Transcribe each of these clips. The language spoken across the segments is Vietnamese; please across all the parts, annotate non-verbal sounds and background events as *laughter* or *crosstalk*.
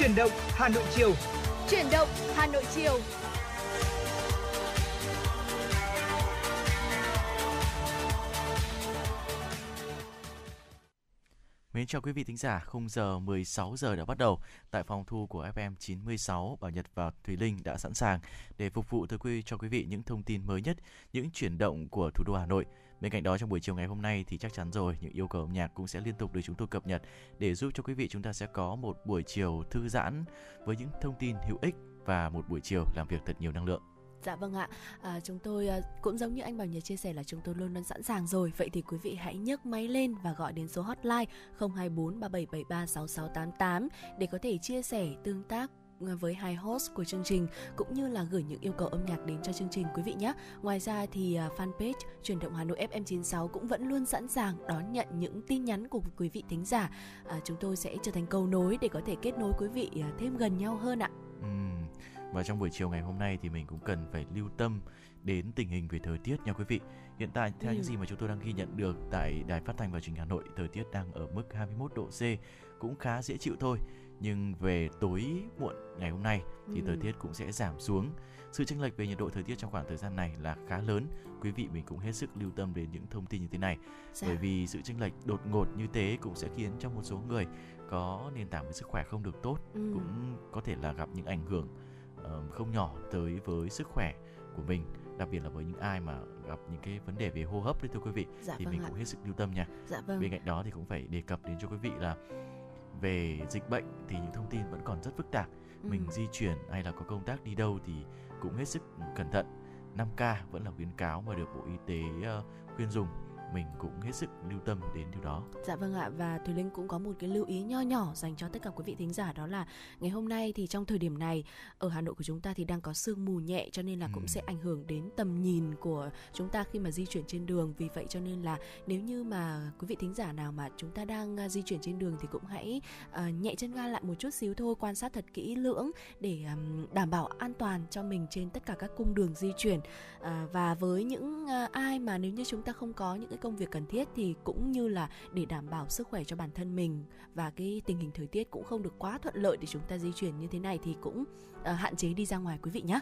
Chuyển động Hà Nội chiều. Chuyển động Hà Nội chiều. Mến chào quý vị thính giả, khung giờ 16 giờ đã bắt đầu. Tại phòng thu của FM 96, Bảo Nhật và Thùy Linh đã sẵn sàng để phục vụ tới quý cho quý vị những thông tin mới nhất, những chuyển động của thủ đô Hà Nội. Bên cạnh đó trong buổi chiều ngày hôm nay thì chắc chắn rồi những yêu cầu âm nhạc cũng sẽ liên tục được chúng tôi cập nhật để giúp cho quý vị chúng ta sẽ có một buổi chiều thư giãn với những thông tin hữu ích và một buổi chiều làm việc thật nhiều năng lượng. Dạ vâng ạ, à, chúng tôi à, cũng giống như anh Bảo Nhật chia sẻ là chúng tôi luôn luôn sẵn sàng rồi. Vậy thì quý vị hãy nhấc máy lên và gọi đến số hotline 024 3773 6688 để có thể chia sẻ tương tác với hai host của chương trình cũng như là gửi những yêu cầu âm nhạc đến cho chương trình quý vị nhé. Ngoài ra thì uh, fanpage truyền động Hà Nội FM96 cũng vẫn luôn sẵn sàng đón nhận những tin nhắn của quý vị thính giả. Uh, chúng tôi sẽ trở thành cầu nối để có thể kết nối quý vị uh, thêm gần nhau hơn ạ. Uhm, và trong buổi chiều ngày hôm nay thì mình cũng cần phải lưu tâm đến tình hình về thời tiết nha quý vị. Hiện tại theo ừ. những gì mà chúng tôi đang ghi nhận được tại Đài Phát thanh và Truyền hình Hà Nội, thời tiết đang ở mức 21 độ C, cũng khá dễ chịu thôi. Nhưng về tối muộn ngày hôm nay thì ừ. thời tiết cũng sẽ giảm xuống. Sự chênh lệch về nhiệt độ thời tiết trong khoảng thời gian này là khá lớn. Quý vị mình cũng hết sức lưu tâm đến những thông tin như thế này. Dạ. Bởi vì sự chênh lệch đột ngột như thế cũng sẽ khiến cho một số người có nền tảng về sức khỏe không được tốt, ừ. cũng có thể là gặp những ảnh hưởng uh, không nhỏ tới với sức khỏe của mình đặc biệt là với những ai mà gặp những cái vấn đề về hô hấp đấy thưa quý vị dạ thì vâng mình ạ. cũng hết sức lưu tâm nha dạ vâng. bên cạnh đó thì cũng phải đề cập đến cho quý vị là về dịch bệnh thì những thông tin vẫn còn rất phức tạp. Ừ. mình di chuyển hay là có công tác đi đâu thì cũng hết sức cẩn thận. 5K vẫn là khuyến cáo mà được Bộ Y tế uh, khuyên dùng mình cũng hết sức lưu tâm đến điều đó. Dạ vâng ạ và Thùy Linh cũng có một cái lưu ý nho nhỏ dành cho tất cả quý vị thính giả đó là ngày hôm nay thì trong thời điểm này ở Hà Nội của chúng ta thì đang có sương mù nhẹ cho nên là ừ. cũng sẽ ảnh hưởng đến tầm nhìn của chúng ta khi mà di chuyển trên đường. Vì vậy cho nên là nếu như mà quý vị thính giả nào mà chúng ta đang uh, di chuyển trên đường thì cũng hãy uh, nhẹ chân ga lại một chút xíu thôi, quan sát thật kỹ lưỡng để um, đảm bảo an toàn cho mình trên tất cả các cung đường di chuyển. Uh, và với những uh, ai mà nếu như chúng ta không có những cái công việc cần thiết thì cũng như là để đảm bảo sức khỏe cho bản thân mình và cái tình hình thời tiết cũng không được quá thuận lợi để chúng ta di chuyển như thế này thì cũng uh, hạn chế đi ra ngoài quý vị nhé.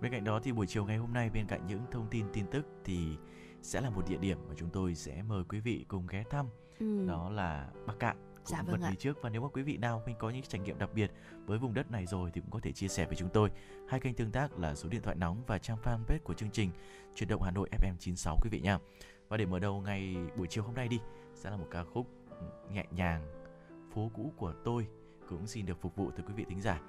Bên cạnh đó thì buổi chiều ngày hôm nay bên cạnh những thông tin tin tức thì sẽ là một địa điểm mà chúng tôi sẽ mời quý vị cùng ghé thăm. Ừ. Đó là Bắc Cạn dạ vâng vật đi trước và nếu mà quý vị nào mình có những trải nghiệm đặc biệt với vùng đất này rồi thì cũng có thể chia sẻ với chúng tôi hai kênh tương tác là số điện thoại nóng và trang fanpage của chương trình chuyển động Hà Nội FM 96 quý vị nha và để mở đầu ngày buổi chiều hôm nay đi, sẽ là một ca khúc nhẹ nhàng, phố cũ của tôi cũng xin được phục vụ tới quý vị thính giả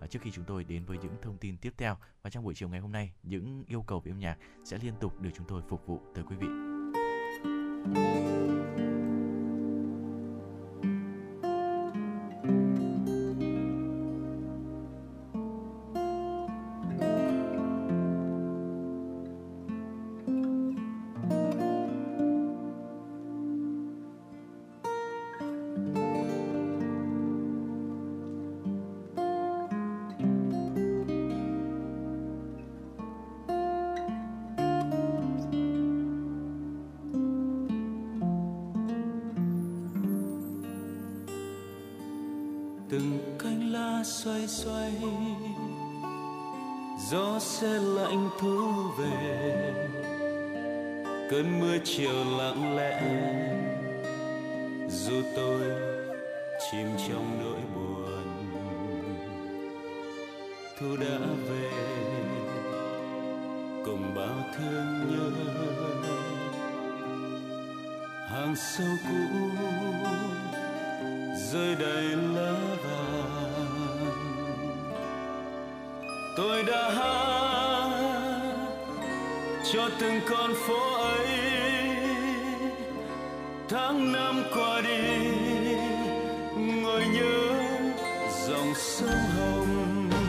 à, trước khi chúng tôi đến với những thông tin tiếp theo, và trong buổi chiều ngày hôm nay, những yêu cầu về âm nhạc sẽ liên tục được chúng tôi phục vụ tới quý vị. Xoay xoay, gió sẽ lạnh thu về. Cơn mưa chiều lặng lẽ, dù tôi chìm trong nỗi buồn, thu đã về. Cùng bao thương nhớ, hàng sâu cũ, rơi đầy lá tôi đã hát cho từng con phố ấy. Tháng năm qua đi, ngồi nhớ dòng sông hồng.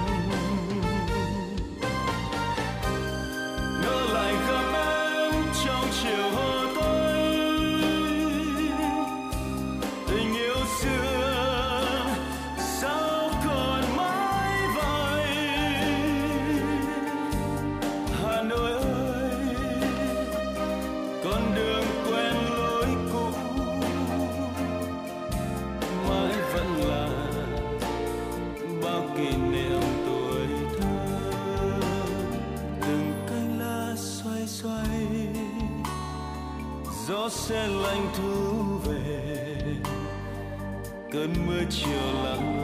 Sẽ lạnh thu về. Cơn mưa chiều lặng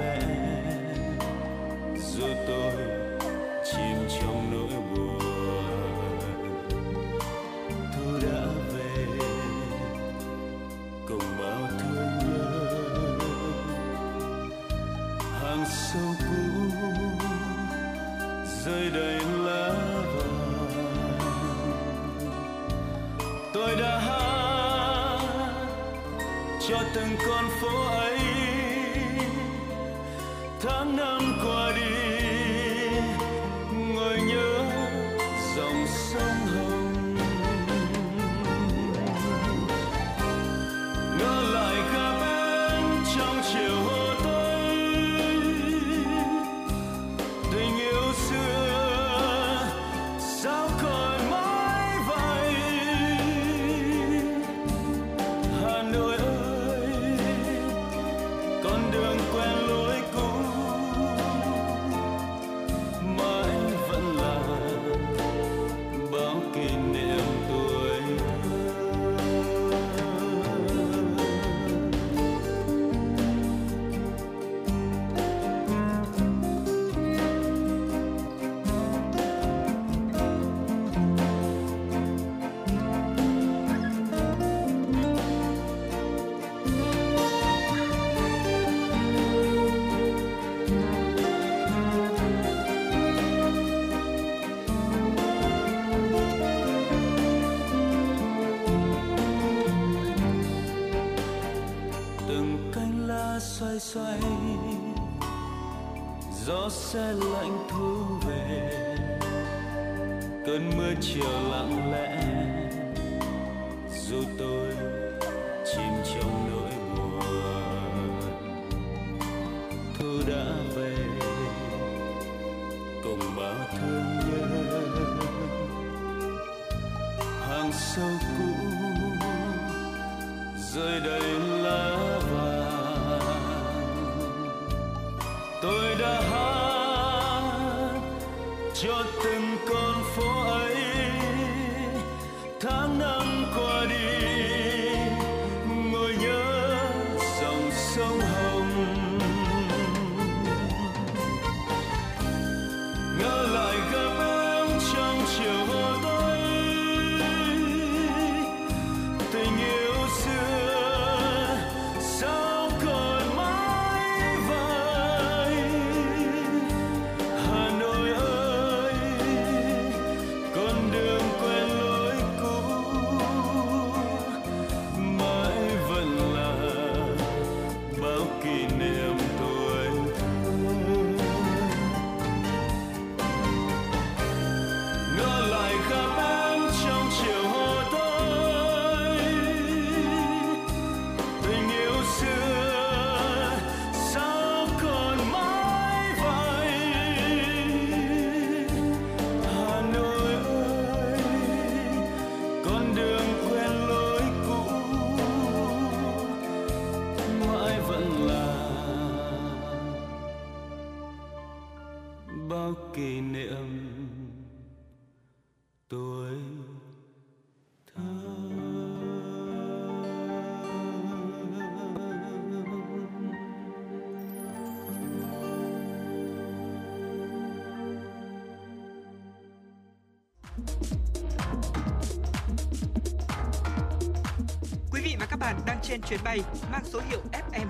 sai xoay, gió xe lạnh thu về. Cơn mưa chiều lặng lẽ, dù tôi chìm trong nỗi buồn. Thu đã về, cùng bao thương nhớ. Hàng sâu cũ, rơi đầy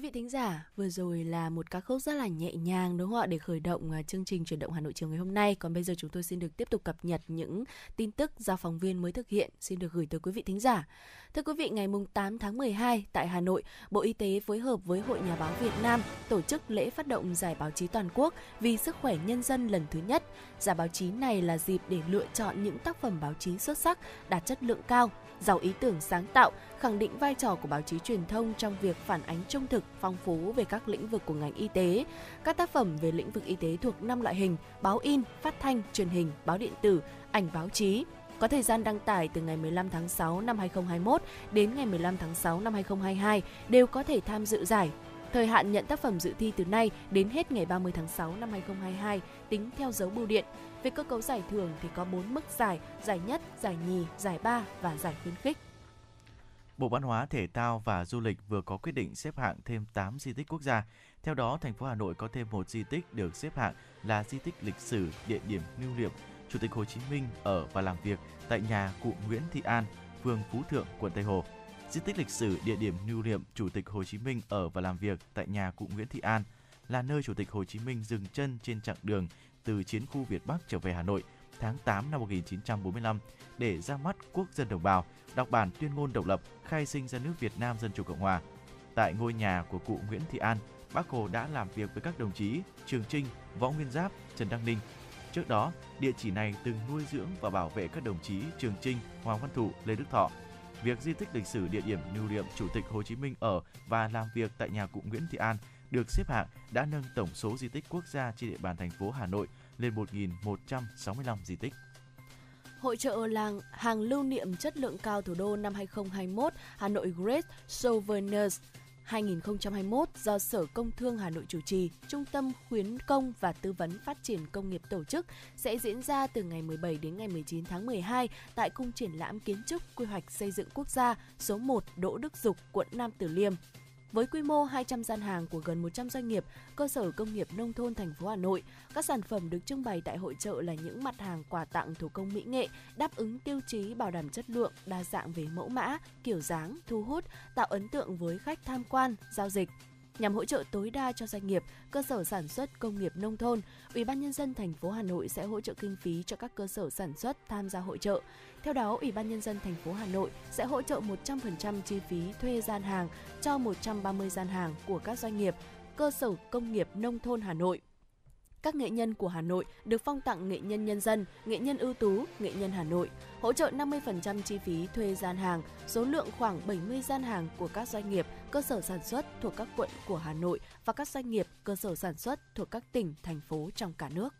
Quý vị thính giả, vừa rồi là một ca khúc rất là nhẹ nhàng đúng không ạ để khởi động à, chương trình chuyển động Hà Nội chiều ngày hôm nay. Còn bây giờ chúng tôi xin được tiếp tục cập nhật những tin tức do phóng viên mới thực hiện xin được gửi tới quý vị thính giả. Thưa quý vị, ngày mùng 8 tháng 12 tại Hà Nội, Bộ Y tế phối hợp với Hội Nhà báo Việt Nam tổ chức lễ phát động giải báo chí toàn quốc vì sức khỏe nhân dân lần thứ nhất. Giải báo chí này là dịp để lựa chọn những tác phẩm báo chí xuất sắc, đạt chất lượng cao, giàu ý tưởng sáng tạo, khẳng định vai trò của báo chí truyền thông trong việc phản ánh trung thực, phong phú về các lĩnh vực của ngành y tế. Các tác phẩm về lĩnh vực y tế thuộc 5 loại hình: báo in, phát thanh, truyền hình, báo điện tử, ảnh báo chí, có thời gian đăng tải từ ngày 15 tháng 6 năm 2021 đến ngày 15 tháng 6 năm 2022 đều có thể tham dự giải. Thời hạn nhận tác phẩm dự thi từ nay đến hết ngày 30 tháng 6 năm 2022 tính theo dấu bưu điện. Về cơ cấu giải thưởng thì có 4 mức giải, giải nhất, giải nhì, giải ba và giải khuyến khích. Bộ Văn hóa, Thể thao và Du lịch vừa có quyết định xếp hạng thêm 8 di tích quốc gia. Theo đó, thành phố Hà Nội có thêm một di tích được xếp hạng là di tích lịch sử địa điểm lưu niệm Chủ tịch Hồ Chí Minh ở và làm việc tại nhà cụ Nguyễn Thị An, phường Phú Thượng, quận Tây Hồ. Di tích lịch sử địa điểm lưu niệm Chủ tịch Hồ Chí Minh ở và làm việc tại nhà cụ Nguyễn Thị An là nơi Chủ tịch Hồ Chí Minh dừng chân trên chặng đường từ chiến khu Việt Bắc trở về Hà Nội tháng 8 năm 1945 để ra mắt quốc dân đồng bào, đọc bản tuyên ngôn độc lập, khai sinh ra nước Việt Nam Dân Chủ Cộng Hòa. Tại ngôi nhà của cụ Nguyễn Thị An, Bác Hồ đã làm việc với các đồng chí Trường Trinh, Võ Nguyên Giáp, Trần Đăng Ninh. Trước đó, địa chỉ này từng nuôi dưỡng và bảo vệ các đồng chí Trường Trinh, Hoàng Văn Thụ, Lê Đức Thọ. Việc di tích lịch sử địa điểm lưu niệm Chủ tịch Hồ Chí Minh ở và làm việc tại nhà cụ Nguyễn Thị An được xếp hạng đã nâng tổng số di tích quốc gia trên địa bàn thành phố Hà Nội lên 1.165 di tích. Hội trợ làng hàng lưu niệm chất lượng cao thủ đô năm 2021 Hà Nội Great Souvenirs 2021 do Sở Công Thương Hà Nội chủ trì, Trung tâm khuyến công và tư vấn phát triển công nghiệp tổ chức sẽ diễn ra từ ngày 17 đến ngày 19 tháng 12 tại Cung triển lãm kiến trúc quy hoạch xây dựng quốc gia số 1 Đỗ Đức Dục, quận Nam Từ Liêm. Với quy mô 200 gian hàng của gần 100 doanh nghiệp, cơ sở công nghiệp nông thôn thành phố Hà Nội, các sản phẩm được trưng bày tại hội trợ là những mặt hàng quà tặng thủ công mỹ nghệ, đáp ứng tiêu chí bảo đảm chất lượng, đa dạng về mẫu mã, kiểu dáng, thu hút, tạo ấn tượng với khách tham quan, giao dịch nhằm hỗ trợ tối đa cho doanh nghiệp, cơ sở sản xuất công nghiệp nông thôn, Ủy ban nhân dân thành phố Hà Nội sẽ hỗ trợ kinh phí cho các cơ sở sản xuất tham gia hội trợ. Theo đó, Ủy ban nhân dân thành phố Hà Nội sẽ hỗ trợ 100% chi phí thuê gian hàng cho 130 gian hàng của các doanh nghiệp, cơ sở công nghiệp nông thôn Hà Nội các nghệ nhân của Hà Nội được phong tặng nghệ nhân nhân dân, nghệ nhân ưu tú, nghệ nhân Hà Nội, hỗ trợ 50% chi phí thuê gian hàng, số lượng khoảng 70 gian hàng của các doanh nghiệp, cơ sở sản xuất thuộc các quận của Hà Nội và các doanh nghiệp, cơ sở sản xuất thuộc các tỉnh, thành phố trong cả nước.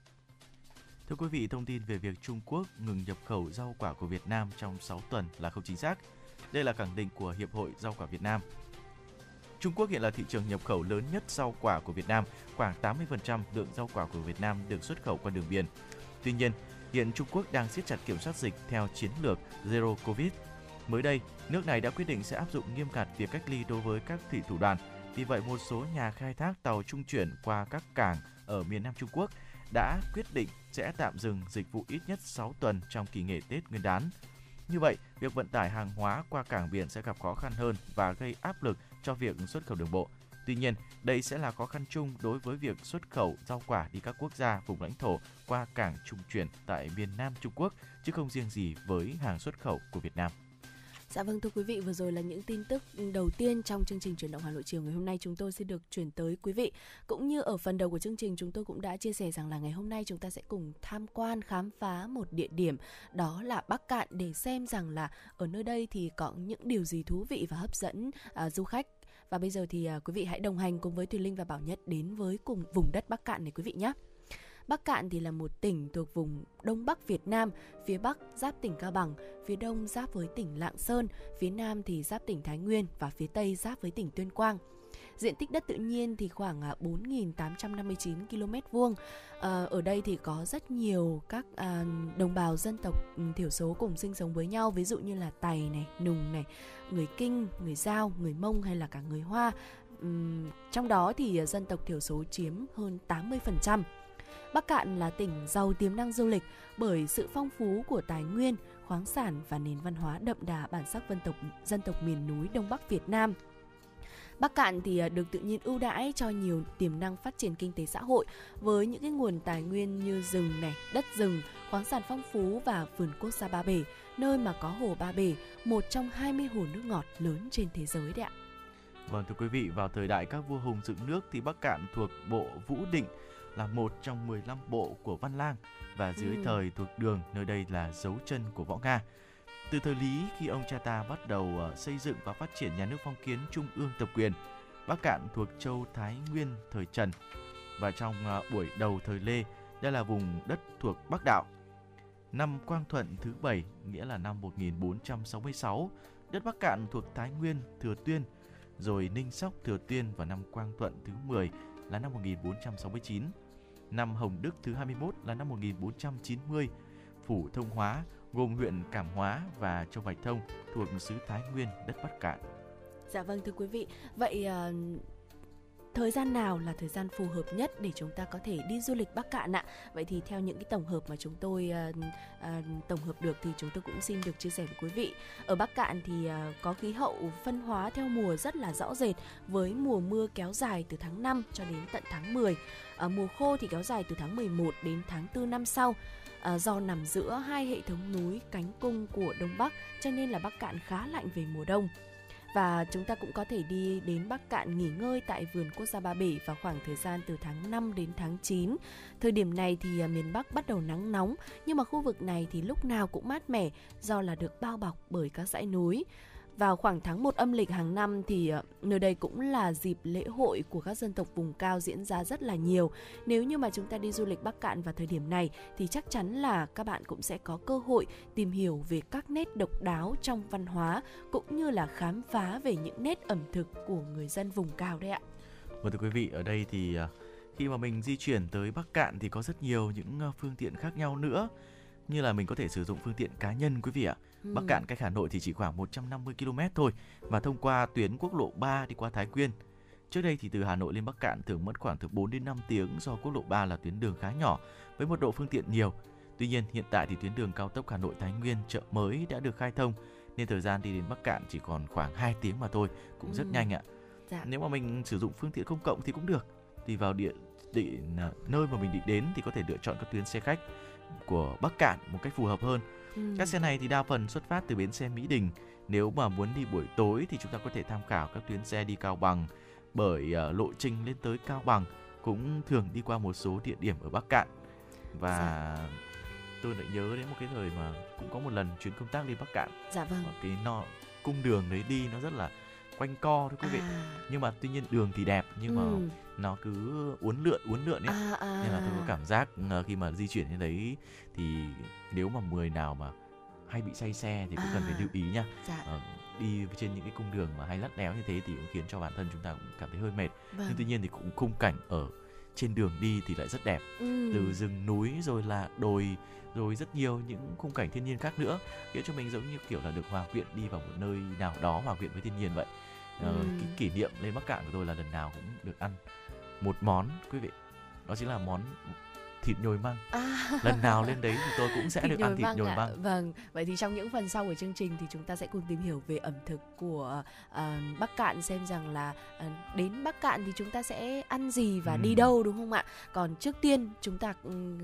Thưa quý vị, thông tin về việc Trung Quốc ngừng nhập khẩu rau quả của Việt Nam trong 6 tuần là không chính xác. Đây là khẳng định của Hiệp hội Rau quả Việt Nam. Trung Quốc hiện là thị trường nhập khẩu lớn nhất rau quả của Việt Nam, khoảng 80% lượng rau quả của Việt Nam được xuất khẩu qua đường biển. Tuy nhiên, hiện Trung Quốc đang siết chặt kiểm soát dịch theo chiến lược Zero Covid. Mới đây, nước này đã quyết định sẽ áp dụng nghiêm ngặt việc cách ly đối với các thủy thủ đoàn. Vì vậy, một số nhà khai thác tàu trung chuyển qua các cảng ở miền Nam Trung Quốc đã quyết định sẽ tạm dừng dịch vụ ít nhất 6 tuần trong kỳ nghỉ Tết Nguyên đán. Như vậy, việc vận tải hàng hóa qua cảng biển sẽ gặp khó khăn hơn và gây áp lực cho việc xuất khẩu đường bộ. Tuy nhiên, đây sẽ là khó khăn chung đối với việc xuất khẩu rau quả đi các quốc gia vùng lãnh thổ qua cảng trung chuyển tại miền Nam Trung Quốc, chứ không riêng gì với hàng xuất khẩu của Việt Nam. Dạ vâng thưa quý vị, vừa rồi là những tin tức ừ, đầu tiên trong chương trình chuyển động Hà Nội chiều ngày hôm nay chúng tôi sẽ được chuyển tới quý vị. Cũng như ở phần đầu của chương trình chúng tôi cũng đã chia sẻ rằng là ngày hôm nay chúng ta sẽ cùng tham quan khám phá một địa điểm đó là Bắc Cạn để xem rằng là ở nơi đây thì có những điều gì thú vị và hấp dẫn à, du khách và bây giờ thì à, quý vị hãy đồng hành cùng với Thùy Linh và Bảo Nhất đến với cùng vùng đất Bắc Cạn này quý vị nhé. Bắc Cạn thì là một tỉnh thuộc vùng Đông Bắc Việt Nam, phía Bắc giáp tỉnh Cao Bằng, phía Đông giáp với tỉnh Lạng Sơn, phía Nam thì giáp tỉnh Thái Nguyên và phía Tây giáp với tỉnh Tuyên Quang. Diện tích đất tự nhiên thì khoảng à, 4.859 km vuông. À, ở đây thì có rất nhiều các à, đồng bào dân tộc ừ, thiểu số cùng sinh sống với nhau, ví dụ như là Tày này, Nùng này, người Kinh, người Giao, người Mông hay là cả người Hoa. Uhm, trong đó thì à, dân tộc thiểu số chiếm hơn 80%. Bắc Cạn là tỉnh giàu tiềm năng du lịch bởi sự phong phú của tài nguyên, khoáng sản và nền văn hóa đậm đà bản sắc dân tộc dân tộc miền núi Đông Bắc Việt Nam. Bắc Cạn thì à, được tự nhiên ưu đãi cho nhiều tiềm năng phát triển kinh tế xã hội với những cái nguồn tài nguyên như rừng này, đất rừng, khoáng sản phong phú và vườn quốc gia Ba Bể, nơi mà có hồ Ba Bể, một trong 20 hồ nước ngọt lớn trên thế giới đấy ạ. Vâng thưa quý vị, vào thời đại các vua hùng dựng nước thì Bắc Cạn thuộc bộ Vũ Định là một trong 15 bộ của Văn Lang và dưới ừ. thời thuộc Đường nơi đây là dấu chân của võ Nga. Từ thời Lý khi ông cha ta bắt đầu ờ, xây dựng và phát triển nhà nước phong kiến trung ương tập quyền, Bắc Cạn thuộc châu Thái Nguyên thời Trần và trong ờ, buổi đầu thời Lê, đây là vùng đất thuộc Bắc Đạo. Năm Quang Thuận thứ 7, nghĩa là năm 1466, đất Bắc Cạn thuộc Thái Nguyên, Thừa Tuyên, rồi Ninh Sóc, Thừa Tuyên vào năm Quang Thuận thứ 10 là năm 1469. Năm Hồng Đức thứ 21 là năm 1490. Phủ Thông Hóa gồm huyện Cảm Hóa và Châu Bạch Thông thuộc xứ Thái Nguyên, đất Bắc Cạn. Dạ vâng thưa quý vị, vậy uh, thời gian nào là thời gian phù hợp nhất để chúng ta có thể đi du lịch Bắc Cạn ạ? Vậy thì theo những cái tổng hợp mà chúng tôi uh, uh, tổng hợp được thì chúng tôi cũng xin được chia sẻ với quý vị. Ở Bắc Cạn thì uh, có khí hậu phân hóa theo mùa rất là rõ rệt với mùa mưa kéo dài từ tháng 5 cho đến tận tháng 10. Ở mùa khô thì kéo dài từ tháng 11 đến tháng 4 năm sau. À, do nằm giữa hai hệ thống núi cánh cung của Đông Bắc cho nên là Bắc Cạn khá lạnh về mùa đông và chúng ta cũng có thể đi đến Bắc Cạn nghỉ ngơi tại vườn quốc gia Ba Bể vào khoảng thời gian từ tháng 5 đến tháng 9. Thời điểm này thì à, miền Bắc bắt đầu nắng nóng, nhưng mà khu vực này thì lúc nào cũng mát mẻ do là được bao bọc bởi các dãy núi vào khoảng tháng 1 âm lịch hàng năm thì ờ, nơi đây cũng là dịp lễ hội của các dân tộc vùng cao diễn ra rất là nhiều. Nếu như mà chúng ta đi du lịch Bắc Cạn vào thời điểm này thì chắc chắn là các bạn cũng sẽ có cơ hội tìm hiểu về các nét độc đáo trong văn hóa cũng như là khám phá về những nét ẩm thực của người dân vùng cao đấy ạ. Vâng thưa quý vị, ở đây thì ờ, khi mà mình di chuyển tới Bắc Cạn thì có rất nhiều những ờ, phương tiện khác nhau nữa như là mình có thể sử dụng phương tiện cá nhân quý vị ạ Ừ. Bắc Cạn cách Hà Nội thì chỉ khoảng 150 km thôi và thông qua tuyến quốc lộ 3 đi qua Thái Nguyên. Trước đây thì từ Hà Nội lên Bắc Cạn thường mất khoảng từ 4 đến 5 tiếng do quốc lộ 3 là tuyến đường khá nhỏ với mật độ phương tiện nhiều. Tuy nhiên hiện tại thì tuyến đường cao tốc Hà Nội Thái Nguyên chợ mới đã được khai thông nên thời gian đi đến Bắc Cạn chỉ còn khoảng 2 tiếng mà thôi, cũng rất ừ. nhanh ạ. Dạ. Nếu mà mình sử dụng phương tiện công cộng thì cũng được. Tùy vào địa định à, nơi mà mình định đến thì có thể lựa chọn các tuyến xe khách của Bắc Cạn một cách phù hợp hơn Ừ. Các xe này thì đa phần xuất phát từ bến xe Mỹ Đình. Nếu mà muốn đi buổi tối thì chúng ta có thể tham khảo các tuyến xe đi Cao Bằng bởi uh, lộ trình lên tới Cao Bằng cũng thường đi qua một số địa điểm ở Bắc Cạn. Và dạ. tôi lại nhớ đến một cái thời mà cũng có một lần chuyến công tác đi Bắc Cạn. Dạ vâng. cái nó cung đường đấy đi nó rất là quanh co thôi quý vị à. nhưng mà tuy nhiên đường thì đẹp nhưng ừ. mà nó cứ uốn lượn uốn lượn ấy à, à. nên là tôi có cảm giác uh, khi mà di chuyển như đấy thì nếu mà người nào mà hay bị say xe thì cũng à. cần phải lưu ý nha dạ. uh, đi trên những cái cung đường mà hay lắt léo như thế thì cũng khiến cho bản thân chúng ta cũng cảm thấy hơi mệt vâng. nhưng tuy nhiên thì cũng khung cảnh ở trên đường đi thì lại rất đẹp ừ. từ rừng núi rồi là đồi rồi rất nhiều những khung cảnh thiên nhiên khác nữa khiến cho mình giống như kiểu là được hòa quyện đi vào một nơi nào đó hòa quyện với thiên nhiên vậy ờ, ừ. cái kỷ niệm lên bắc cạn của tôi là lần nào cũng được ăn một món quý vị đó chính là món thịt nhồi măng à. *laughs* lần nào lên đấy thì tôi cũng sẽ thịt được ăn thịt nhồi măng vâng vậy thì trong những phần sau của chương trình thì chúng ta sẽ cùng tìm hiểu về ẩm thực của uh, bắc cạn xem rằng là uh, đến bắc cạn thì chúng ta sẽ ăn gì và ừ. đi đâu đúng không ạ còn trước tiên chúng ta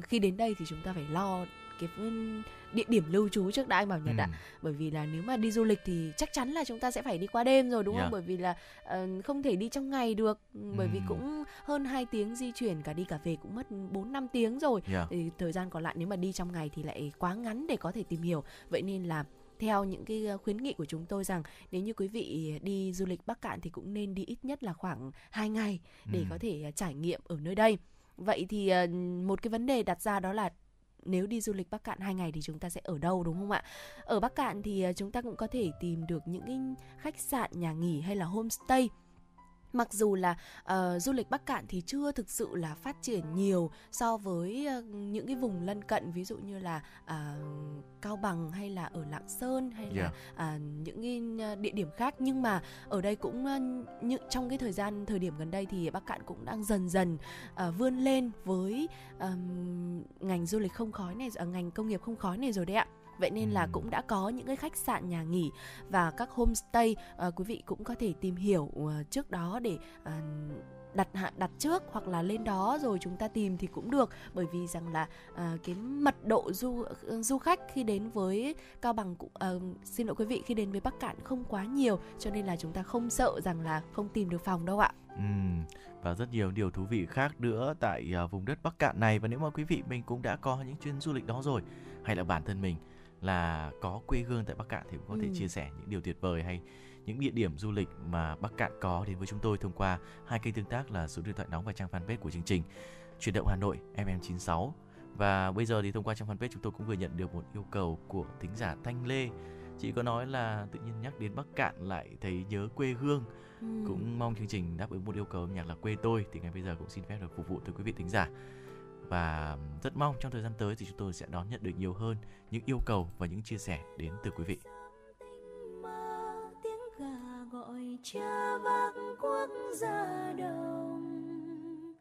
khi đến đây thì chúng ta phải lo cái địa điểm lưu trú trước đã anh bảo nhật ừ. ạ bởi vì là nếu mà đi du lịch thì chắc chắn là chúng ta sẽ phải đi qua đêm rồi đúng yeah. không bởi vì là uh, không thể đi trong ngày được bởi ừ. vì cũng hơn 2 tiếng di chuyển cả đi cả về cũng mất 4 5 tiếng rồi yeah. thì thời gian còn lại nếu mà đi trong ngày thì lại quá ngắn để có thể tìm hiểu vậy nên là theo những cái ờ, khuyến nghị của chúng tôi rằng nếu như quý vị đi du lịch Bắc Cạn thì cũng nên đi ít nhất là khoảng 2 ngày để ừ. có thể ờ, trải nghiệm ở nơi đây. Vậy thì một cái vấn đề đặt ra đó là nếu đi du lịch Bắc Cạn hai ngày thì chúng ta sẽ ở đâu đúng không ạ? Ở Bắc Cạn thì à, chúng ta cũng có thể tìm được những cái khách sạn, nhà nghỉ hay là homestay mặc dù là uh, du lịch Bắc Cạn thì chưa thực sự là phát triển nhiều so với uh, những cái vùng lân cận ví dụ như là uh, Cao Bằng hay là ở Lạng Sơn hay yeah. là uh, những cái địa điểm khác nhưng mà ở đây cũng uh, những trong cái thời gian thời điểm gần đây thì Bắc Cạn cũng đang dần dần uh, vươn lên với um, ngành du lịch không khói này uh, ngành công nghiệp không khói này rồi đấy ạ vậy nên là cũng đã có những cái khách sạn nhà nghỉ và các homestay à, quý vị cũng có thể tìm hiểu à, trước đó để à, đặt hạn đặt trước hoặc là lên đó rồi chúng ta tìm thì cũng được. Bởi vì rằng là à, cái mật độ du du khách khi đến với cao bằng cũng à, xin lỗi quý vị khi đến với bắc cạn không quá nhiều cho nên là chúng ta không sợ rằng là không tìm được phòng đâu ạ. Ừ, và rất nhiều điều thú vị khác nữa tại uh, vùng đất Bắc Cạn này. Và nếu mà quý vị mình cũng đã có những chuyến du lịch đó rồi hay là bản thân mình là có quê hương tại Bắc Cạn thì cũng có thể Ừ. chia sẻ những điều tuyệt vời hay những địa điểm du lịch mà Bắc Cạn có đến với chúng tôi thông qua hai kênh tương tác là số điện thoại nóng và trang fanpage của chương trình Chuyển động Hà Nội FM96 và bây giờ thì thông qua trang fanpage chúng tôi cũng vừa nhận được một yêu cầu của thính giả Thanh Lê chị có nói là tự nhiên nhắc đến Bắc Cạn lại thấy nhớ quê hương Ừ. cũng mong chương trình đáp ứng một yêu cầu âm nhạc là quê tôi thì ngay bây giờ cũng xin phép được phục vụ tới quý vị thính giả và rất mong trong thời gian tới thì chúng tôi sẽ đón nhận được nhiều hơn những yêu cầu và những chia sẻ đến từ quý vị. Mơ tiếng gà gọi cha vác quốc gia đồng.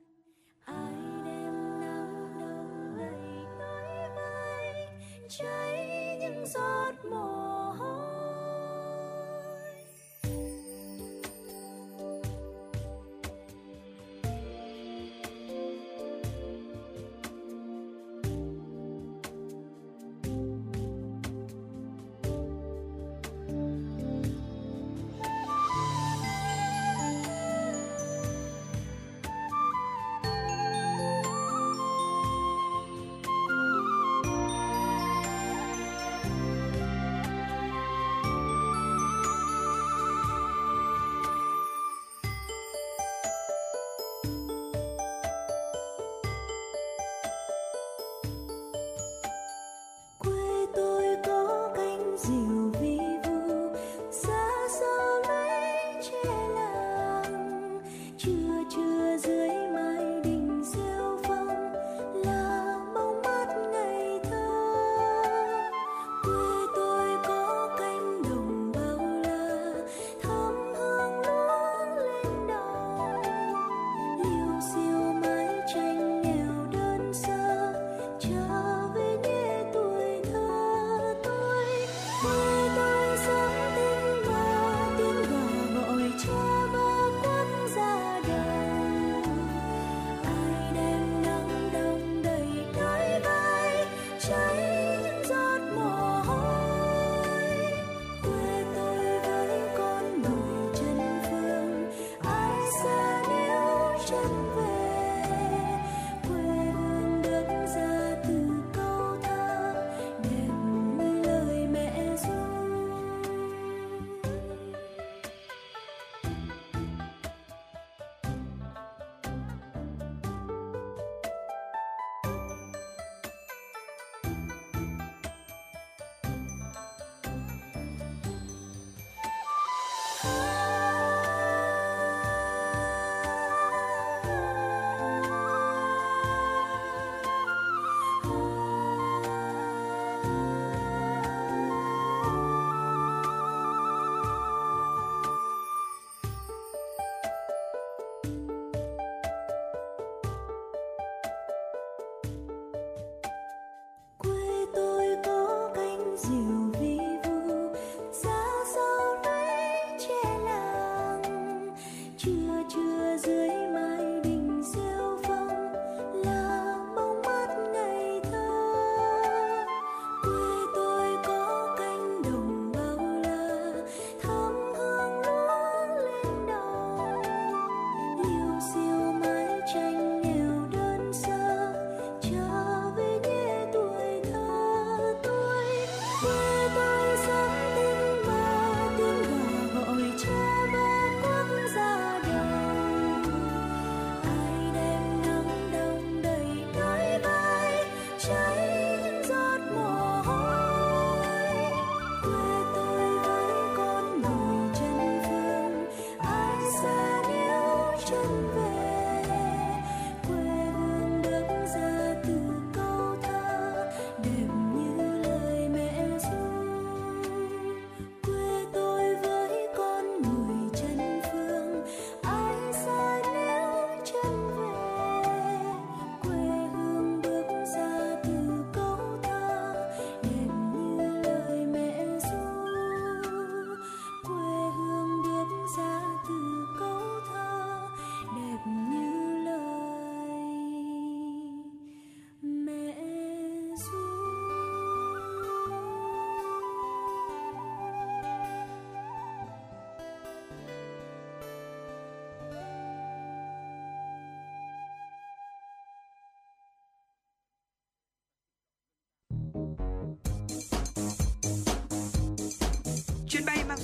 Ai đem nắng đầu lầy tới vai, cháy những giọt mồ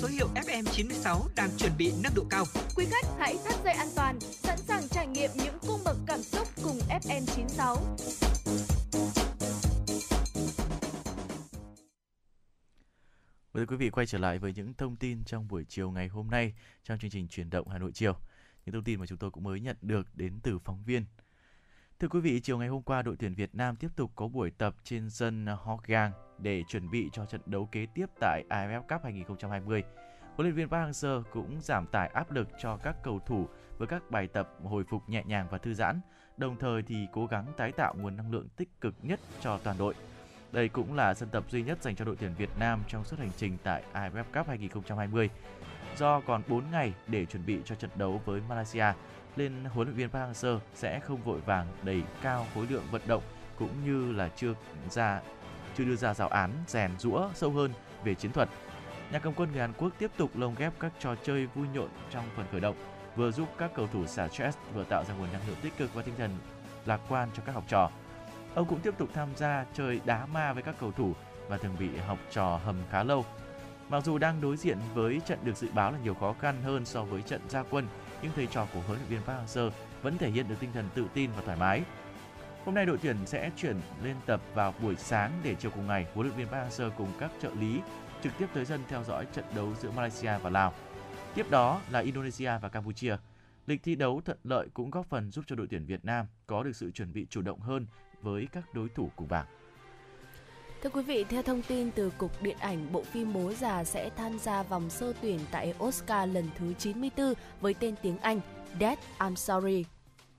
hiệu FM 96 đang chuẩn bị nâng độ cao. Quý khách hãy thắt dây an toàn, sẵn sàng trải nghiệm những cung bậc cảm xúc cùng FM 96. Mời quý vị quay trở lại với những thông tin trong buổi chiều ngày hôm nay trong chương trình truyền động Hà Nội chiều. Những thông tin mà chúng tôi cũng mới nhận được đến từ phóng viên. Thưa quý vị, chiều ngày hôm qua đội tuyển Việt Nam tiếp tục có buổi tập trên sân Hoggang để chuẩn bị cho trận đấu kế tiếp tại AFF Cup 2020. Huấn luyện viên Park Hang-seo cũng giảm tải áp lực cho các cầu thủ với các bài tập hồi phục nhẹ nhàng và thư giãn, đồng thời thì cố gắng tái tạo nguồn năng lượng tích cực nhất cho toàn đội. Đây cũng là sân tập duy nhất dành cho đội tuyển Việt Nam trong suốt hành trình tại AFF Cup 2020. Do còn 4 ngày để chuẩn bị cho trận đấu với Malaysia, nên huấn luyện viên Park Hang-seo sẽ không vội vàng đẩy cao khối lượng vận động cũng như là chưa ra chưa đưa ra giáo án rèn rũa sâu hơn về chiến thuật. Nhà cầm quân người Hàn Quốc tiếp tục lồng ghép các trò chơi vui nhộn trong phần khởi động, vừa giúp các cầu thủ xả stress, vừa tạo ra nguồn năng lượng tích cực và tinh thần lạc quan cho các học trò. Ông cũng tiếp tục tham gia chơi đá ma với các cầu thủ và thường bị học trò hầm khá lâu. Mặc dù đang đối diện với trận được dự báo là nhiều khó khăn hơn so với trận gia quân, nhưng thầy trò của huấn luyện viên Park Hang-seo vẫn thể hiện được tinh thần tự tin và thoải mái. Hôm nay đội tuyển sẽ chuyển lên tập vào buổi sáng để chiều cùng ngày huấn luyện viên Park Hang-seo cùng các trợ lý trực tiếp tới sân theo dõi trận đấu giữa Malaysia và Lào. Tiếp đó là Indonesia và Campuchia. Lịch thi đấu thuận lợi cũng góp phần giúp cho đội tuyển Việt Nam có được sự chuẩn bị chủ động hơn với các đối thủ cùng bảng. Thưa quý vị, theo thông tin từ Cục Điện ảnh, bộ phim Bố già sẽ tham gia vòng sơ tuyển tại Oscar lần thứ 94 với tên tiếng Anh Dead I'm Sorry.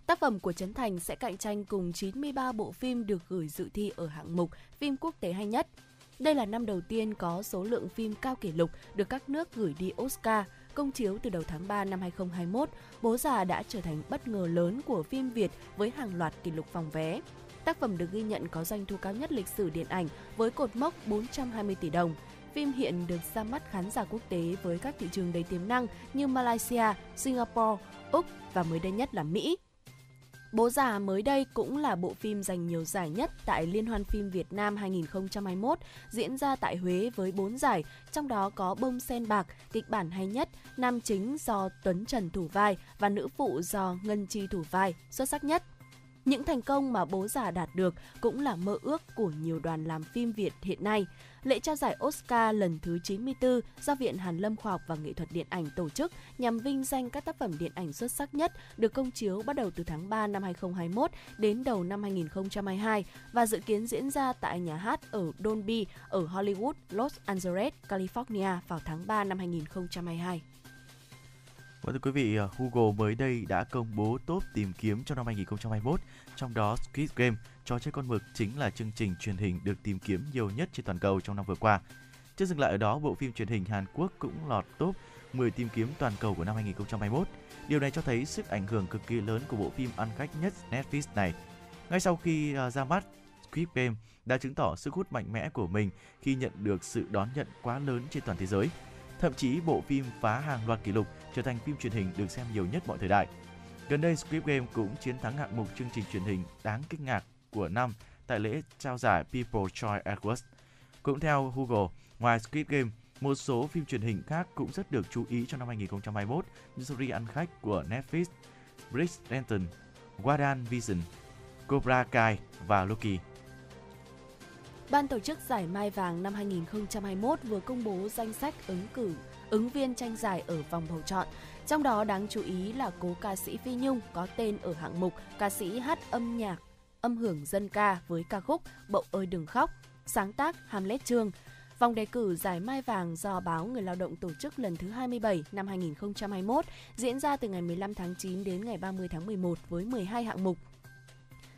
Tác phẩm của Trấn Thành sẽ cạnh tranh cùng 93 bộ phim được gửi dự thi ở hạng mục phim quốc tế hay nhất. Đây là năm đầu tiên có số lượng phim cao kỷ lục được các nước gửi đi Oscar. Công chiếu từ đầu tháng 3 năm 2021, Bố già đã trở thành bất ngờ lớn của phim Việt với hàng loạt kỷ lục phòng vé. Tác phẩm được ghi nhận có doanh thu cao nhất lịch sử điện ảnh với cột mốc 420 tỷ đồng. Phim hiện được ra mắt khán giả quốc tế với các thị trường đầy tiềm năng như Malaysia, Singapore, Úc và mới đây nhất là Mỹ. Bố già mới đây cũng là bộ phim giành nhiều giải nhất tại Liên hoan phim Việt Nam 2021 diễn ra tại Huế với 4 giải, trong đó có Bông sen bạc, kịch bản hay nhất, nam chính do Tuấn Trần thủ vai và nữ phụ do Ngân Chi thủ vai, xuất sắc nhất. Những thành công mà bố già đạt được cũng là mơ ước của nhiều đoàn làm phim Việt hiện nay. Lễ trao giải Oscar lần thứ 94 do Viện Hàn Lâm Khoa học và Nghệ thuật Điện ảnh tổ chức nhằm vinh danh các tác phẩm điện ảnh xuất sắc nhất được công chiếu bắt đầu từ tháng 3 năm 2021 đến đầu năm 2022 và dự kiến diễn ra tại nhà hát ở Dolby ở Hollywood, Los Angeles, California vào tháng 3 năm 2022. Vâng thưa quý vị, à, Google mới đây đã công bố top tìm kiếm cho năm 2021, trong đó Squid Game, trò chơi con mực chính là chương trình truyền hình được tìm kiếm nhiều nhất trên toàn cầu trong năm vừa qua. Chưa dừng lại ở đó, bộ phim truyền hình Hàn Quốc cũng lọt top 10 tìm kiếm toàn cầu của năm 2021. Điều này cho thấy sức ảnh hưởng cực kỳ lớn của bộ phim ăn khách nhất Netflix này. Ngay sau khi à, ra mắt, Squid Game đã chứng tỏ sức hút mạnh mẽ của mình khi nhận được sự đón nhận quá lớn trên toàn thế giới. Thậm chí bộ phim phá hàng loạt kỷ lục trở thành phim truyền hình được xem nhiều nhất mọi thời đại. Gần đây, Squid Game cũng chiến thắng hạng mục chương trình truyền hình đáng kinh ngạc của năm tại lễ trao giải People Choice Awards. Cũng theo Google, ngoài Squid Game, một số phim truyền hình khác cũng rất được chú ý trong năm 2021 như series ăn khách của Netflix, Bridgerton, Wadan Vision, Cobra Kai và Loki. Ban tổ chức giải Mai Vàng năm 2021 vừa công bố danh sách ứng cử ứng viên tranh giải ở vòng bầu chọn. Trong đó đáng chú ý là cố ca sĩ Phi Nhung có tên ở hạng mục ca sĩ hát âm nhạc, âm hưởng dân ca với ca khúc Bậu ơi đừng khóc, sáng tác Hamlet Trương. Vòng đề cử giải Mai Vàng do báo Người Lao động tổ chức lần thứ 27 năm 2021 diễn ra từ ngày 15 tháng 9 đến ngày 30 tháng 11 với 12 hạng mục.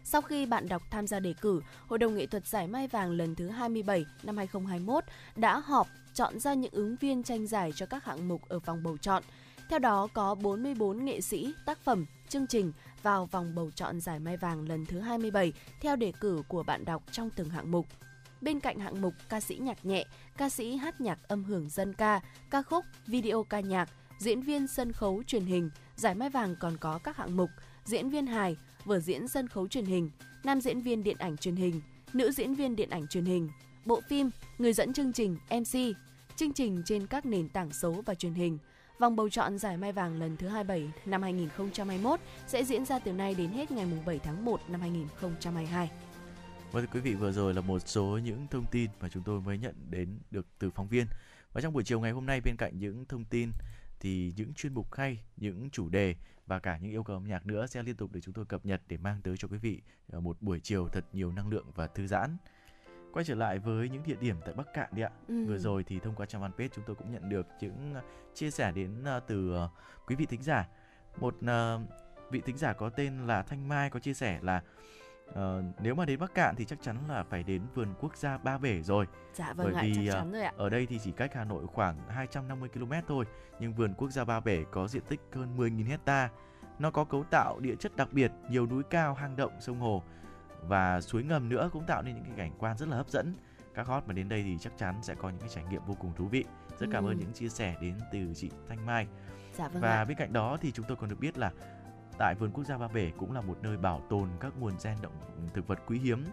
Sau khi bạn đọc tham gia đề cử, Hội đồng nghệ thuật giải Mai Vàng lần thứ 27 năm 2021 đã họp chọn ra những ứng viên tranh giải cho các hạng mục ở vòng bầu chọn. Theo đó có 44 nghệ sĩ, tác phẩm, chương trình vào vòng bầu chọn giải Mai Vàng lần thứ 27 theo đề cử của bạn đọc trong từng hạng mục. Bên cạnh hạng mục ca sĩ nhạc nhẹ, ca sĩ hát nhạc âm hưởng dân ca, ca khúc, video ca nhạc, diễn viên sân khấu truyền hình, giải Mai Vàng còn có các hạng mục diễn viên hài, vở diễn sân khấu truyền hình, nam diễn viên điện ảnh truyền hình, nữ diễn viên điện ảnh truyền hình, bộ phim, người dẫn chương trình, MC, chương trình trên các nền tảng số và truyền hình. Vòng bầu chọn giải Mai Vàng lần thứ 27 năm 2021 sẽ diễn ra từ nay đến hết ngày 7 tháng 1 năm 2022. Và vâng thưa quý vị vừa rồi là một số những thông tin mà chúng tôi mới nhận đến được từ phóng viên. Và trong buổi chiều ngày hôm nay bên cạnh những thông tin thì những chuyên mục hay, những chủ đề và cả những yêu cầu âm nhạc nữa sẽ liên tục được chúng tôi cập nhật để mang tới cho quý vị ờ, một buổi chiều thật nhiều năng lượng và thư giãn. Quay trở lại với những địa điểm tại Bắc Cạn đi ạ. Ừ. Vừa rồi thì thông qua trang fanpage chúng tôi cũng nhận được những ờ, chia sẻ đến ờ, từ ờ, quý vị thính giả. Một vị thính giả có tên là Thanh Mai có chia sẻ là ờ, nếu mà đến Bắc Cạn thì chắc chắn là phải đến vườn quốc gia Ba Bể rồi. Dạ vâng Bởi ạ, vì, chắc chắn rồi ạ. Ở đây thì chỉ cách Hà Nội khoảng 250 km thôi, nhưng vườn quốc gia Ba Bể có diện tích hơn 10.000 hecta. Nó có cấu tạo địa chất đặc biệt, nhiều núi cao, hang động, sông hồ và suối ngầm nữa cũng tạo nên những cái cảnh quan rất là hấp dẫn. Các hot mà đến đây thì chắc chắn sẽ có những cái trải nghiệm vô cùng thú vị. Rất cảm Ừ. ơn những chia sẻ đến từ chị Thanh Mai. Dạ vâng và ạ. bên cạnh đó thì chúng tôi còn được biết là tại vườn quốc gia Ba Bể cũng là một nơi bảo tồn các nguồn gen động thực vật quý hiếm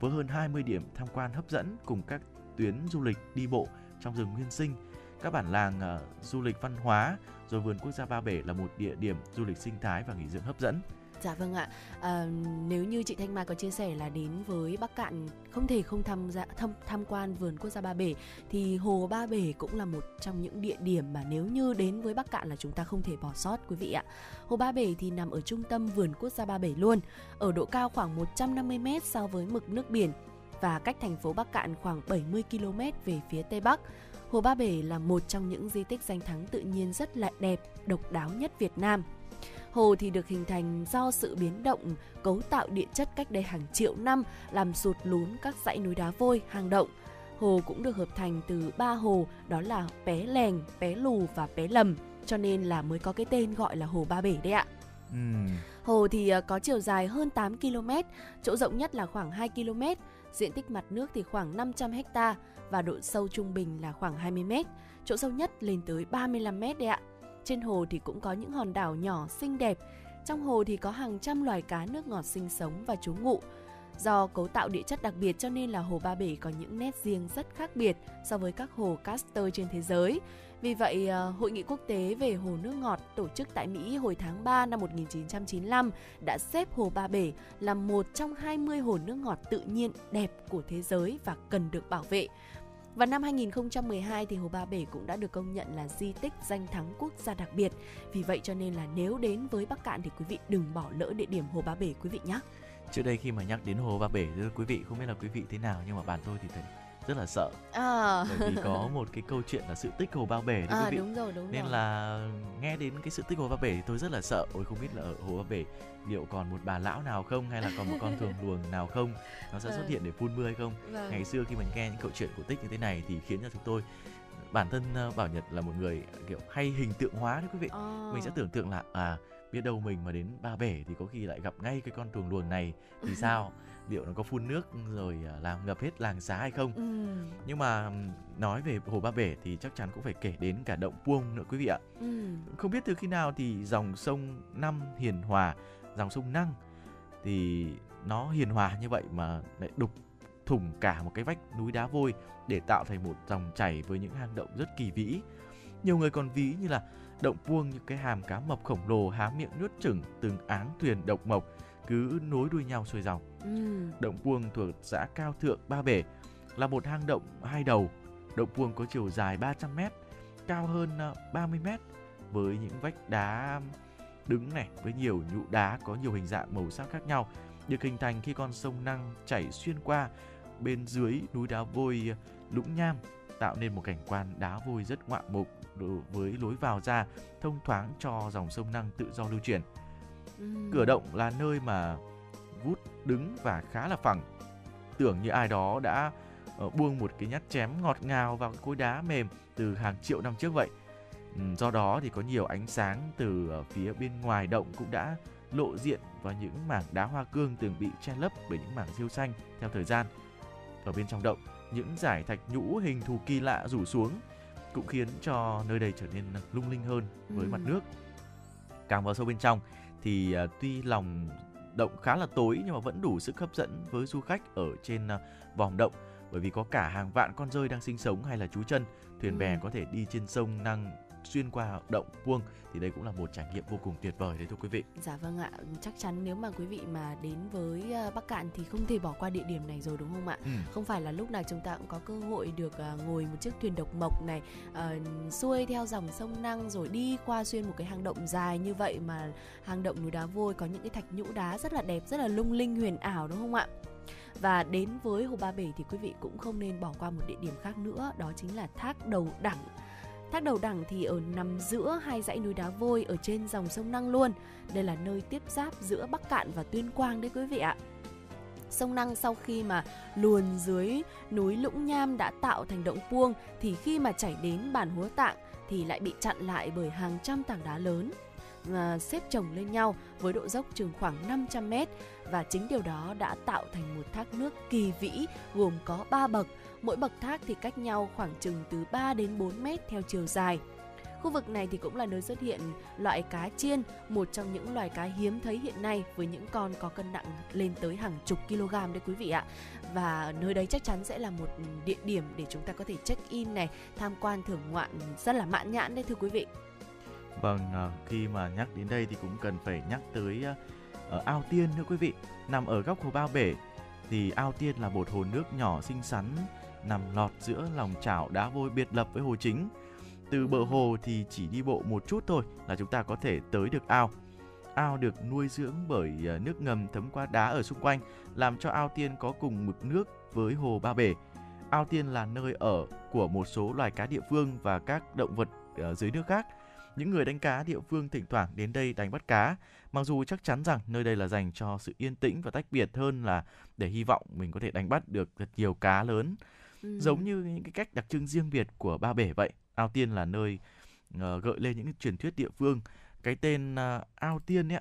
với hơn 20 điểm tham quan hấp dẫn cùng các tuyến du lịch đi bộ trong rừng nguyên sinh, các bản làng ờ, du lịch văn hóa, rồi vườn quốc gia Ba Bể là một địa điểm du lịch sinh thái và nghỉ dưỡng hấp dẫn. Dạ vâng ạ. À, nếu như chị Thanh Mai có chia sẻ là đến với Bắc Cạn không thể không tham gia tham, tham quan vườn quốc gia Ba Bể thì hồ Ba Bể cũng là một trong những địa điểm mà nếu như đến với Bắc Cạn là chúng ta không thể bỏ sót quý vị ạ. Hồ Ba Bể thì nằm ở trung tâm vườn quốc gia Ba Bể luôn, ở độ cao khoảng 150 m so với mực nước biển và cách thành phố Bắc Cạn khoảng 70 km về phía tây bắc. Hồ Ba Bể là một trong những di tích danh thắng tự nhiên rất là đẹp, độc đáo nhất Việt Nam. Hồ thì được hình thành do sự biến động cấu tạo địa chất cách đây hàng triệu năm làm sụt lún các dãy núi đá vôi, hang động. Hồ cũng được hợp thành từ ba hồ đó là Pé Lèng, Pé Lù và Pé Lầm cho nên là mới có cái tên gọi là Hồ Ba Bể đấy ạ. Hồ thì ờ, có chiều dài hơn 8 km, chỗ rộng nhất là khoảng 2 km, diện tích mặt nước thì khoảng 500 ha và độ sâu trung bình là khoảng 20 m, chỗ sâu nhất lên tới 35 m đấy ạ. Trên hồ thì cũng có những hòn đảo nhỏ xinh đẹp. Trong hồ thì có hàng trăm loài cá nước ngọt sinh sống và trú ngụ. Do cấu tạo địa chất đặc biệt cho nên là hồ Ba Bể có những nét riêng rất khác biệt so với các hồ Castor trên thế giới. Vì vậy, ờ, Hội nghị quốc tế về hồ nước ngọt tổ chức tại Mỹ hồi tháng 3 năm 1995 đã xếp hồ Ba Bể là một trong 20 hồ nước ngọt tự nhiên đẹp của thế giới và cần được bảo vệ. Và năm 2012 thì Hồ Ba Bể cũng đã được công nhận là di tích danh thắng quốc gia đặc biệt. Vì vậy cho nên là nếu đến với Bắc Cạn thì quý vị đừng bỏ lỡ địa điểm Hồ Ba Bể, quý vị nhé. Trước đây khi mà nhắc đến hồ Ba Bể, quý vị không biết là quý vị thế nào, nhưng mà bản tôi thì thấy rất là sợ À, bởi vì có *laughs* một cái câu chuyện là sự tích hồ Ba Bể đấy à quý vị. đúng rồi đúng nên rồi. là nghe đến cái sự tích hồ Ba Bể thì tôi rất là sợ ôi không biết là ở hồ Ba Bể liệu còn một bà lão nào không hay là còn một con thường luồng nào không nó sẽ xuất Vâng. hiện để phun mưa hay không Vâng. ngày xưa khi mình nghe những câu chuyện cổ tích như thế này thì khiến cho chúng tôi bản thân ờ, Bảo Nhật là một người kiểu hay hình tượng hóa đấy quý vị Ờ. mình sẽ tưởng tượng là à biết đâu mình mà đến Ba Bể thì có khi lại gặp ngay cái con tuồng luồng này thì *laughs* sao liệu nó có phun nước rồi à, làm ngập hết làng xá hay không Ừ. nhưng mà nói về hồ Ba Bể thì chắc chắn cũng phải kể đến cả động Puông nữa quý vị ạ Ừ. không biết từ khi nào thì dòng sông Năm Hiền Hòa, dòng sông Năng thì nó hiền hòa như vậy mà lại đục thủng cả một cái vách núi đá vôi để tạo thành một dòng chảy với những hang động rất kỳ vĩ. Nhiều người còn ví như là động Puông như cái hàm cá mập khổng lồ há miệng nuốt chửng từng áng thuyền độc mộc cứ nối đuôi nhau xuôi dòng. Ừ. Động Puông thuộc xã Cao Thượng Ba Bể là một hang động hai đầu. Động Puông có chiều dài 300 m, cao hơn ờ, 30 m với những vách đá đứng này với nhiều nhũ đá có nhiều hình dạng màu sắc khác nhau được hình thành khi con sông Năng chảy xuyên qua bên dưới núi đá vôi ờ, Lũng Nham tạo nên một cảnh quan đá vôi rất ngoạn mục với lối vào ra thông thoáng cho dòng sông Năng tự do lưu chuyển. Ừ. Cửa động là nơi mà vút đứng và khá là phẳng. Tưởng như ai đó đã ờ, buông một cái nhát chém ngọt ngào vào cái khối đá mềm từ hàng triệu năm trước vậy. Do đó thì có nhiều ánh sáng từ ờ, phía bên ngoài động cũng đã lộ diện vào những mảng đá hoa cương từng bị che lấp bởi những mảng rêu xanh theo thời gian. Ở bên trong động, những giải thạch nhũ hình thù kỳ lạ rủ xuống cũng khiến cho nơi đây trở nên lung linh hơn với mặt Ừm. nước. Càng vào sâu bên trong thì à, tuy lòng động khá là tối nhưng mà vẫn đủ sức hấp dẫn với du khách ở trên à, vòm động bởi vì có cả hàng vạn con rơi đang sinh sống hay là trú chân thuyền bè Ừ. có thể đi trên sông năng xuyên qua động Puông thì đây cũng là một trải nghiệm vô cùng tuyệt vời đấy thưa quý vị. Dạ vâng ạ, chắc chắn nếu mà quý vị mà đến với ờ, Bắc Cạn thì không thể bỏ qua địa điểm này rồi đúng không ạ? Ừ. Không phải là lúc nào chúng ta cũng có cơ hội được ờ, ngồi một chiếc thuyền độc mộc này ờ, xuôi theo dòng sông Năng rồi đi qua xuyên một cái hang động dài như vậy mà hang động núi đá vôi có những cái thạch nhũ đá rất là đẹp, rất là lung linh huyền ảo đúng không ạ? Và đến với Hồ Ba Bể thì quý vị cũng không nên bỏ qua một địa điểm khác nữa, đó chính là thác đầu đẳng. Thác đầu đẳng thì ở nằm giữa hai dãy núi đá vôi ở trên dòng sông Năng luôn. Đây là nơi tiếp giáp giữa Bắc Cạn và Tuyên Quang đấy quý vị ạ. Sông Năng sau khi mà luồn dưới núi Lũng Nham đã tạo thành động Puông thì khi mà chảy đến bản Húa Tạng thì lại bị chặn lại bởi hàng trăm tảng đá lớn à, xếp chồng lên nhau với độ dốc chừng khoảng 500 mét và chính điều đó đã tạo thành một thác nước kỳ vĩ gồm có 3 bậc, mỗi bậc thác thì cách nhau khoảng chừng từ 3 đến 4 mét theo chiều dài. Khu vực này thì cũng là nơi xuất hiện loại cá chiên, một trong những loài cá hiếm thấy hiện nay với những con có cân nặng lên tới hàng chục kg đấy quý vị ạ. Và nơi đấy chắc chắn sẽ là một địa điểm để chúng ta có thể check in này, tham quan thưởng ngoạn rất là mãn nhãn đấy thưa quý vị. Vâng, à, khi mà nhắc đến đây thì cũng cần phải nhắc tới à, ở ao tiên nữa quý vị. Nằm ở góc hồ Ba Bể thì ao tiên là một hồ nước nhỏ xinh xắn nằm lọt giữa lòng chảo đá vôi biệt lập với hồ chính. Từ bờ hồ thì chỉ đi bộ một chút thôi là chúng ta có thể tới được ao. Ao được nuôi dưỡng bởi à, nước ngầm thấm qua đá ở xung quanh, làm cho ao tiên có cùng mực nước với hồ Ba Bể. Ao tiên là nơi ở của một số loài cá địa phương và các động vật ở dưới nước khác. Những người đánh cá địa phương thỉnh thoảng đến đây đánh bắt cá, mặc dù chắc chắn rằng nơi đây là dành cho sự yên tĩnh và tách biệt hơn là để hy vọng mình có thể đánh bắt được thật nhiều cá lớn. Ừ. Giống như những cái cách đặc trưng riêng biệt của Ba Bể vậy. Ao Tiên là nơi ờ, gợi lên những truyền thuyết địa phương. Cái tên ờ, Ao Tiên ấy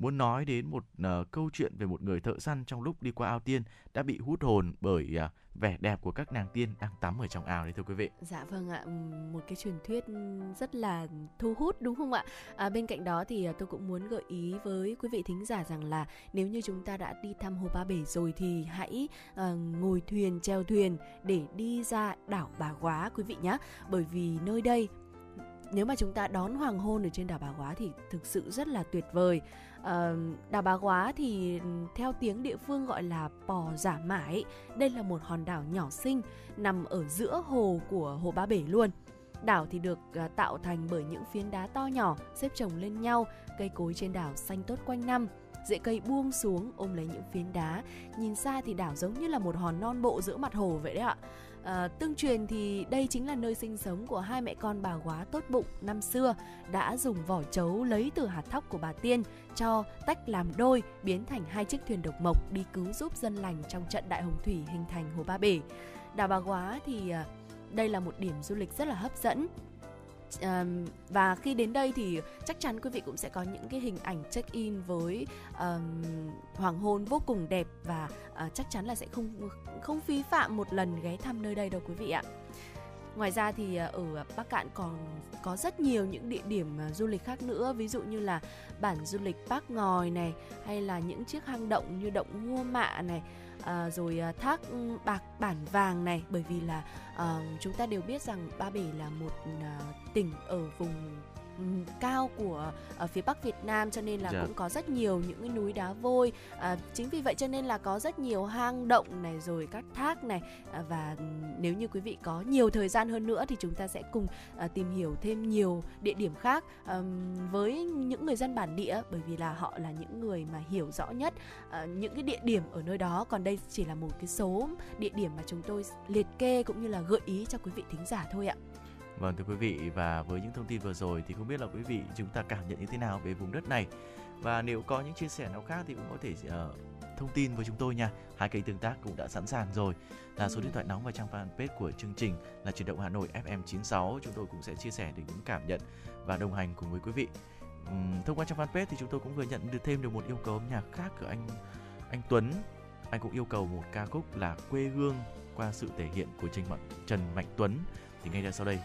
muốn nói đến một ờ, câu chuyện về một người thợ săn trong lúc đi qua ao tiên đã bị hút hồn bởi ờ, vẻ đẹp của các nàng tiên đang tắm ở trong ao đấy thưa quý vị. Dạ vâng ạ, một cái truyền thuyết rất là thu hút đúng không ạ? À, bên cạnh đó thì à, tôi cũng muốn gợi ý với quý vị thính giả rằng là nếu như chúng ta đã đi thăm Hồ Ba Bể rồi thì hãy à, ngồi thuyền, chèo thuyền để đi ra đảo Bà Quá quý vị nhé. Bởi vì nơi đây nếu mà chúng ta đón hoàng hôn ở trên đảo Bà Quá thì thực sự rất là tuyệt vời. Đảo Bà Quá thì ừ, theo tiếng địa phương gọi là Pò Giả mãi Đây là một hòn đảo nhỏ xinh nằm ở giữa hồ của hồ Ba Bể luôn. Đảo thì được ờ, tạo thành bởi những phiến đá to nhỏ xếp chồng lên nhau, cây cối trên đảo xanh tốt quanh năm. Rễ cây buông xuống ôm lấy những phiến đá, nhìn xa thì đảo giống như là một hòn non bộ giữa mặt hồ vậy đấy ạ. À, tương truyền thì đây chính là nơi sinh sống của hai mẹ con bà quá tốt bụng năm xưa đã dùng vỏ trấu lấy từ hạt thóc của bà tiên cho tách làm đôi biến thành hai chiếc thuyền độc mộc đi cứu giúp dân lành trong trận đại hồng thủy hình thành hồ Ba Bể. Đảo Bà Quá thì ờ, đây là một điểm du lịch rất là hấp dẫn. Ờm, và khi đến đây thì chắc chắn quý vị cũng sẽ có những cái hình ảnh check in với um, hoàng hôn vô cùng đẹp và uh, chắc chắn là sẽ không không phí phạm một lần ghé thăm nơi đây đâu quý vị ạ. Ngoài ra thì ờ, ở Bắc Cạn còn có rất nhiều những địa điểm ờ, du lịch khác nữa, ví dụ như là bản du lịch Bác Ngòi này hay là những chiếc hang động như động Ngua Mạ này, à, rồi à, thác Bạc Bản Vàng này bởi vì là à, chúng ta đều biết rằng Ba Bể là một à, tỉnh ở vùng ừm, cao của ở phía Bắc Việt Nam cho nên là Dạ. cũng có rất nhiều những cái núi đá vôi à, chính vì vậy cho nên là có rất nhiều hang động này rồi các thác này à, và nếu như quý vị có nhiều thời gian hơn nữa thì chúng ta sẽ cùng à, tìm hiểu thêm nhiều địa điểm khác ừm, với những người dân bản địa bởi vì là họ là những người mà hiểu rõ nhất à, những cái địa điểm ở nơi đó còn đây chỉ là một cái số địa điểm mà chúng tôi liệt kê cũng như là gợi ý cho quý vị thính giả thôi ạ. Vâng thưa quý vị và với những thông tin vừa rồi thì không biết là quý vị chúng ta cảm nhận như thế nào về vùng đất này và nếu có những chia sẻ nào khác thì cũng có thể uh, thông tin với chúng tôi nha. Hai kênh tương tác cũng đã sẵn sàng rồi là số điện thoại nóng và trang fanpage của chương trình là chuyển động Hà Nội FM 96 chúng tôi cũng sẽ chia sẻ được những cảm nhận và đồng hành cùng với quý vị. Ừm, thông qua trang fanpage thì chúng tôi cũng vừa nhận được thêm được một yêu cầu âm nhạc khác của anh anh Tuấn. Anh cũng yêu cầu một ca khúc là quê hương qua sự thể hiện của Trần Mạnh, Trần Mạnh Tuấn thì ngay sau đây,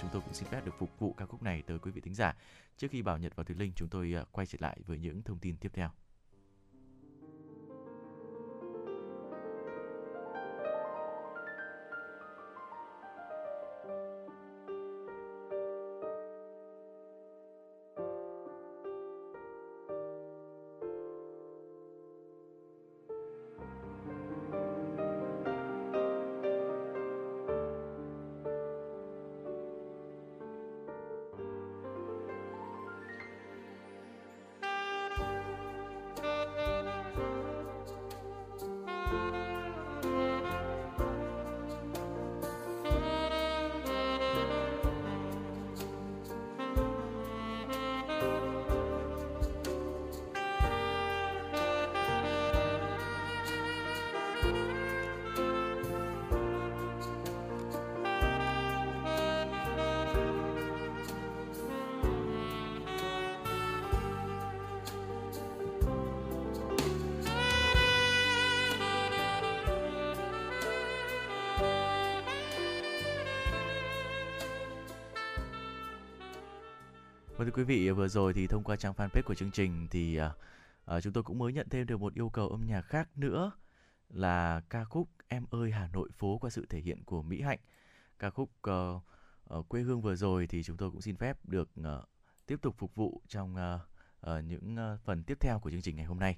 chúng- tôi cũng xin phép được phục vụ ca khúc này tới quý vị thính giả. Trước khi Bảo Nhật và Thùy Linh, chúng tôi à, quay trở lại với những thông tin tiếp theo. Vâng thưa quý vị, vừa rồi thì thông qua trang fanpage của chương trình thì uh, chúng tôi cũng mới nhận thêm được một yêu cầu âm nhạc khác nữa là ca khúc Em ơi Hà Nội phố qua sự thể hiện của Mỹ Hạnh. Ca khúc uh, uh, quê hương vừa rồi thì chúng tôi cũng xin phép được uh, tiếp tục phục vụ trong uh, uh, những uh, phần tiếp theo của chương trình ngày hôm nay.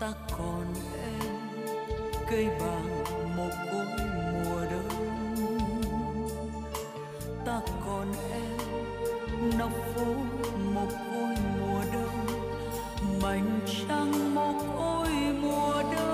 Ta còn em, cây bàng một cối mùa đông. Ta còn em nóc phố một cối mùa đông. Mảnh trăng một cối mùa đông.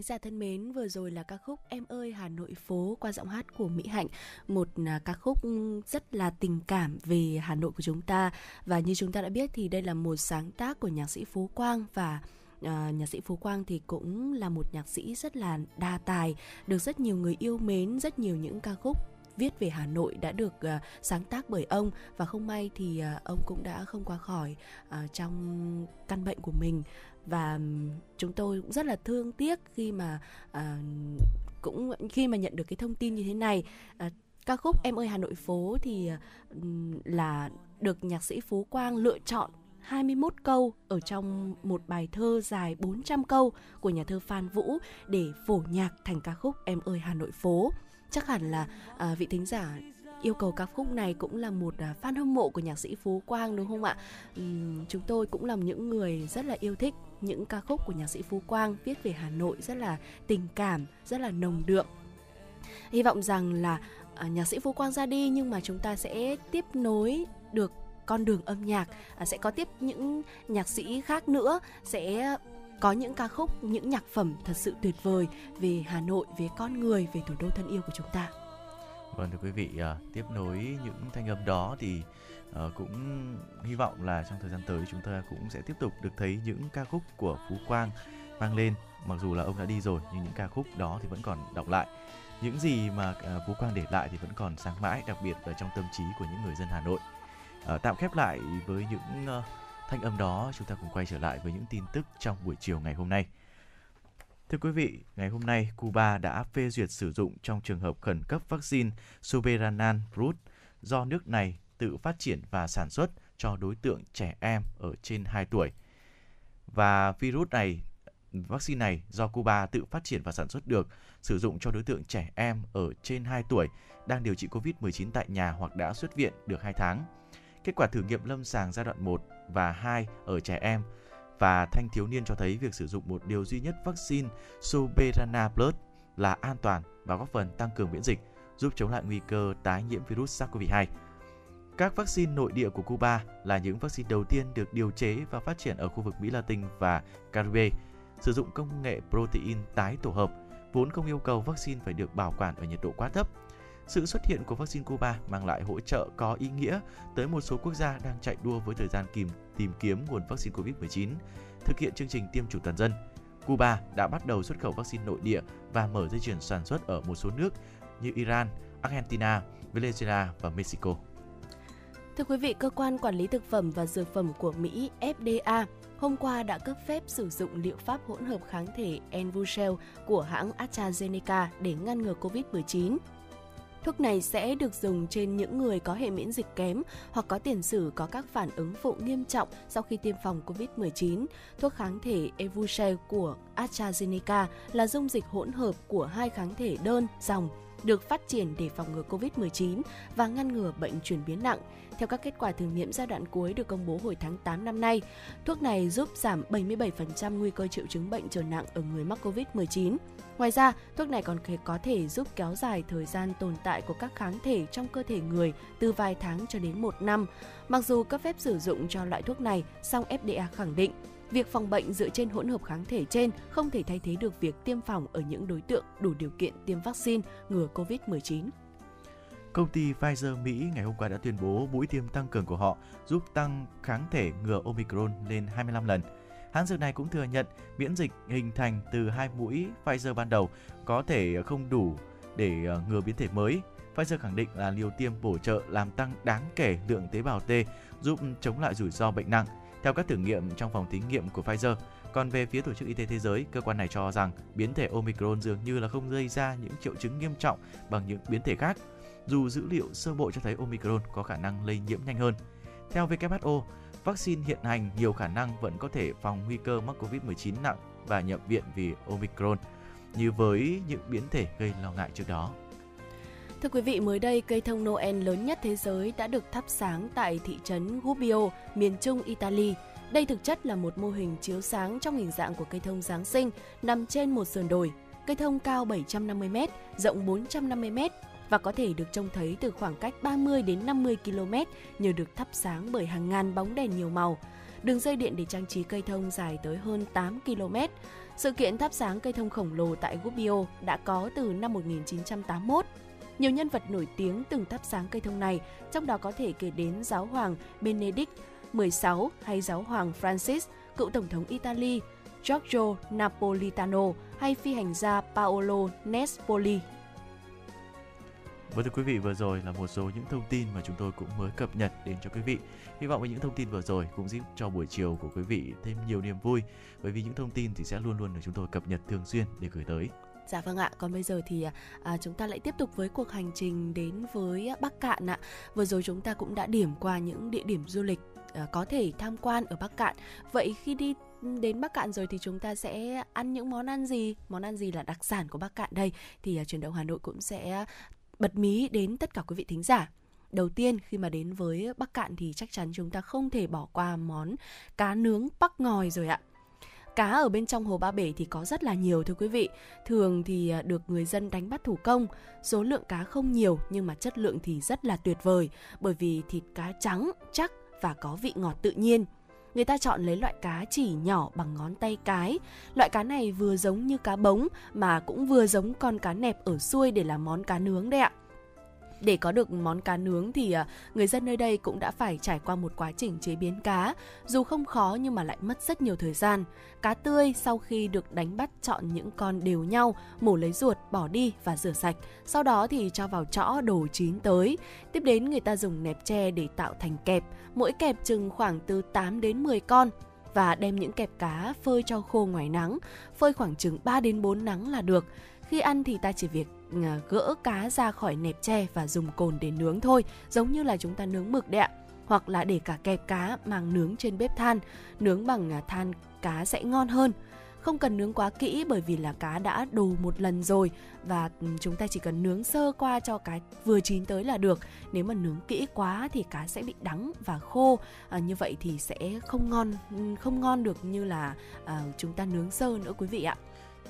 Thính giả thân mến, vừa rồi là ca khúc Em ơi Hà Nội phố qua giọng hát của Mỹ Hạnh, một à, ca khúc ừ, rất là tình cảm về Hà Nội của chúng ta. Và như chúng ta đã biết thì đây là một sáng tác của nhạc sĩ Phú Quang và à, nhạc sĩ Phú Quang thì cũng là một nhạc sĩ rất là đa tài, được rất nhiều người yêu mến, rất nhiều những ca khúc viết về Hà Nội đã được uh, sáng tác bởi ông. Và không may thì uh, ông cũng đã không qua khỏi uh, trong căn bệnh của mình và chúng tôi cũng rất là thương tiếc khi mà à, cũng khi mà nhận được cái thông tin như thế này à, ca khúc em ơi Hà Nội phố thì à, là được nhạc sĩ Phú Quang lựa chọn 21 câu ở trong một bài thơ dài 400 câu của nhà thơ Phan Vũ để phổ nhạc thành ca khúc Em ơi Hà Nội phố. Chắc hẳn là à, vị thính giả yêu cầu ca khúc này cũng là một à, fan hâm mộ của nhạc sĩ Phú Quang đúng không ạ? Chúng tôi cũng là những người rất là yêu thích những ca khúc của nhạc sĩ Phú Quang viết về Hà Nội rất là tình cảm, rất là nồng đượm. Hy vọng rằng là à, nhạc sĩ Phú Quang ra đi nhưng mà chúng ta sẽ tiếp nối được con đường âm nhạc, à, sẽ có tiếp những nhạc sĩ khác nữa sẽ có những ca khúc, những nhạc phẩm thật sự tuyệt vời về Hà Nội, về con người, về thủ đô thân yêu của chúng ta. Vâng thưa quý vị, à, tiếp nối những thanh âm đó thì à, cũng hy vọng là trong thời gian tới chúng ta cũng sẽ tiếp tục được thấy những ca khúc của Phú Quang mang lên. Mặc dù là ông đã đi rồi nhưng những ca khúc đó thì vẫn còn đọc lại. Những gì mà à, Phú Quang để lại thì vẫn còn sáng mãi, đặc biệt ở trong tâm trí của những người dân Hà Nội. À, tạm khép lại với những à, thanh âm đó, chúng ta cùng quay trở lại với những tin tức trong buổi chiều ngày hôm nay. Thưa quý vị, ngày hôm nay Cuba đã phê duyệt sử dụng trong trường hợp khẩn cấp vaccine Soberanan Brut do nước này tự phát triển và sản xuất cho đối tượng trẻ em ở trên 2 tuổi. Và virus này, vaccine này do Cuba tự phát triển và sản xuất được, sử dụng cho đối tượng trẻ em ở trên 2 tuổi đang điều trị COVID-19 tại nhà hoặc đã xuất viện được 2 tháng. Kết quả thử nghiệm lâm sàng giai đoạn 1 và 2 ở trẻ em và thanh thiếu niên cho thấy việc sử dụng một điều duy nhất vaccine Soberana Plus là an toàn và góp phần tăng cường miễn dịch, giúp chống lại nguy cơ tái nhiễm virus SARS-CoV-2. Các vaccine nội địa của Cuba là những vaccine đầu tiên được điều chế và phát triển ở khu vực Mỹ Latin và Caribe, sử dụng công nghệ protein tái tổ hợp, vốn không yêu cầu vaccine phải được bảo quản ở nhiệt độ quá thấp. Sự xuất hiện của vaccine Cuba mang lại hỗ trợ có ý nghĩa tới một số quốc gia đang chạy đua với thời gian kìm tìm kiếm nguồn vaccine COVID-19, thực hiện chương trình tiêm chủng toàn dân. Cuba đã bắt đầu xuất khẩu vaccine nội địa và mở dây chuyền sản xuất ở một số nước như Iran, Argentina, Venezuela và Mexico. Thưa quý vị, cơ quan quản lý thực phẩm và dược phẩm của Mỹ FDA hôm qua đã cấp phép sử dụng liệu pháp hỗn hợp kháng thể Envucel của hãng AstraZeneca để ngăn ngừa COVID-19. Thuốc này sẽ được dùng trên những người có hệ miễn dịch kém hoặc có tiền sử có các phản ứng phụ nghiêm trọng sau khi tiêm phòng COVID-19. Thuốc kháng thể Evusheld của AstraZeneca là dung dịch hỗn hợp của hai kháng thể đơn dòng được phát triển để phòng ngừa COVID-19 và ngăn ngừa bệnh chuyển biến nặng. Theo các kết quả thử nghiệm giai đoạn cuối được công bố hồi tháng 8 năm nay, thuốc này giúp giảm 77% nguy cơ triệu chứng bệnh trở nặng ở người mắc COVID-19. Ngoài ra, thuốc này còn có thể giúp kéo dài thời gian tồn tại của các kháng thể trong cơ thể người từ vài tháng cho đến một năm. Mặc dù cấp phép sử dụng cho loại thuốc này, song FDA khẳng định việc phòng bệnh dựa trên hỗn hợp kháng thể trên không thể thay thế được việc tiêm phòng ở những đối tượng đủ điều kiện tiêm vaccine ngừa COVID-19. Công ty Pfizer Mỹ ngày hôm qua đã tuyên bố mũi tiêm tăng cường của họ giúp tăng kháng thể ngừa Omicron lên 25 lần. Hãng dược này cũng thừa nhận miễn dịch hình thành từ hai mũi Pfizer ban đầu có thể không đủ để ờ, ngừa biến thể mới. Pfizer khẳng định là liều tiêm bổ trợ làm tăng đáng kể lượng tế bào T giúp chống lại rủi ro bệnh nặng. Theo các thử nghiệm trong phòng thí nghiệm của Pfizer, còn về phía Tổ chức Y tế Thế giới, cơ quan này cho rằng biến thể Omicron dường như là không gây ra những triệu chứng nghiêm trọng bằng những biến thể khác, dù dữ liệu sơ bộ cho thấy Omicron có khả năng lây nhiễm nhanh hơn. Theo WHO, vaccine hiện hành nhiều khả năng vẫn có thể phòng nguy cơ mắc COVID-19 nặng và nhập viện vì Omicron, như với những biến thể gây lo ngại trước đó. Thưa quý vị, mới đây cây thông Noel lớn nhất thế giới đã được thắp sáng tại thị trấn Gubbio, miền trung Italy. Đây thực chất là một mô hình chiếu sáng trong hình dạng của cây thông Giáng sinh nằm trên một sườn đồi. Cây thông cao 750m, rộng 450m và có thể được trông thấy từ khoảng cách 30 đến 50 km nhờ được thắp sáng bởi hàng ngàn bóng đèn nhiều màu. Đường dây điện để trang trí cây thông dài tới hơn 8 km. Sự kiện thắp sáng cây thông khổng lồ tại Gubbio đã có từ năm 1981. Nhiều nhân vật nổi tiếng từng thắp sáng cây thông này, trong đó có thể kể đến giáo hoàng Benedict 16 hay giáo hoàng Francis, cựu tổng thống Italy Giorgio Napolitano hay phi hành gia Paolo Nespoli. Vâng thưa quý vị, vừa rồi là một số những thông tin mà chúng tôi cũng mới cập nhật đến cho quý vị. Hy vọng với những thông tin vừa rồi cũng giúp cho buổi chiều của quý vị thêm nhiều niềm vui. Bởi vì những thông tin thì sẽ luôn luôn được chúng tôi cập nhật thường xuyên để gửi tới. Dạ vâng ạ, còn bây giờ thì à, chúng ta lại tiếp tục với cuộc hành trình đến với Bắc Cạn ạ. Vừa rồi chúng ta cũng đã điểm qua những địa điểm du lịch à, có thể tham quan ở Bắc Cạn. Vậy khi đi đến Bắc Cạn rồi thì chúng ta sẽ ăn những món ăn gì? Món ăn gì là đặc sản của Bắc Cạn đây? Thì à, truyền động Hà Nội cũng sẽ bật mí đến tất cả quý vị thính giả. Đầu tiên khi mà đến với Bắc Cạn thì chắc chắn chúng ta không thể bỏ qua món cá nướng bắc ngòi rồi ạ. Cá ở bên trong hồ Ba Bể thì có rất là nhiều thưa quý vị. Thường thì à, được người dân đánh bắt thủ công. Số lượng cá không nhiều nhưng mà chất lượng thì rất là tuyệt vời bởi vì thịt cá trắng, chắc và có vị ngọt tự nhiên. Người ta chọn lấy loại cá chỉ nhỏ bằng ngón tay cái. Loại cá này vừa giống như cá bống mà cũng vừa giống con cá nẹp ở xuôi để làm món cá nướng đấy ạ để có được món cá nướng thì à, người dân nơi đây cũng đã phải trải qua một quá trình chế biến cá, dù không khó nhưng mà lại mất rất nhiều thời gian. Cá tươi sau khi được đánh bắt chọn những con đều nhau, mổ lấy ruột, bỏ đi và rửa sạch. Sau đó thì cho vào chõ đồ chín tới. Tiếp đến người ta dùng nẹp tre để tạo thành kẹp, mỗi kẹp chừng khoảng từ 8 đến 10 con và đem những kẹp cá phơi cho khô ngoài nắng, phơi khoảng chừng 3 đến 4 nắng là được. Khi ăn thì ta chỉ việc Ờ, gỡ cá ra khỏi nẹp tre và dùng cồn để nướng thôi, giống như là chúng ta nướng mực đấy ạ. Hoặc là để cả kẹp cá mang nướng trên bếp than, nướng bằng à, than cá sẽ ngon hơn. Không cần nướng quá kỹ bởi vì là cá đã đồ một lần rồi và ừ, chúng ta chỉ cần nướng sơ qua cho cá vừa chín tới là được. Nếu mà nướng kỹ quá thì cá sẽ bị đắng và khô. À, như vậy thì sẽ không ngon ừ, không ngon được như là à, chúng ta nướng sơ nữa quý vị ạ.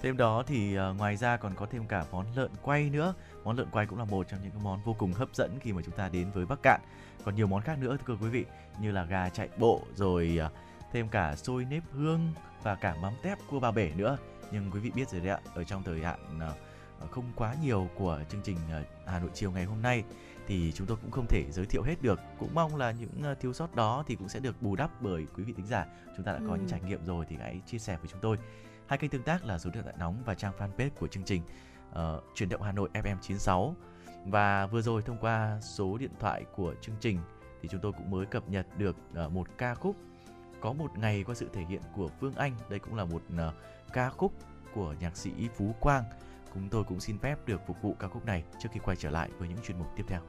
Thêm đó thì uh, ngoài ra còn có thêm cả món lợn quay nữa. Món lợn quay cũng là một trong những cái món vô cùng hấp dẫn khi mà chúng ta đến với Bắc Cạn. Còn nhiều món khác nữa thưa quý vị như là gà chạy bộ rồi uh, thêm cả xôi nếp hương và cả mắm tép cua ba bể nữa. Nhưng quý vị biết rồi đấy ạ, ở trong thời hạn uh, không quá nhiều của chương trình uh, Hà Nội chiều ngày hôm nay thì chúng tôi cũng không thể giới thiệu hết được. Cũng mong là những thiếu sót đó thì cũng sẽ được bù đắp bởi quý vị thính giả. Chúng ta đã có ừ. những trải nghiệm rồi thì hãy chia sẻ với chúng tôi. Hai kênh tương tác là số điện thoại nóng và trang fanpage của chương trình ờ, uh, truyền động Hà Nội FM 96. Và vừa rồi thông qua số điện thoại của chương trình thì chúng tôi cũng mới cập nhật được uh, một ca khúc có một ngày qua sự thể hiện của Phương Anh. Đây cũng là một uh, ca khúc của nhạc sĩ Phú Quang. Chúng tôi cũng xin phép được phục vụ ca khúc này trước khi quay trở lại với những chuyên mục tiếp theo.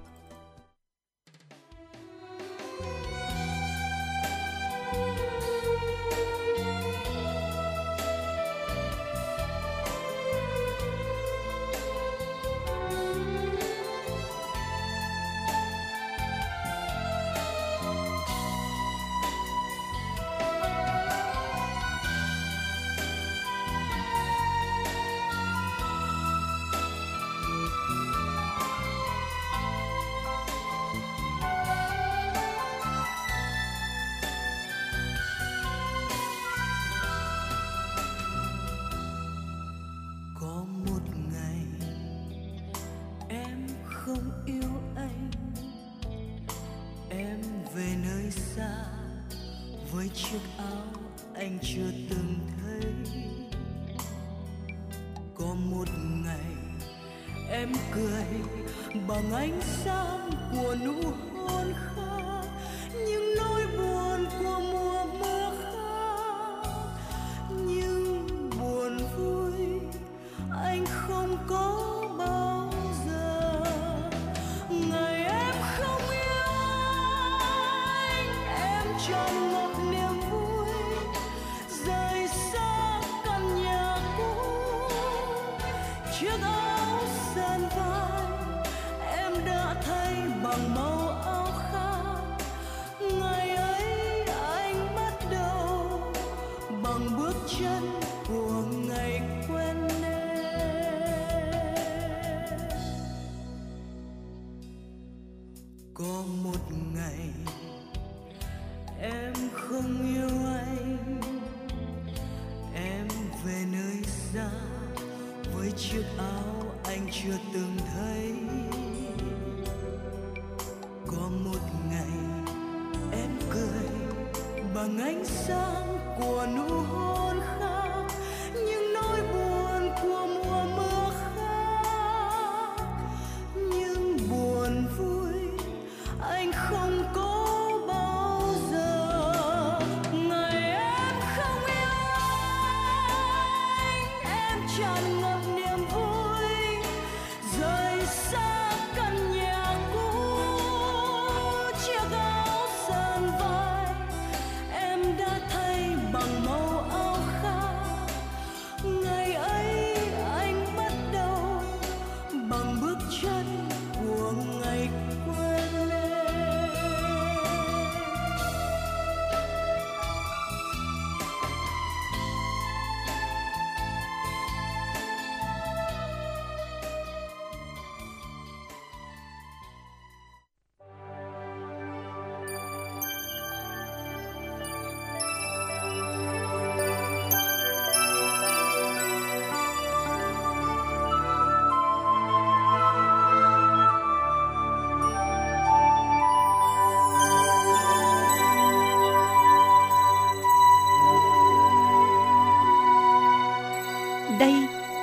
Không yêu anh. Em về nơi xa, với chiếc áo anh chưa từng thấy. Có một ngày, em cười bằng ánh sáng của nụ hôn khát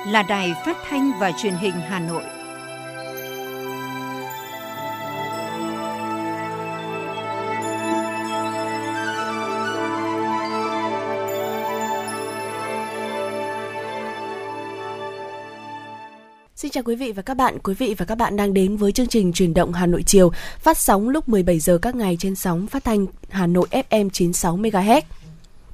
là đài phát thanh và truyền hình Hà Nội. Xin chào quý vị và các bạn. Quý vị và các bạn đang đến với chương trình truyền động Hà Nội chiều, phát sóng lúc 17 giờ các ngày trên sóng phát thanh Hà Nội FM 96 MHz.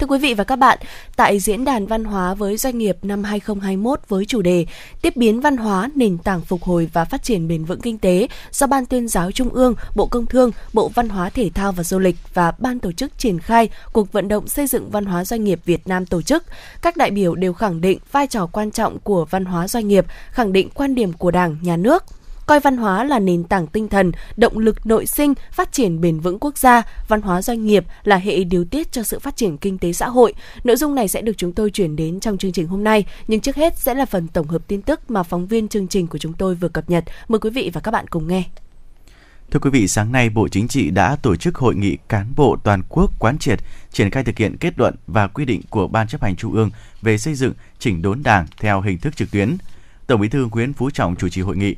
Thưa quý vị và các bạn, tại diễn đàn văn hóa với doanh nghiệp năm 2021 với chủ đề Tiếp biến văn hóa, nền tảng phục hồi và phát triển bền vững kinh tế do Ban tuyên giáo Trung ương, Bộ Công Thương, Bộ Văn hóa Thể thao và Du lịch và Ban tổ chức triển khai cuộc vận động xây dựng văn hóa doanh nghiệp Việt Nam tổ chức, các đại biểu đều khẳng định vai trò quan trọng của văn hóa doanh nghiệp, khẳng định quan điểm của Đảng, Nhà nước coi văn hóa là nền tảng tinh thần, động lực nội sinh, phát triển bền vững quốc gia, văn hóa doanh nghiệp là hệ điều tiết cho sự phát triển kinh tế xã hội. Nội dung này sẽ được chúng tôi chuyển đến trong chương trình hôm nay, nhưng trước hết sẽ là phần tổng hợp tin tức mà phóng viên chương trình của chúng tôi vừa cập nhật. Mời quý vị và các bạn cùng nghe. Thưa quý vị, sáng nay Bộ Chính trị đã tổ chức hội nghị cán bộ toàn quốc quán triệt, triển khai thực hiện kết luận và quy định của Ban chấp hành Trung ương về xây dựng chỉnh đốn Đảng theo hình thức trực tuyến. Tổng Bí thư Nguyễn Phú Trọng chủ trì hội nghị.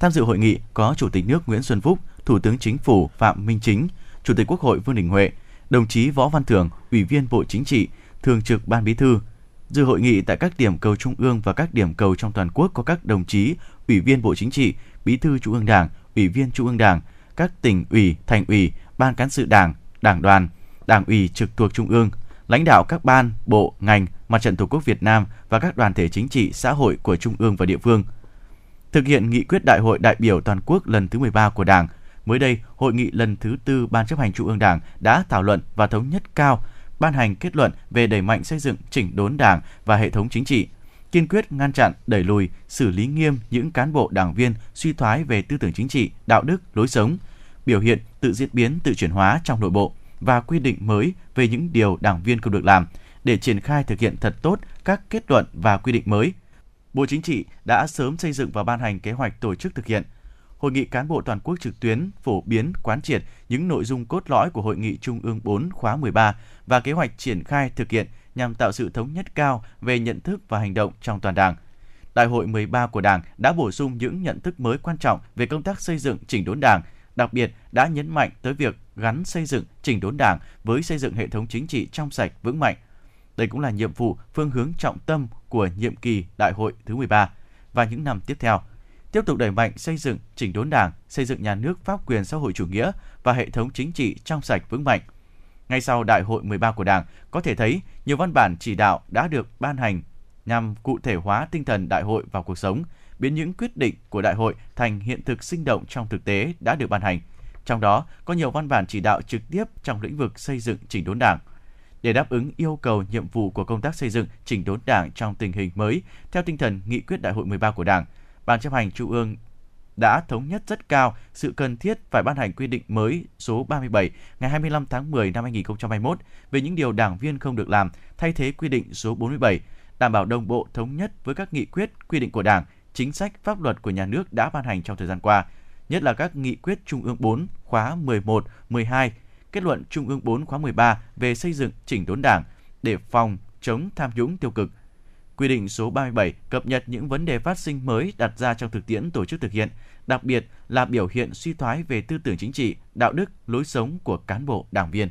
Tham dự hội nghị có Chủ tịch nước Nguyễn Xuân Phúc, Thủ tướng Chính phủ Phạm Minh Chính, Chủ tịch Quốc hội Vương Đình Huệ, đồng chí Võ Văn Thưởng, Ủy viên Bộ Chính trị, Thường trực Ban Bí thư. Dự hội nghị tại các điểm cầu trung ương và các điểm cầu trong toàn quốc có các đồng chí Ủy viên Bộ Chính trị, Bí thư Trung ương Đảng, Ủy viên Trung ương Đảng, các tỉnh ủy, thành ủy, ban cán sự Đảng, Đảng đoàn, Đảng ủy trực thuộc Trung ương, lãnh đạo các ban, bộ, ngành, Mặt trận Tổ quốc Việt Nam và các đoàn thể chính trị, xã hội của Trung ương và địa phương – thực hiện nghị quyết Đại hội đại biểu toàn quốc lần thứ 13 của Đảng. Mới đây, hội nghị lần thứ tư Ban chấp hành Trung ương Đảng đã thảo luận và thống nhất cao ban hành kết luận về đẩy mạnh xây dựng chỉnh đốn Đảng và hệ thống chính trị, kiên quyết ngăn chặn, đẩy lùi, xử lý nghiêm những cán bộ đảng viên suy thoái về tư tưởng chính trị, đạo đức, lối sống, biểu hiện tự diễn biến, tự chuyển hóa trong nội bộ và quy định mới về những điều đảng viên không được làm để triển khai thực hiện thật tốt các kết luận và quy định mới – Bộ Chính trị đã sớm xây dựng và ban hành kế hoạch tổ chức thực hiện. Hội nghị cán bộ toàn quốc trực tuyến phổ biến quán triệt những nội dung cốt lõi của Hội nghị Trung ương 4 khóa 13 và kế hoạch triển khai thực hiện nhằm tạo sự thống nhất cao về nhận thức và hành động trong toàn Đảng. Đại hội 13 của Đảng đã bổ sung những nhận thức mới quan trọng về công tác xây dựng chỉnh đốn Đảng, đặc biệt đã nhấn mạnh tới việc gắn xây dựng chỉnh đốn Đảng với xây dựng hệ thống chính trị trong sạch vững mạnh, đây cũng là nhiệm vụ phương hướng trọng tâm của nhiệm kỳ Đại hội thứ 13 và những năm tiếp theo. Tiếp tục đẩy mạnh xây dựng chỉnh đốn Đảng, xây dựng nhà nước pháp quyền xã hội chủ nghĩa và hệ thống chính trị trong sạch vững mạnh. Ngay sau Đại hội 13 của Đảng, có thể thấy nhiều văn bản chỉ đạo đã được ban hành nhằm cụ thể hóa tinh thần đại hội vào cuộc sống, biến những quyết định của đại hội thành hiện thực sinh động trong thực tế đã được ban hành. Trong đó có nhiều văn bản chỉ đạo trực tiếp trong lĩnh vực xây dựng chỉnh đốn Đảng – để đáp ứng yêu cầu nhiệm vụ của công tác xây dựng chỉnh đốn Đảng trong tình hình mới theo tinh thần nghị quyết Đại hội 13 của Đảng. Ban chấp hành Trung ương đã thống nhất rất cao sự cần thiết phải ban hành quy định mới số 37 ngày 25 tháng 10 năm 2021 về những điều đảng viên không được làm, thay thế quy định số 47, đảm bảo đồng bộ thống nhất với các nghị quyết, quy định của Đảng, chính sách, pháp luật của nhà nước đã ban hành trong thời gian qua, nhất là các nghị quyết Trung ương 4 khóa 11, 12, kết luận Trung ương 4 khóa 13 về xây dựng chỉnh đốn Đảng để phòng chống tham nhũng tiêu cực. Quy định số 37 cập nhật những vấn đề phát sinh mới đặt ra trong thực tiễn tổ chức thực hiện, đặc biệt là biểu hiện suy thoái về tư tưởng chính trị, đạo đức, lối sống của cán bộ, đảng viên.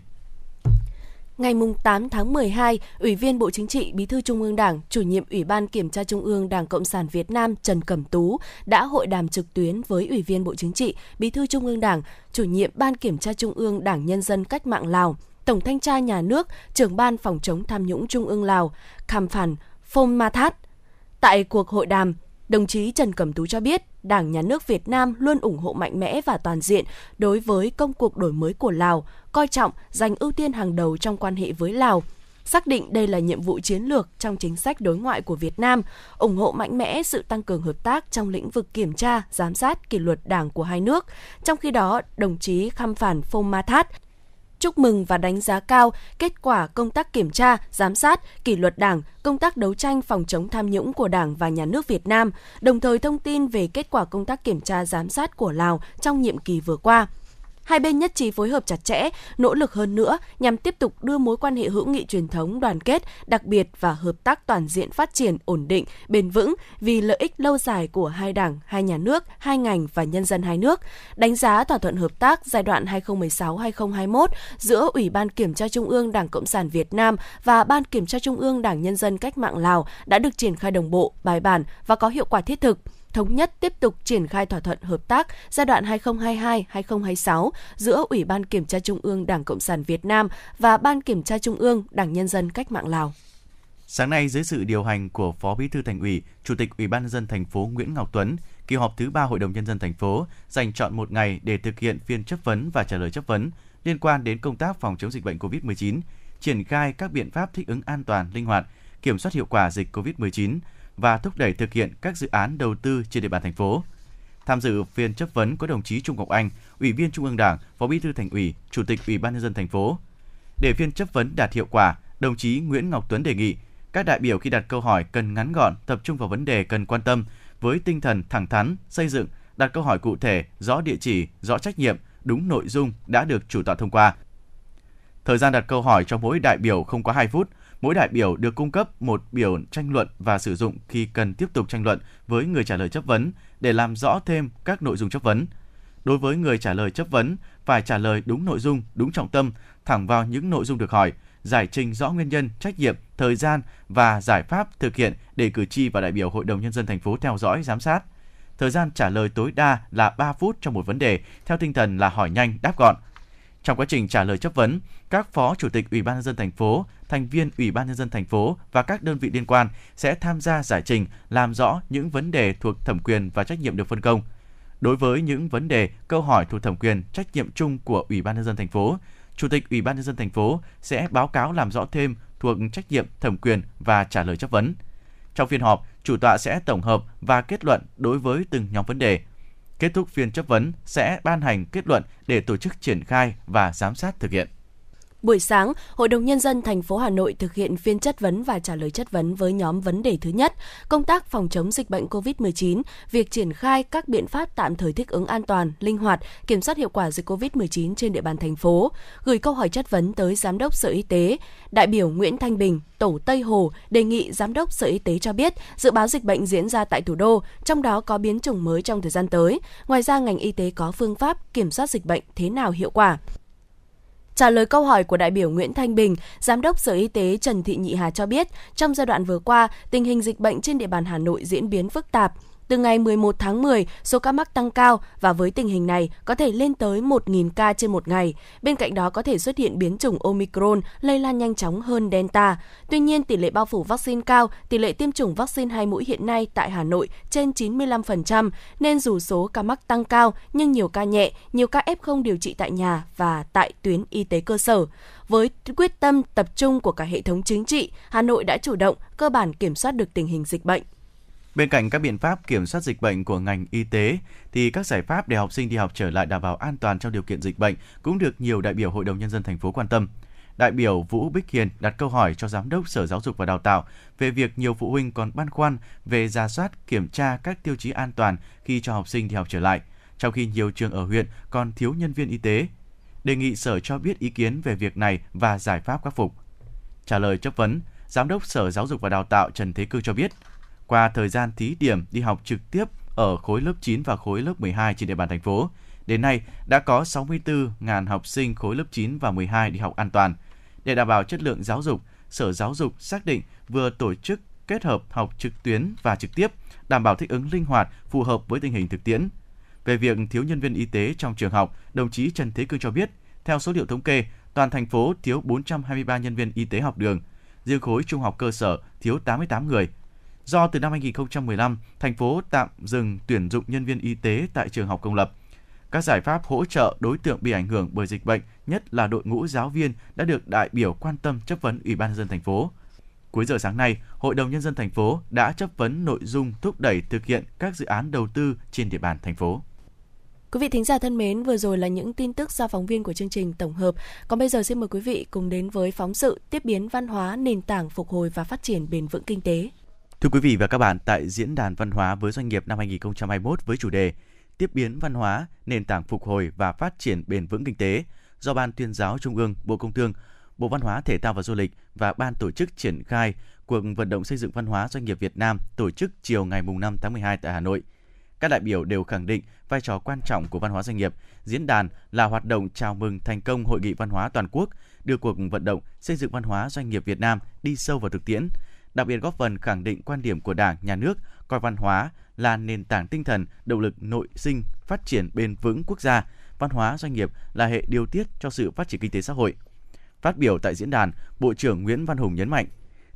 Ngày 8 tháng 12, Ủy viên Bộ Chính trị, Bí thư Trung ương Đảng, chủ nhiệm Ủy ban Kiểm tra Trung ương Đảng Cộng sản Việt Nam Trần Cẩm Tú đã hội đàm trực tuyến với Ủy viên Bộ Chính trị, Bí thư Trung ương Đảng, chủ nhiệm Ban Kiểm tra Trung ương Đảng Nhân dân Cách mạng Lào, Tổng thanh tra Nhà nước, trưởng ban phòng chống tham nhũng Trung ương Lào, Kham Phản Phom Ma Thát. Tại cuộc hội đàm, đồng chí Trần Cẩm Tú cho biết, Đảng Nhà nước Việt Nam luôn ủng hộ mạnh mẽ và toàn diện đối với công cuộc đổi mới của Lào, coi trọng, dành ưu tiên hàng đầu trong quan hệ với Lào, xác định đây là nhiệm vụ chiến lược trong chính sách đối ngoại của Việt Nam, ủng hộ mạnh mẽ sự tăng cường hợp tác trong lĩnh vực kiểm tra, giám sát kỷ luật đảng của hai nước. Trong khi đó, đồng chí Khăm Phản Phong Ma Thát chúc mừng và đánh giá cao kết quả công tác kiểm tra, giám sát, kỷ luật Đảng, công tác đấu tranh phòng chống tham nhũng của Đảng và Nhà nước Việt Nam, đồng thời thông tin về kết quả công tác kiểm tra giám sát của Lào trong nhiệm kỳ vừa qua. Hai bên nhất trí phối hợp chặt chẽ, nỗ lực hơn nữa nhằm tiếp tục đưa mối quan hệ hữu nghị truyền thống đoàn kết, đặc biệt và hợp tác toàn diện phát triển ổn định, bền vững vì lợi ích lâu dài của hai đảng, hai nhà nước, hai ngành và nhân dân hai nước. Đánh giá thỏa thuận hợp tác giai đoạn 2016-2021 giữa Ủy ban Kiểm tra Trung ương Đảng Cộng sản Việt Nam và Ban Kiểm tra Trung ương Đảng Nhân dân Cách mạng Lào đã được triển khai đồng bộ, bài bản và có hiệu quả thiết thực thống nhất tiếp tục triển khai thỏa thuận hợp tác giai đoạn 2022-2026 giữa Ủy ban Kiểm tra Trung ương Đảng Cộng sản Việt Nam và Ban Kiểm tra Trung ương Đảng Nhân dân Cách mạng Lào. Sáng nay dưới sự điều hành của Phó Bí thư Thành ủy, Chủ tịch Ủy ban nhân dân thành phố Nguyễn Ngọc Tuấn, kỳ họp thứ ba Hội đồng nhân dân thành phố dành chọn một ngày để thực hiện phiên chất vấn và trả lời chất vấn liên quan đến công tác phòng chống dịch bệnh COVID-19, triển khai các biện pháp thích ứng an toàn, linh hoạt, kiểm soát hiệu quả dịch COVID-19, và thúc đẩy thực hiện các dự án đầu tư trên địa bàn thành phố. Tham dự phiên chất vấn có đồng chí Trung Ngọc Anh, Ủy viên Trung ương Đảng, Phó Bí thư Thành ủy, Chủ tịch Ủy ban nhân dân thành phố. Để phiên chất vấn đạt hiệu quả, đồng chí Nguyễn Ngọc Tuấn đề nghị các đại biểu khi đặt câu hỏi cần ngắn gọn, tập trung vào vấn đề cần quan tâm với tinh thần thẳng thắn, xây dựng, đặt câu hỏi cụ thể, rõ địa chỉ, rõ trách nhiệm, đúng nội dung đã được chủ tọa thông qua. Thời gian đặt câu hỏi cho mỗi đại biểu không quá 2 phút, Mỗi đại biểu được cung cấp một biểu tranh luận và sử dụng khi cần tiếp tục tranh luận với người trả lời chất vấn để làm rõ thêm các nội dung chất vấn. Đối với người trả lời chất vấn, phải trả lời đúng nội dung, đúng trọng tâm, thẳng vào những nội dung được hỏi, giải trình rõ nguyên nhân, trách nhiệm, thời gian và giải pháp thực hiện để cử tri và đại biểu Hội đồng nhân dân thành phố theo dõi, giám sát. Thời gian trả lời tối đa là 3 phút cho một vấn đề, theo tinh thần là hỏi nhanh, đáp gọn. Trong quá trình trả lời chất vấn, các phó chủ tịch Ủy ban nhân dân thành phố, thành viên Ủy ban nhân dân thành phố và các đơn vị liên quan sẽ tham gia giải trình, làm rõ những vấn đề thuộc thẩm quyền và trách nhiệm được phân công. Đối với những vấn đề, câu hỏi thuộc thẩm quyền, trách nhiệm chung của Ủy ban nhân dân thành phố, Chủ tịch Ủy ban nhân dân thành phố sẽ báo cáo làm rõ thêm thuộc trách nhiệm, thẩm quyền và trả lời chất vấn. Trong phiên họp, chủ tọa sẽ tổng hợp và kết luận đối với từng nhóm vấn đề. Kết thúc phiên chất vấn sẽ ban hành kết luận để tổ chức triển khai và giám sát thực hiện. Buổi sáng, Hội đồng Nhân dân thành phố Hà Nội thực hiện phiên chất vấn và trả lời chất vấn với nhóm vấn đề thứ nhất, công tác phòng chống dịch bệnh COVID-19, việc triển khai các biện pháp tạm thời thích ứng an toàn, linh hoạt, kiểm soát hiệu quả dịch COVID-19 trên địa bàn thành phố, gửi câu hỏi chất vấn tới Giám đốc Sở Y tế. Đại biểu Nguyễn Thanh Bình, Tổ Tây Hồ đề nghị Giám đốc Sở Y tế cho biết dự báo dịch bệnh diễn ra tại thủ đô, trong đó có biến chủng mới trong thời gian tới. Ngoài ra, ngành y tế có phương pháp kiểm soát dịch bệnh thế nào hiệu quả. Trả lời câu hỏi của đại biểu Nguyễn Thanh Bình, Giám đốc Sở Y tế Trần Thị Nhị Hà cho biết, trong giai đoạn vừa qua, tình hình dịch bệnh trên địa bàn Hà Nội diễn biến phức tạp, từ ngày 11 tháng 10, số ca mắc tăng cao và với tình hình này có thể lên tới 1.000 ca trên một ngày. Bên cạnh đó có thể xuất hiện biến chủng Omicron lây lan nhanh chóng hơn Delta. Tuy nhiên, tỷ lệ bao phủ vaccine cao, tỷ lệ tiêm chủng vaccine hai mũi hiện nay tại Hà Nội trên 95%, nên dù số ca mắc tăng cao nhưng nhiều ca nhẹ, nhiều ca F0 điều trị tại nhà và tại tuyến y tế cơ sở. Với quyết tâm tập trung của cả hệ thống chính trị, Hà Nội đã chủ động cơ bản kiểm soát được tình hình dịch bệnh. Bên cạnh các biện pháp kiểm soát dịch bệnh của ngành y tế, thì các giải pháp để học sinh đi học trở lại đảm bảo an toàn trong điều kiện dịch bệnh cũng được nhiều đại biểu Hội đồng nhân dân thành phố quan tâm. đại biểu Vũ Bích Hiền đặt câu hỏi cho Giám đốc Sở Giáo dục và Đào tạo về việc nhiều phụ huynh còn băn khoăn về ra soát kiểm tra các tiêu chí an toàn khi cho học sinh đi học trở lại, trong khi nhiều trường ở huyện còn thiếu nhân viên y tế. Đề nghị Sở cho biết ý kiến về việc này và giải pháp khắc phục. Trả lời chất vấn, Giám đốc Sở Giáo dục và Đào tạo Trần Thế Cương cho biết, qua thời gian thí điểm đi học trực tiếp ở khối lớp 9 và khối lớp 12 trên địa bàn thành phố, đến nay đã có 64.000 học sinh khối lớp 9 và 12 đi học an toàn. Để đảm bảo chất lượng giáo dục, Sở Giáo dục xác định vừa tổ chức kết hợp học trực tuyến và trực tiếp, đảm bảo thích ứng linh hoạt, phù hợp với tình hình thực tiễn. Về việc thiếu nhân viên y tế trong trường học, đồng chí Trần Thế Cương cho biết, theo số liệu thống kê, toàn thành phố thiếu 423 nhân viên y tế học đường, riêng khối trung học cơ sở thiếu 88 người. Do từ năm 2015, thành phố tạm dừng tuyển dụng nhân viên y tế tại trường học công lập. Các giải pháp hỗ trợ đối tượng bị ảnh hưởng bởi dịch bệnh, nhất là đội ngũ giáo viên đã được đại biểu quan tâm chất vấn Ủy ban nhân dân thành phố. Cuối giờ sáng nay, Hội đồng nhân dân thành phố đã chất vấn nội dung thúc đẩy thực hiện các dự án đầu tư trên địa bàn thành phố. Quý vị thính giả thân mến, vừa rồi là những tin tức do phóng viên của chương trình tổng hợp. Còn bây giờ xin mời quý vị cùng đến với phóng sự tiếp biến văn hóa nền tảng phục hồi và phát triển bền vững kinh tế. Thưa quý vị và các bạn, tại diễn đàn văn hóa với doanh nghiệp năm 2021 với chủ đề Tiếp biến văn hóa, nền tảng phục hồi và phát triển bền vững kinh tế do Ban tuyên giáo Trung ương, Bộ Công Thương, Bộ Văn hóa Thể thao và Du lịch và Ban tổ chức triển khai cuộc vận động xây dựng văn hóa doanh nghiệp Việt Nam tổ chức chiều ngày 5 tháng 12 tại Hà Nội. Các đại biểu đều khẳng định vai trò quan trọng của văn hóa doanh nghiệp. Diễn đàn là hoạt động chào mừng thành công Hội nghị văn hóa toàn quốc, đưa cuộc vận động xây dựng văn hóa doanh nghiệp Việt Nam đi sâu vào thực tiễn, đặc biệt góp phần khẳng định quan điểm của Đảng, Nhà nước coi văn hóa là nền tảng tinh thần, động lực nội sinh, phát triển bền vững quốc gia. Văn hóa doanh nghiệp là hệ điều tiết cho sự phát triển kinh tế xã hội. Phát biểu tại diễn đàn, Bộ trưởng Nguyễn Văn Hùng nhấn mạnh,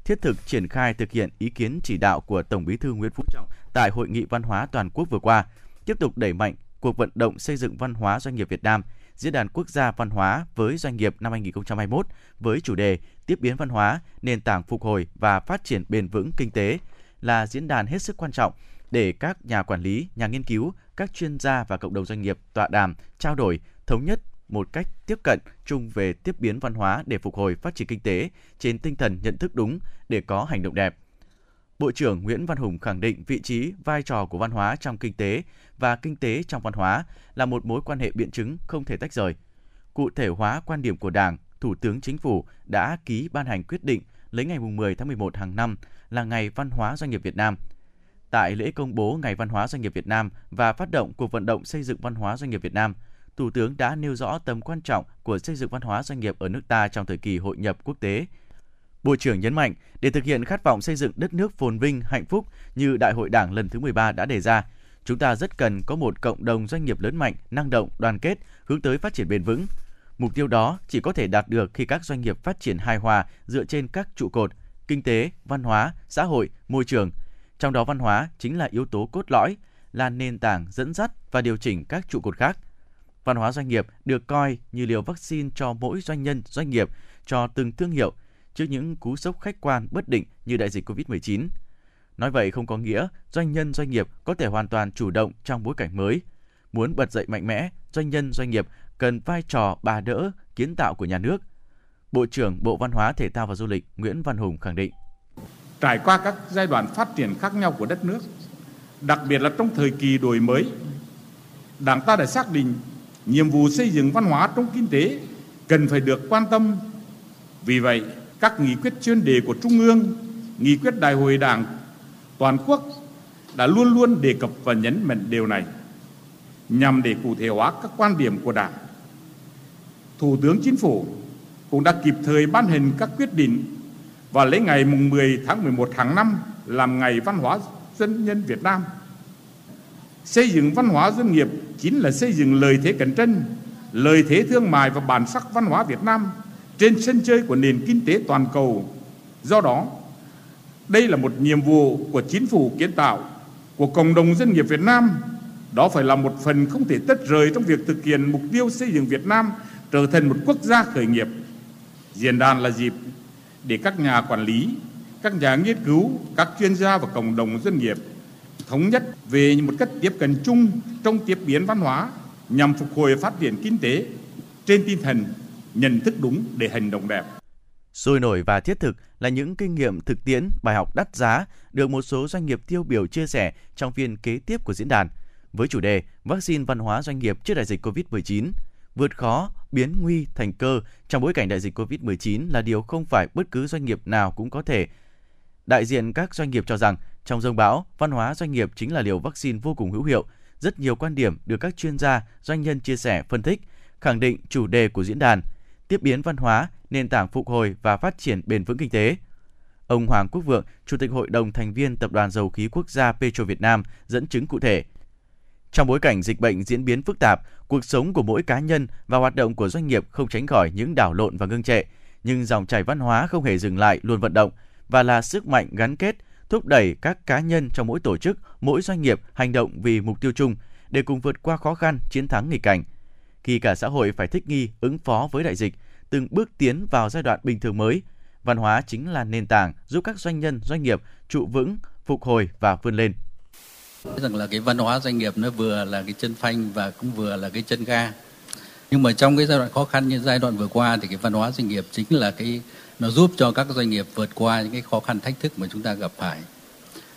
thiết thực triển khai thực hiện ý kiến chỉ đạo của Tổng Bí thư Nguyễn Phú Trọng tại Hội nghị Văn hóa Toàn quốc vừa qua, tiếp tục đẩy mạnh cuộc vận động xây dựng văn hóa doanh nghiệp Việt Nam, Diễn đàn Quốc gia Văn hóa với doanh nghiệp năm 2021 với chủ đề Tiếp biến văn hóa, nền tảng phục hồi và phát triển bền vững kinh tế là diễn đàn hết sức quan trọng để các nhà quản lý, nhà nghiên cứu, các chuyên gia và cộng đồng doanh nghiệp tọa đàm, trao đổi, thống nhất một cách tiếp cận chung về tiếp biến văn hóa để phục hồi phát triển kinh tế trên tinh thần nhận thức đúng để có hành động đẹp. Bộ trưởng Nguyễn Văn Hùng khẳng định vị trí, vai trò của văn hóa trong kinh tế và kinh tế trong văn hóa là một mối quan hệ biện chứng không thể tách rời. Cụ thể hóa quan điểm của Đảng, Thủ tướng Chính phủ đã ký ban hành quyết định lấy ngày 10 tháng 11 hàng năm là Ngày Văn hóa Doanh nghiệp Việt Nam. Tại lễ công bố Ngày Văn hóa Doanh nghiệp Việt Nam và phát động cuộc vận động xây dựng văn hóa doanh nghiệp Việt Nam, Thủ tướng đã nêu rõ tầm quan trọng của xây dựng văn hóa doanh nghiệp ở nước ta trong thời kỳ hội nhập quốc tế. Bộ trưởng nhấn mạnh, để thực hiện khát vọng xây dựng đất nước phồn vinh, hạnh phúc như Đại hội Đảng lần thứ 13 đã đề ra, chúng ta rất cần có một cộng đồng doanh nghiệp lớn mạnh, năng động, đoàn kết, hướng tới phát triển bền vững. Mục tiêu đó chỉ có thể đạt được khi các doanh nghiệp phát triển hài hòa dựa trên các trụ cột kinh tế, văn hóa, xã hội, môi trường. Trong đó văn hóa chính là yếu tố cốt lõi, là nền tảng dẫn dắt và điều chỉnh các trụ cột khác. Văn hóa doanh nghiệp được coi như liều vaccine cho mỗi doanh nhân, doanh nghiệp, cho từng thương hiệu trước những cú sốc khách quan bất định như đại dịch COVID-19. Nói vậy không có nghĩa doanh nhân doanh nghiệp có thể hoàn toàn chủ động trong bối cảnh mới. Muốn bật dậy mạnh mẽ, doanh nhân doanh nghiệp cần vai trò bà đỡ, kiến tạo của nhà nước. Bộ trưởng Bộ Văn hóa Thể thao và Du lịch Nguyễn Văn Hùng khẳng định. Trải qua các giai đoạn phát triển khác nhau của đất nước, đặc biệt là trong thời kỳ đổi mới, Đảng ta đã xác định nhiệm vụ xây dựng văn hóa trong kinh tế cần phải được quan tâm. Vì vậy, các nghị quyết chuyên đề của Trung ương, nghị quyết đại hội đảng toàn quốc đã luôn luôn đề cập và nhấn mạnh điều này nhằm để cụ thể hóa các quan điểm của Đảng. Thủ tướng Chính phủ cũng đã kịp thời ban hành các quyết định và lấy ngày 10 tháng 11 tháng 5 làm ngày văn hóa dân nhân Việt Nam. Xây dựng văn hóa doanh nghiệp chính là xây dựng lời thế cạnh tranh, lời thế thương mại và bản sắc văn hóa Việt Nam trên sân chơi của nền kinh tế toàn cầu. Do đó, đây là một nhiệm vụ của chính phủ kiến tạo, của cộng đồng doanh nghiệp Việt Nam. Đó phải là một phần không thể tách rời trong việc thực hiện mục tiêu xây dựng Việt Nam trở thành một quốc gia khởi nghiệp. Diễn đàn là dịp để các nhà quản lý, các nhà nghiên cứu, các chuyên gia và cộng đồng doanh nghiệp thống nhất về một cách tiếp cận chung trong tiếp biến văn hóa nhằm phục hồi phát triển kinh tế trên tinh thần nhận thức đúng để hành động đẹp. Sôi nổi và thiết thực là những kinh nghiệm thực tiễn, bài học đắt giá được một số doanh nghiệp tiêu biểu chia sẻ trong phiên kế tiếp của diễn đàn với chủ đề Vaccine văn hóa doanh nghiệp trước đại dịch COVID-19. Vượt khó, biến nguy thành cơ trong bối cảnh đại dịch COVID-19 là điều không phải bất cứ doanh nghiệp nào cũng có thể. Đại diện các doanh nghiệp cho rằng trong dông bão, văn hóa doanh nghiệp chính là liều vaccine vô cùng hữu hiệu. Rất nhiều quan điểm được các chuyên gia, doanh nhân chia sẻ, phân tích, khẳng định chủ đề của diễn đàn – tiếp biến văn hóa, nền tảng phục hồi và phát triển bền vững kinh tế. Ông Hoàng Quốc Vượng, Chủ tịch Hội đồng thành viên Tập đoàn Dầu khí Quốc gia Petro Việt Nam dẫn chứng cụ thể. Trong bối cảnh dịch bệnh diễn biến phức tạp, cuộc sống của mỗi cá nhân và hoạt động của doanh nghiệp không tránh khỏi những đảo lộn và ngưng trệ, nhưng dòng chảy văn hóa không hề dừng lại, luôn vận động và là sức mạnh gắn kết, thúc đẩy các cá nhân trong mỗi tổ chức, mỗi doanh nghiệp hành động vì mục tiêu chung để cùng vượt qua khó khăn, chiến thắng nghịch cảnh khi cả xã hội phải thích nghi, ứng phó với đại dịch, từng bước tiến vào giai đoạn bình thường mới. Văn hóa chính là nền tảng giúp các doanh nhân, doanh nghiệp trụ vững, phục hồi và vươn lên. rằng là cái văn hóa doanh nghiệp nó vừa là cái chân phanh và cũng vừa là cái chân ga. Nhưng mà trong cái giai đoạn khó khăn như giai đoạn vừa qua thì cái văn hóa doanh nghiệp chính là cái nó giúp cho các doanh nghiệp vượt qua những cái khó khăn thách thức mà chúng ta gặp phải.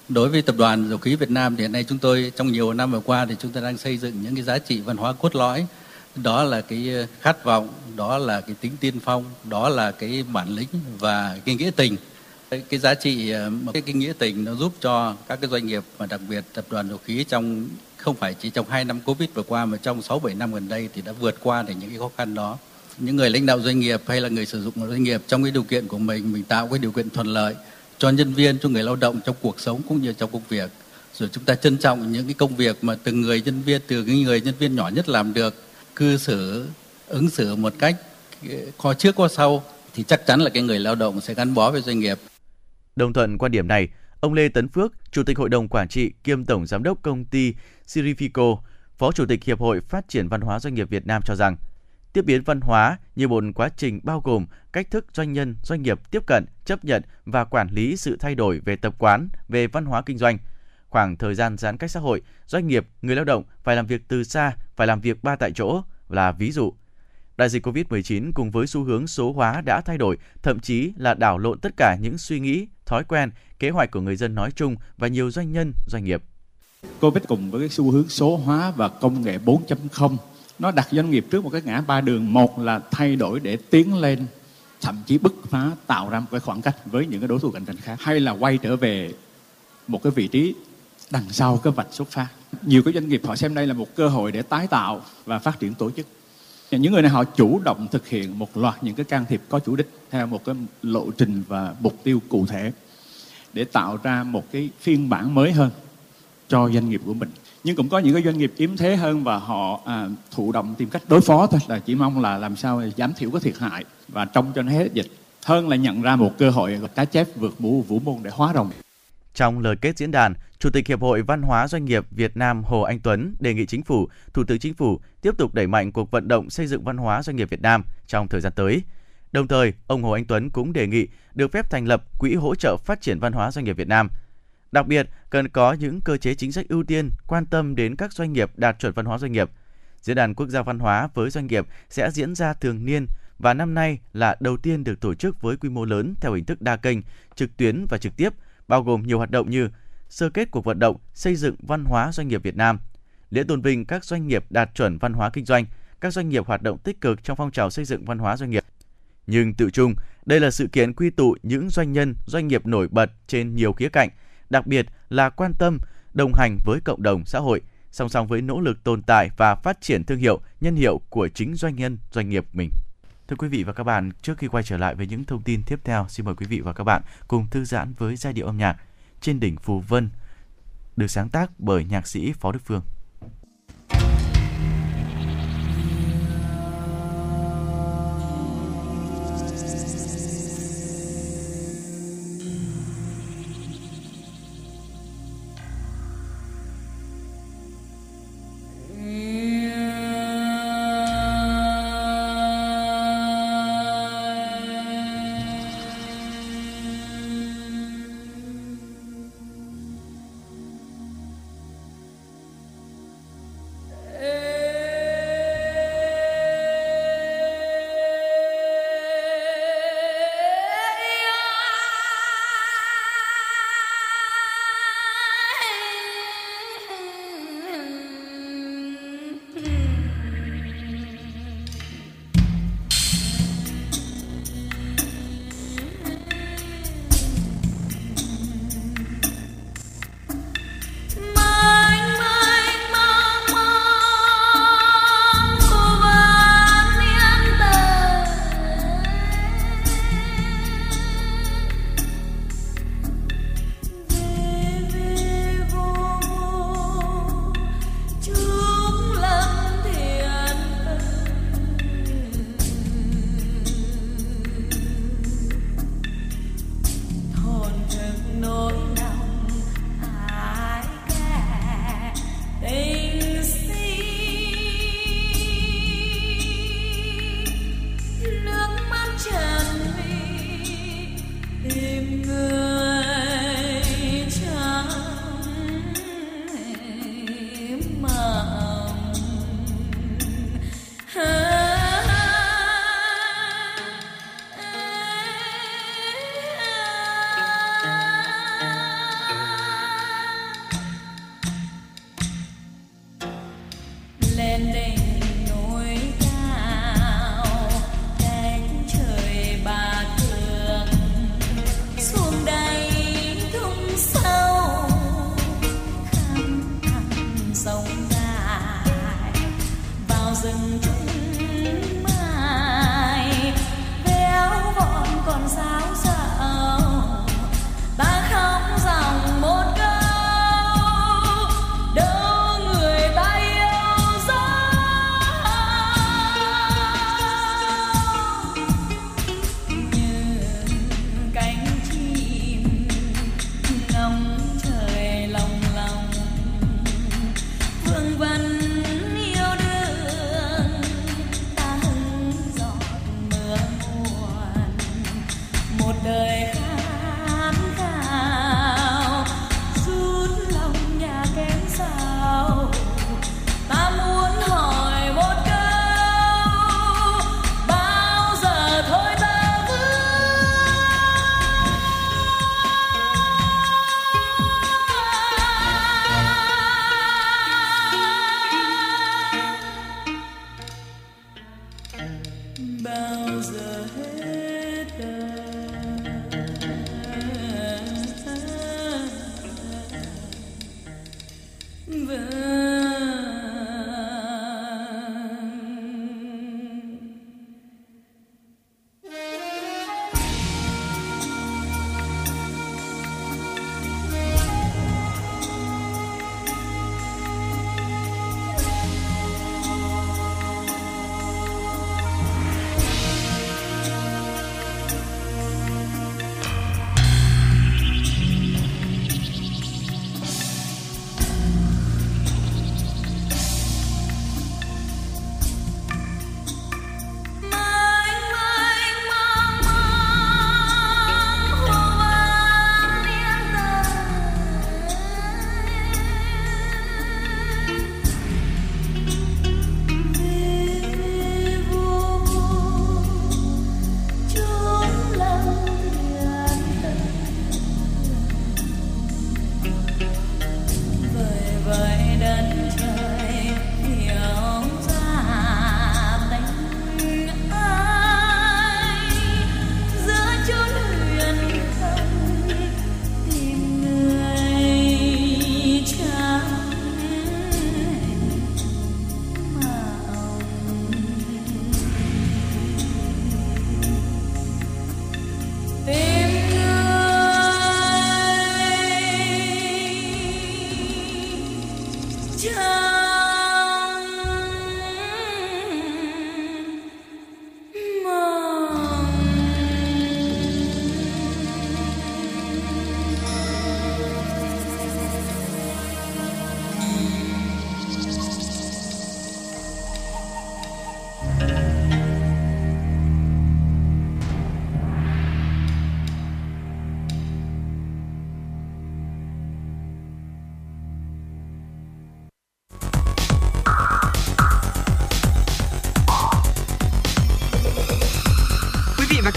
Đối với tập đoàn dầu khí Việt Nam thì hiện nay chúng tôi trong nhiều năm vừa qua thì chúng ta đang xây dựng những cái giá trị văn hóa cốt lõi đó là cái ờ, khát vọng đó là cái tính tiên phong đó là cái bản lĩnh và cái nghĩa tình. Cái giá trị ờ, cái, cái nghĩa tình nó giúp cho các cái doanh nghiệp và đặc biệt tập đoàn dầu khí trong không phải chỉ trong hai năm covid vừa qua mà trong 6 7 năm gần đây thì đã vượt qua được những cái khó khăn đó. Những người lãnh đạo doanh nghiệp hay là người sử dụng doanh nghiệp trong cái điều kiện của mình mình tạo cái điều kiện thuận lợi cho nhân viên cho người lao động trong cuộc sống cũng như trong công việc. Rồi chúng ta trân trọng những cái công việc mà từng người nhân viên từ cái người nhân viên nhỏ nhất làm được cư xử ứng xử một cách ờ, có trước có sau thì chắc chắn là cái người lao động sẽ gắn bó với doanh nghiệp. Đồng thuận quan điểm này, ông Lê Tấn Phước, Chủ tịch Hội đồng Quản trị kiêm Tổng Giám đốc công ty Sirifico, Phó Chủ tịch Hiệp hội Phát triển Văn hóa Doanh nghiệp Việt Nam cho rằng, tiếp biến văn hóa như một quá trình bao gồm cách thức doanh nhân, doanh nghiệp tiếp cận, chấp nhận và quản lý sự thay đổi về tập quán, về văn hóa kinh doanh – khoảng thời gian giãn cách xã hội, doanh nghiệp, người lao động phải làm việc từ xa, phải làm việc ba tại chỗ là ví dụ. Đại dịch COVID-19 cùng với xu hướng số hóa đã thay đổi, thậm chí là đảo lộn tất cả những suy nghĩ, thói quen, kế hoạch của người dân nói chung và nhiều doanh nhân, doanh nghiệp. Covid cùng với cái xu hướng số hóa và công nghệ 4.0 nó đặt doanh nghiệp trước một cái ngã ba đường một là thay đổi để tiến lên thậm chí bứt phá tạo ra một cái khoảng cách với những cái đối thủ cạnh tranh khác hay là quay trở về một cái vị trí đằng sau cái vạch xuất phát. Nhiều cái doanh nghiệp họ xem đây là một cơ hội để tái tạo và phát triển tổ chức. Những người này họ chủ động thực hiện một loạt những cái can thiệp có chủ đích theo một cái lộ trình và mục tiêu cụ thể để tạo ra một cái phiên bản mới hơn cho doanh nghiệp của mình. Nhưng cũng có những cái doanh nghiệp yếm thế hơn và họ à, thụ động tìm cách đối phó thôi là chỉ mong là làm sao giảm thiểu cái thiệt hại. Và trong cho nó hết dịch hơn là nhận ra một cơ hội cá chép vượt mũ vũ môn để hóa rồng trong lời kết diễn đàn, Chủ tịch Hiệp hội Văn hóa Doanh nghiệp Việt Nam Hồ Anh Tuấn đề nghị Chính phủ, Thủ tướng Chính phủ tiếp tục đẩy mạnh cuộc vận động xây dựng văn hóa doanh nghiệp Việt Nam trong thời gian tới. Đồng thời, ông Hồ Anh Tuấn cũng đề nghị được phép thành lập Quỹ hỗ trợ phát triển văn hóa doanh nghiệp Việt Nam. Đặc biệt, cần có những cơ chế chính sách ưu tiên quan tâm đến các doanh nghiệp đạt chuẩn văn hóa doanh nghiệp. Diễn đàn quốc gia văn hóa với doanh nghiệp sẽ diễn ra thường niên và năm nay là đầu tiên được tổ chức với quy mô lớn theo hình thức đa kênh, trực tuyến và trực tiếp – bao gồm nhiều hoạt động như sơ kết cuộc vận động xây dựng văn hóa doanh nghiệp Việt Nam, lễ tôn vinh các doanh nghiệp đạt chuẩn văn hóa kinh doanh, các doanh nghiệp hoạt động tích cực trong phong trào xây dựng văn hóa doanh nghiệp. Nhưng tự chung, đây là sự kiện quy tụ những doanh nhân, doanh nghiệp nổi bật trên nhiều khía cạnh, đặc biệt là quan tâm, đồng hành với cộng đồng xã hội, song song với nỗ lực tồn tại và phát triển thương hiệu, nhân hiệu của chính doanh nhân, doanh nghiệp mình. Thưa quý vị và các bạn, trước khi quay trở lại với những thông tin tiếp theo, xin mời quý vị và các bạn cùng thư giãn với giai điệu âm nhạc Trên đỉnh Phù Vân được sáng tác bởi nhạc sĩ Phó Đức Phương.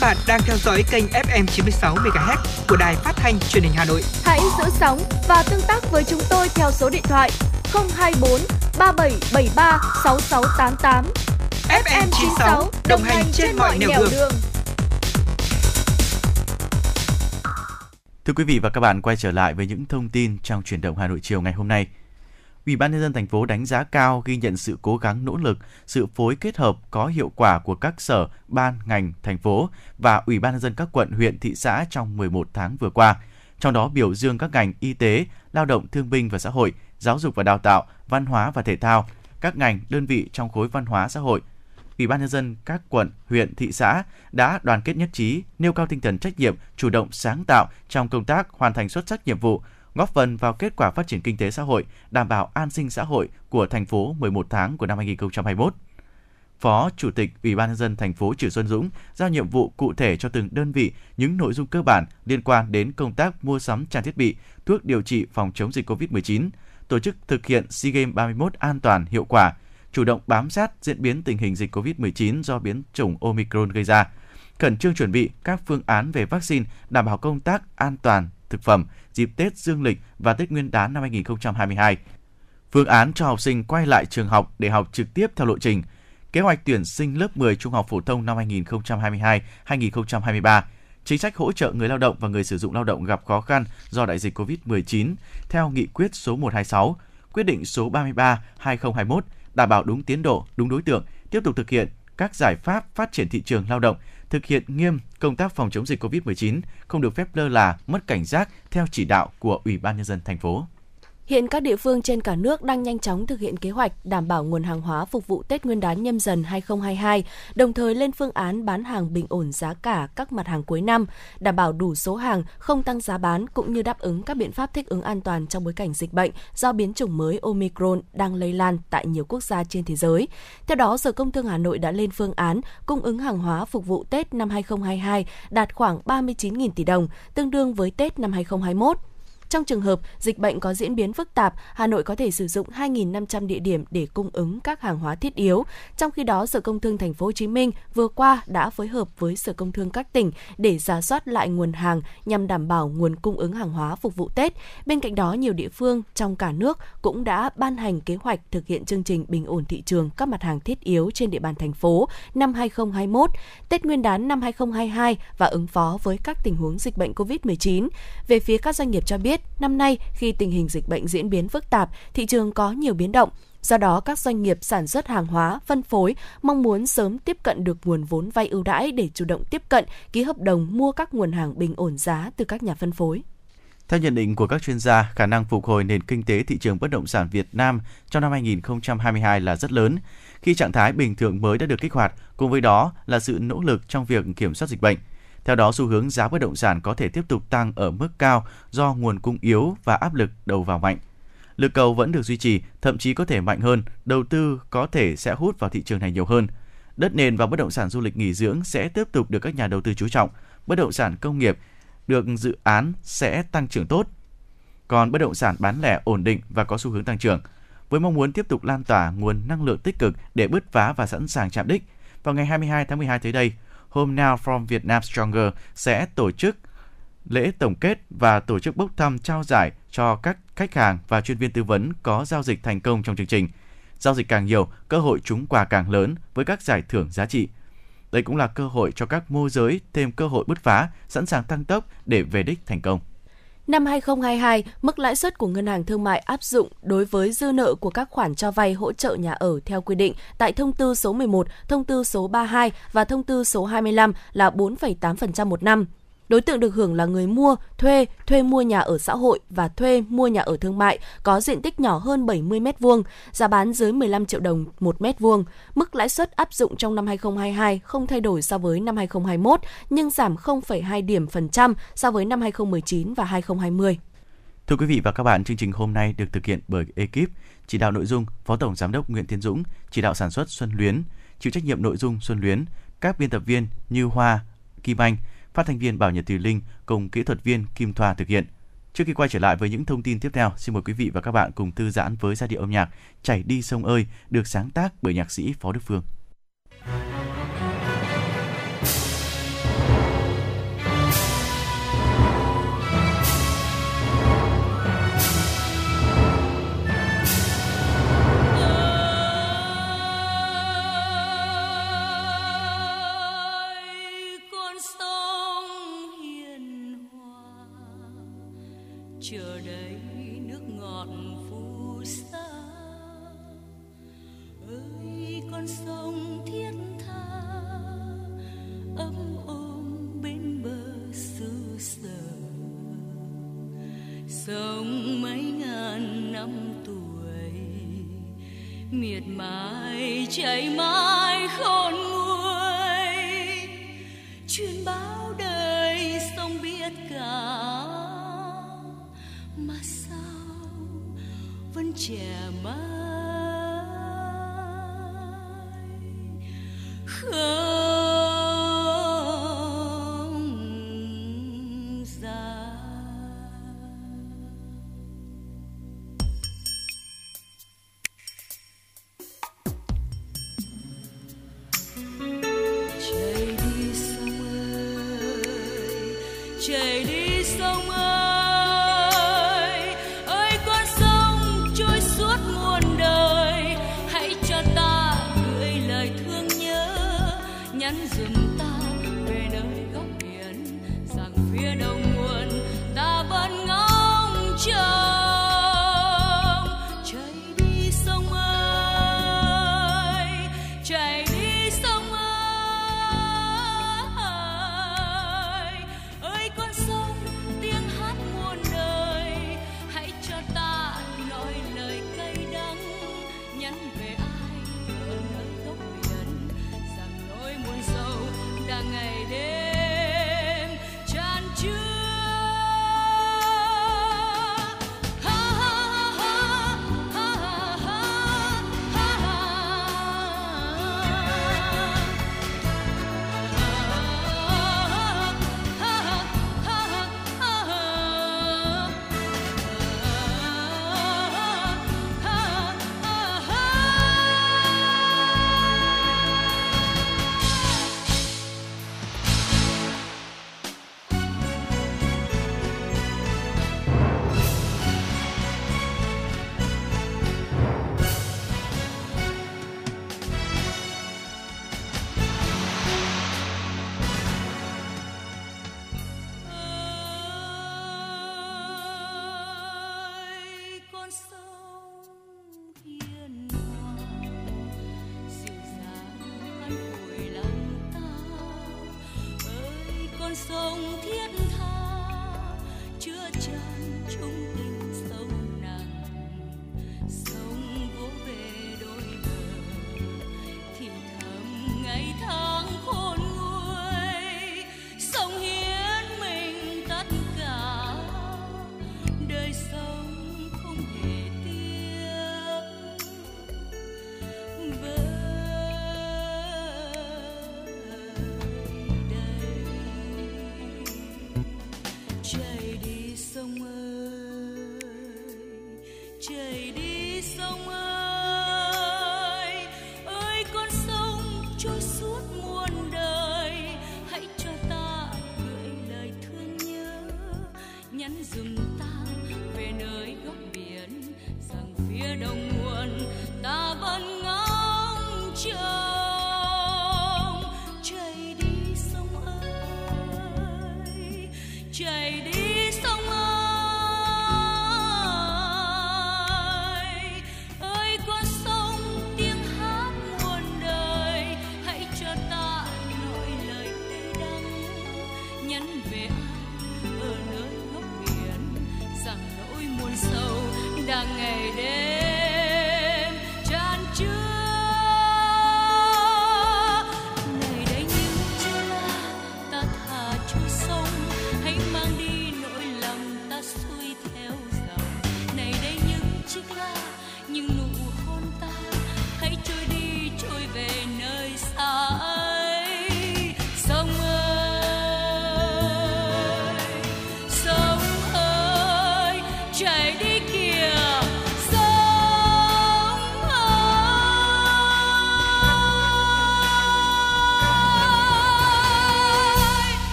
Bạn đang theo dõi kênh FM 96 MHz của đài phát thanh truyền hình Hà Nội. Hãy giữ sóng và tương tác với chúng tôi theo số điện thoại 024 3773 6688. FM 96 đồng hành trên mọi nẻo đường. đường. Thưa quý vị và các bạn, quay trở lại với những thông tin trong chuyển động Hà Nội chiều ngày hôm nay. Ủy ban nhân dân thành phố đánh giá cao ghi nhận sự cố gắng nỗ lực, sự phối kết hợp có hiệu quả của các sở, ban, ngành, thành phố và Ủy ban nhân dân các quận, huyện, thị xã trong 11 tháng vừa qua. Trong đó biểu dương các ngành y tế, lao động thương binh và xã hội, giáo dục và đào tạo, văn hóa và thể thao, các ngành, đơn vị trong khối văn hóa xã hội, Ủy ban nhân dân các quận, huyện, thị xã đã đoàn kết nhất trí, nêu cao tinh thần trách nhiệm, chủ động sáng tạo trong công tác hoàn thành xuất sắc nhiệm vụ, góp phần vào kết quả phát triển kinh tế xã hội, đảm bảo an sinh xã hội của thành phố 11 tháng của năm 2021. Phó Chủ tịch Ủy ban nhân dân thành phố Trử Xuân Dũng giao nhiệm vụ cụ thể cho từng đơn vị những nội dung cơ bản liên quan đến công tác mua sắm trang thiết bị, thuốc điều trị phòng chống dịch COVID-19, tổ chức thực hiện SEA Games 31 an toàn, hiệu quả, chủ động bám sát diễn biến tình hình dịch COVID-19 do biến chủng Omicron gây ra, khẩn trương chuẩn bị các phương án về vaccine đảm bảo công tác an toàn thực phẩm dịp Tết Dương lịch và Tết Nguyên đán năm 2022. Phương án cho học sinh quay lại trường học để học trực tiếp theo lộ trình. Kế hoạch tuyển sinh lớp 10 trung học phổ thông năm 2022-2023 chính sách hỗ trợ người lao động và người sử dụng lao động gặp khó khăn do đại dịch COVID-19 theo nghị quyết số 126, quyết định số 33/2021 đảm bảo đúng tiến độ, đúng đối tượng, tiếp tục thực hiện các giải pháp phát triển thị trường lao động, thực hiện nghiêm công tác phòng chống dịch COVID-19, không được phép lơ là, mất cảnh giác theo chỉ đạo của Ủy ban nhân dân thành phố. Hiện các địa phương trên cả nước đang nhanh chóng thực hiện kế hoạch đảm bảo nguồn hàng hóa phục vụ Tết Nguyên đán nhâm dần 2022, đồng thời lên phương án bán hàng bình ổn giá cả các mặt hàng cuối năm, đảm bảo đủ số hàng, không tăng giá bán cũng như đáp ứng các biện pháp thích ứng an toàn trong bối cảnh dịch bệnh do biến chủng mới Omicron đang lây lan tại nhiều quốc gia trên thế giới. Theo đó, Sở Công Thương Hà Nội đã lên phương án cung ứng hàng hóa phục vụ Tết năm 2022 đạt khoảng 39.000 tỷ đồng, tương đương với Tết năm 2021. Trong trường hợp dịch bệnh có diễn biến phức tạp, Hà Nội có thể sử dụng 2.500 địa điểm để cung ứng các hàng hóa thiết yếu. Trong khi đó, Sở Công Thương Thành phố Hồ Chí Minh vừa qua đã phối hợp với Sở Công Thương các tỉnh để giả soát lại nguồn hàng nhằm đảm bảo nguồn cung ứng hàng hóa phục vụ Tết. Bên cạnh đó, nhiều địa phương trong cả nước cũng đã ban hành kế hoạch thực hiện chương trình bình ổn thị trường các mặt hàng thiết yếu trên địa bàn thành phố năm 2021, Tết Nguyên đán năm 2022 và ứng phó với các tình huống dịch bệnh COVID-19. Về phía các doanh nghiệp cho biết, biết, năm nay khi tình hình dịch bệnh diễn biến phức tạp, thị trường có nhiều biến động. Do đó, các doanh nghiệp sản xuất hàng hóa, phân phối mong muốn sớm tiếp cận được nguồn vốn vay ưu đãi để chủ động tiếp cận, ký hợp đồng mua các nguồn hàng bình ổn giá từ các nhà phân phối. Theo nhận định của các chuyên gia, khả năng phục hồi nền kinh tế thị trường bất động sản Việt Nam trong năm 2022 là rất lớn, khi trạng thái bình thường mới đã được kích hoạt, cùng với đó là sự nỗ lực trong việc kiểm soát dịch bệnh. Theo đó, xu hướng giá bất động sản có thể tiếp tục tăng ở mức cao do nguồn cung yếu và áp lực đầu vào mạnh. Lực cầu vẫn được duy trì, thậm chí có thể mạnh hơn, đầu tư có thể sẽ hút vào thị trường này nhiều hơn. Đất nền và bất động sản du lịch nghỉ dưỡng sẽ tiếp tục được các nhà đầu tư chú trọng. Bất động sản công nghiệp được dự án sẽ tăng trưởng tốt. Còn bất động sản bán lẻ ổn định và có xu hướng tăng trưởng. Với mong muốn tiếp tục lan tỏa nguồn năng lượng tích cực để bứt phá và sẵn sàng chạm đích, vào ngày 22 tháng 12 tới đây, Home Now from Vietnam Stronger sẽ tổ chức lễ tổng kết và tổ chức bốc thăm trao giải cho các khách hàng và chuyên viên tư vấn có giao dịch thành công trong chương trình. Giao dịch càng nhiều, cơ hội trúng quà càng lớn với các giải thưởng giá trị. Đây cũng là cơ hội cho các môi giới thêm cơ hội bứt phá, sẵn sàng tăng tốc để về đích thành công. Năm 2022, mức lãi suất của ngân hàng thương mại áp dụng đối với dư nợ của các khoản cho vay hỗ trợ nhà ở theo quy định tại thông tư số 11, thông tư số 32 và thông tư số 25 là 4,8% một năm. Đối tượng được hưởng là người mua, thuê, thuê mua nhà ở xã hội và thuê mua nhà ở thương mại có diện tích nhỏ hơn 70 m2, giá bán dưới 15 triệu đồng một m2. Mức lãi suất áp dụng trong năm 2022 không thay đổi so với năm 2021 nhưng giảm 0,2 điểm phần trăm so với năm 2019 và 2020. Thưa quý vị và các bạn, chương trình hôm nay được thực hiện bởi ekip chỉ đạo nội dung Phó Tổng Giám đốc Nguyễn Tiến Dũng, chỉ đạo sản xuất Xuân Luyến, chịu trách nhiệm nội dung Xuân Luyến, các biên tập viên Như Hoa, Kim Anh, phát thanh viên Bảo Nhật Thùy Linh cùng kỹ thuật viên Kim Thoa thực hiện. Trước khi quay trở lại với những thông tin tiếp theo, xin mời quý vị và các bạn cùng thư giãn với giai điệu âm nhạc Chảy đi sông ơi được sáng tác bởi nhạc sĩ Phó Đức Phương.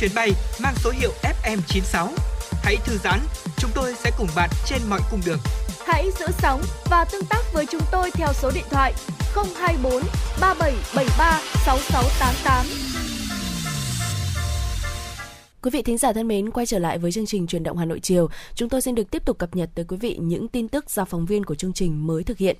chuyến bay mang số hiệu FM96. Hãy thư giãn, chúng tôi sẽ cùng bạn trên mọi cung đường. Hãy giữ sóng và tương tác với chúng tôi theo số điện thoại 024 3773 6688. Quý vị thính giả thân mến, quay trở lại với chương trình Truyền động Hà Nội chiều, chúng tôi xin được tiếp tục cập nhật tới quý vị những tin tức do phóng viên của chương trình mới thực hiện.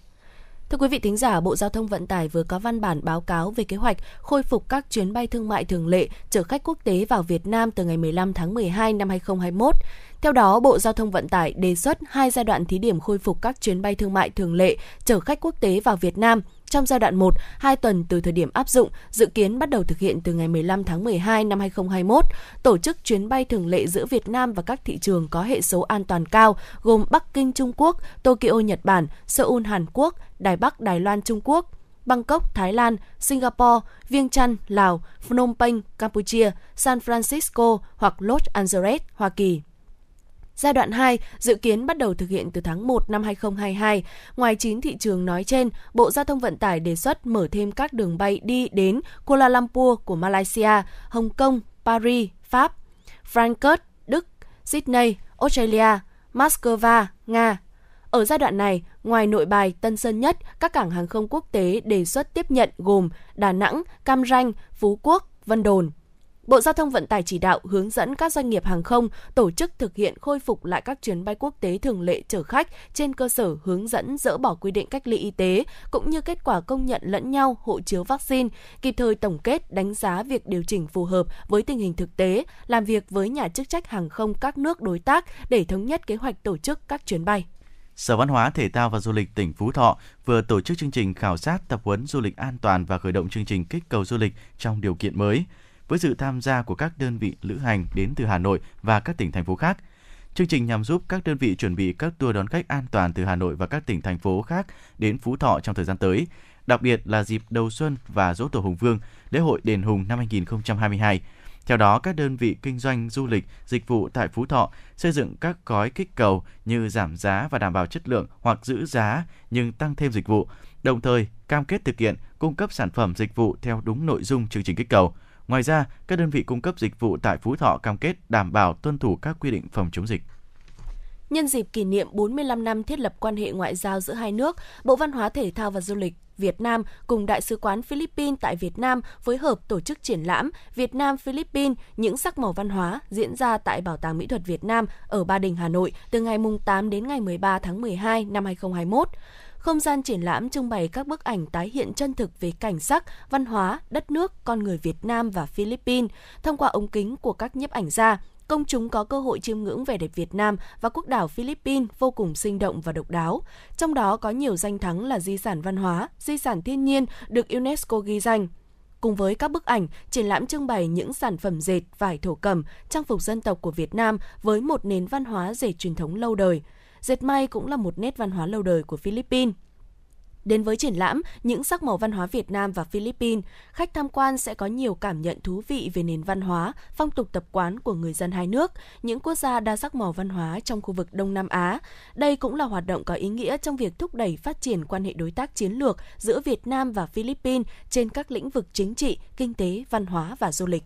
Thưa quý vị thính giả, Bộ Giao thông Vận tải vừa có văn bản báo cáo về kế hoạch khôi phục các chuyến bay thương mại thường lệ chở khách quốc tế vào Việt Nam từ ngày 15 tháng 12 năm 2021. Theo đó, Bộ Giao thông Vận tải đề xuất hai giai đoạn thí điểm khôi phục các chuyến bay thương mại thường lệ chở khách quốc tế vào Việt Nam trong giai đoạn 1, 2 tuần từ thời điểm áp dụng, dự kiến bắt đầu thực hiện từ ngày 15 tháng 12 năm 2021, tổ chức chuyến bay thường lệ giữa Việt Nam và các thị trường có hệ số an toàn cao gồm Bắc Kinh Trung Quốc, Tokyo Nhật Bản, Seoul Hàn Quốc, Đài Bắc Đài Loan Trung Quốc, Bangkok, Thái Lan, Singapore, Viêng Chăn, Lào, Phnom Penh, Campuchia, San Francisco hoặc Los Angeles, Hoa Kỳ. Giai đoạn 2 dự kiến bắt đầu thực hiện từ tháng 1 năm 2022. Ngoài 9 thị trường nói trên, Bộ Giao thông Vận tải đề xuất mở thêm các đường bay đi đến Kuala Lumpur của Malaysia, Hồng Kông, Paris, Pháp, Frankfurt, Đức, Sydney, Australia, Moscow, Nga. Ở giai đoạn này, ngoài nội bài Tân Sơn Nhất, các cảng hàng không quốc tế đề xuất tiếp nhận gồm Đà Nẵng, Cam Ranh, Phú Quốc, Vân Đồn. Bộ Giao thông Vận tải chỉ đạo hướng dẫn các doanh nghiệp hàng không tổ chức thực hiện khôi phục lại các chuyến bay quốc tế thường lệ chở khách trên cơ sở hướng dẫn dỡ bỏ quy định cách ly y tế cũng như kết quả công nhận lẫn nhau hộ chiếu vaccine, kịp thời tổng kết đánh giá việc điều chỉnh phù hợp với tình hình thực tế, làm việc với nhà chức trách hàng không các nước đối tác để thống nhất kế hoạch tổ chức các chuyến bay. Sở Văn hóa, Thể thao và Du lịch tỉnh Phú Thọ vừa tổ chức chương trình khảo sát tập huấn du lịch an toàn và khởi động chương trình kích cầu du lịch trong điều kiện mới với sự tham gia của các đơn vị lữ hành đến từ Hà Nội và các tỉnh thành phố khác. Chương trình nhằm giúp các đơn vị chuẩn bị các tour đón khách an toàn từ Hà Nội và các tỉnh thành phố khác đến Phú Thọ trong thời gian tới, đặc biệt là dịp đầu xuân và dỗ tổ Hùng Vương, lễ hội đền Hùng năm 2022. Theo đó, các đơn vị kinh doanh du lịch, dịch vụ tại Phú Thọ xây dựng các gói kích cầu như giảm giá và đảm bảo chất lượng hoặc giữ giá nhưng tăng thêm dịch vụ, đồng thời cam kết thực hiện cung cấp sản phẩm dịch vụ theo đúng nội dung chương trình kích cầu. Ngoài ra, các đơn vị cung cấp dịch vụ tại Phú Thọ cam kết đảm bảo tuân thủ các quy định phòng chống dịch. Nhân dịp kỷ niệm 45 năm thiết lập quan hệ ngoại giao giữa hai nước, Bộ Văn hóa Thể thao và Du lịch Việt Nam cùng Đại sứ quán Philippines tại Việt Nam phối hợp tổ chức triển lãm Việt Nam Philippines những sắc màu văn hóa diễn ra tại Bảo tàng Mỹ thuật Việt Nam ở Ba Đình, Hà Nội từ ngày 8 đến ngày 13 tháng 12 năm 2021. Không gian triển lãm trưng bày các bức ảnh tái hiện chân thực về cảnh sắc, văn hóa, đất nước, con người Việt Nam và Philippines thông qua ống kính của các nhiếp ảnh gia. Công chúng có cơ hội chiêm ngưỡng vẻ đẹp Việt Nam và quốc đảo Philippines vô cùng sinh động và độc đáo. Trong đó có nhiều danh thắng là di sản văn hóa, di sản thiên nhiên được UNESCO ghi danh. Cùng với các bức ảnh, triển lãm trưng bày những sản phẩm dệt, vải thổ cẩm, trang phục dân tộc của Việt Nam với một nền văn hóa dệt truyền thống lâu đời. Dệt may cũng là một nét văn hóa lâu đời của Philippines. Đến với triển lãm Những sắc màu văn hóa Việt Nam và Philippines, khách tham quan sẽ có nhiều cảm nhận thú vị về nền văn hóa, phong tục tập quán của người dân hai nước, những quốc gia đa sắc màu văn hóa trong khu vực Đông Nam Á. Đây cũng là hoạt động có ý nghĩa trong việc thúc đẩy phát triển quan hệ đối tác chiến lược giữa Việt Nam và Philippines trên các lĩnh vực chính trị, kinh tế, văn hóa và du lịch